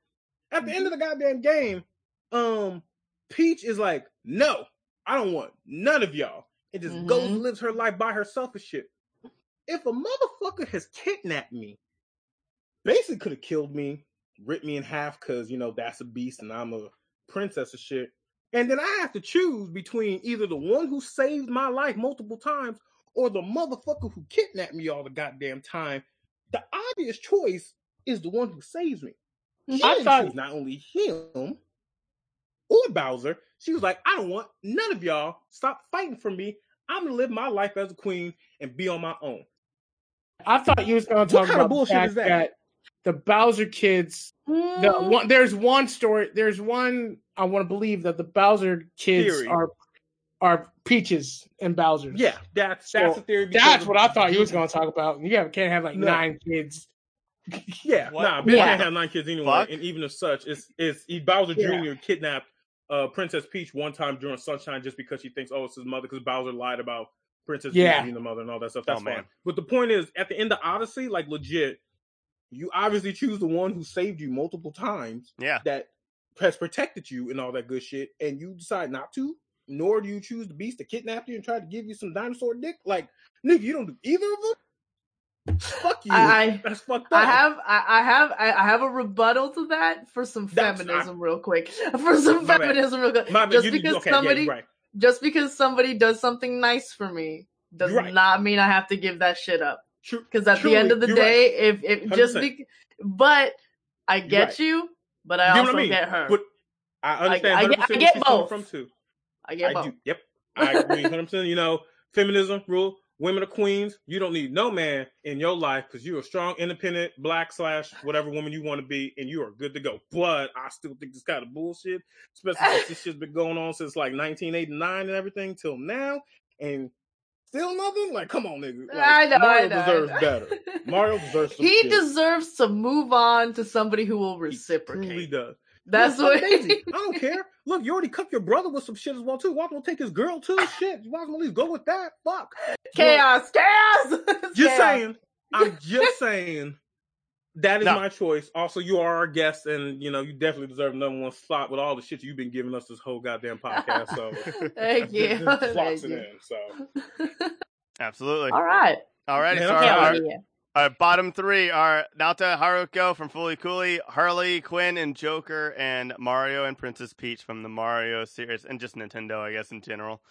At the end of the goddamn game, um, Peach is like, no, I don't want none of y'all. And just goes Mhm. and lives her life by herself and shit. If a motherfucker has kidnapped me, basically could have killed me, ripped me in half because, you know, that's a beast and I'm a princess and shit. And then I have to choose between either the one who saved my life multiple times or the motherfucker who kidnapped me all the goddamn time. The obvious choice is the one who saves me. She I didn't thought- not only him or Bowser. She was like, I don't want none of y'all. Stop fighting for me. I'm gonna live my life as a queen and be on my own. I thought you was going to talk kind of about the bullshit is that? that the Bowser kids. The Mm, one, there's one story. There's one. I want to believe that the Bowser kids Theory. are are Peaches and Bowser. Yeah, that's So, that's the theory. that's what I thought you was going to talk about. You have, can't have like No. nine kids. Yeah, What? nah, bitch Yeah. can't have nine kids anyway. Fuck? And even as such, it's it's he Bowser Yeah. Jr. kidnapped uh Princess Peach one time during Sunshine just because she thinks, oh, it's his mother, because Bowser lied about Princess Yeah. Peach being the mother and all that stuff. That's Oh, fine. man. But the point is, at the end of Odyssey, like legit, you obviously choose the one who saved you multiple times Yeah. that has protected you and all that good shit, and you decide not to, nor do you choose the beast to kidnap you and try to give you some dinosaur dick. Like, nigga, you don't do either of them. Fuck you. I- I- That's fucked up. I have I, I have I, I have a rebuttal to that for some That's- feminism real quick. For some My bad. feminism real quick. My bad, just you- because okay, somebody you're right. just because somebody does something nice for me does right. not mean I have to give that shit up. True. Because at Truly, the end of the day, if if just 100%. be, but I get right. you, but I You also I mean? get her. But I understand. I get- 100% I get she's coming both. From too. I get I both. do. Yep. I agree. 100. percent You know, feminism rule. Women are queens. You don't need no man in your life because you're a strong, independent, black slash whatever woman you want to be, and you are good to go. But I still think it's kind of bullshit, especially since this shit's been going on since like 1989 and everything till now, and still nothing. Like, come on, nigga. Like, I know. Mario I know, I deserves know. better. Mario deserves. He shit. deserves to move on to somebody who will reciprocate. He truly does. That's Look, what. Daisy. I don't care. Look, you already cooked your brother with some shit as well too. Why don't take his girl too? Shit, as well at least go with that. Fuck. chaos, chaos. Just Chaos. saying. I'm just saying. That is No. my choice. Also, you are our guest, and you know you definitely deserve number one slot with all the shit you've been giving us this whole goddamn podcast. So Thank you. Thank you. in. So Absolutely. All right, all right. Man, So I'm our, our, our bottom three are Naota Haruko from Fooly Cooly, Harley Quinn and Joker, and Mario and Princess Peach from the Mario series, and just Nintendo, I guess, in general.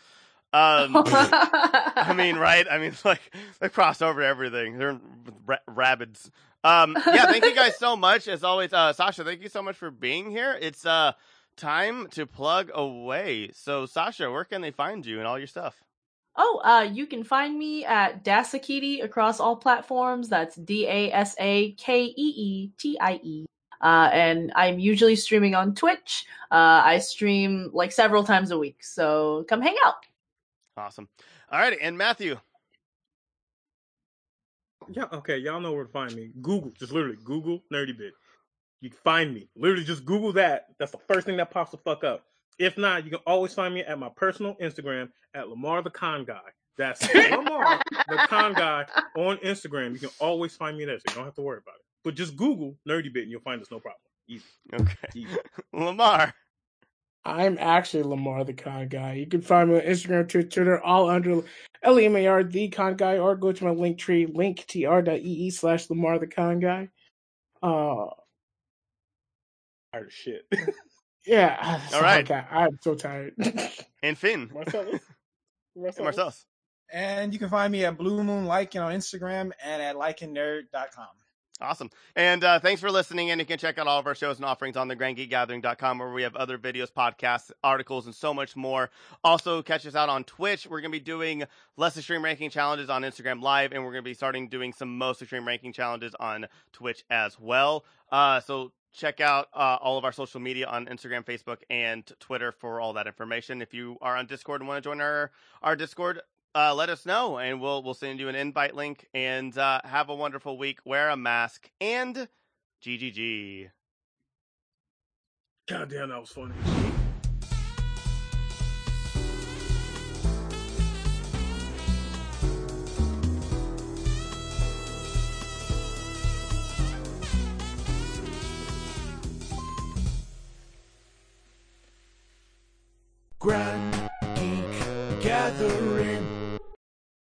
Um, I mean, right? I mean, like they cross over everything. They're ra- rabbids. Um, yeah, thank you guys so much. As always, uh, Sasha, thank you so much for being here. It's uh time to plug away. So, Sasha, where can they find you and all your stuff? Oh, uh, you can find me at Dasakeetie across all platforms. That's D A S A K E E T I E. Uh, and I'm usually streaming on Twitch. Uh, I stream like several times a week, so come hang out. Awesome. Alrighty, and Matthew. yeah, okay, y'all know where to find me. Google, just literally Google Nerdy Bit. You can find me. Literally, just Google that. That's the first thing that pops the fuck up. If not, you can always find me at my personal Instagram at Lamar the Con Guy. That's Lamar the Con Guy on Instagram. You can always find me there, so you don't have to worry about it. But just Google Nerdy Bit and you'll find us no problem. Easy. Okay. Easy. Lamar. I'm actually Lamar the Con Guy. You can find me on Instagram, Twitter, Twitter, all under L E M A R the Con Guy, or go to my link tree, linktr.ee slash Lamar the Con Guy. Uh, Tired of shit. yeah. All right. Okay, I'm so tired. And Finn. Marcellus? And Marcellus. And you can find me at Blue Moon Lycan on Instagram and at lycannerd.com. Awesome. And uh, thanks for listening. And you can check out all of our shows and offerings on the grandgeekgathering.com where we have other videos, podcasts, articles, and so much more. Also, catch us out on Twitch. We're going to be doing less extreme ranking challenges on Instagram Live, and we're going to be starting doing some most extreme ranking challenges on Twitch as well. Uh, so check out uh, all of our social media on Instagram, Facebook, and Twitter for all that information. If you are on Discord and want to join our, our Discord, uh, let us know, and we'll we'll send you an invite link. And uh, have a wonderful week. Wear a mask and GGG. God damn, that was funny. Grand Geek Gathering.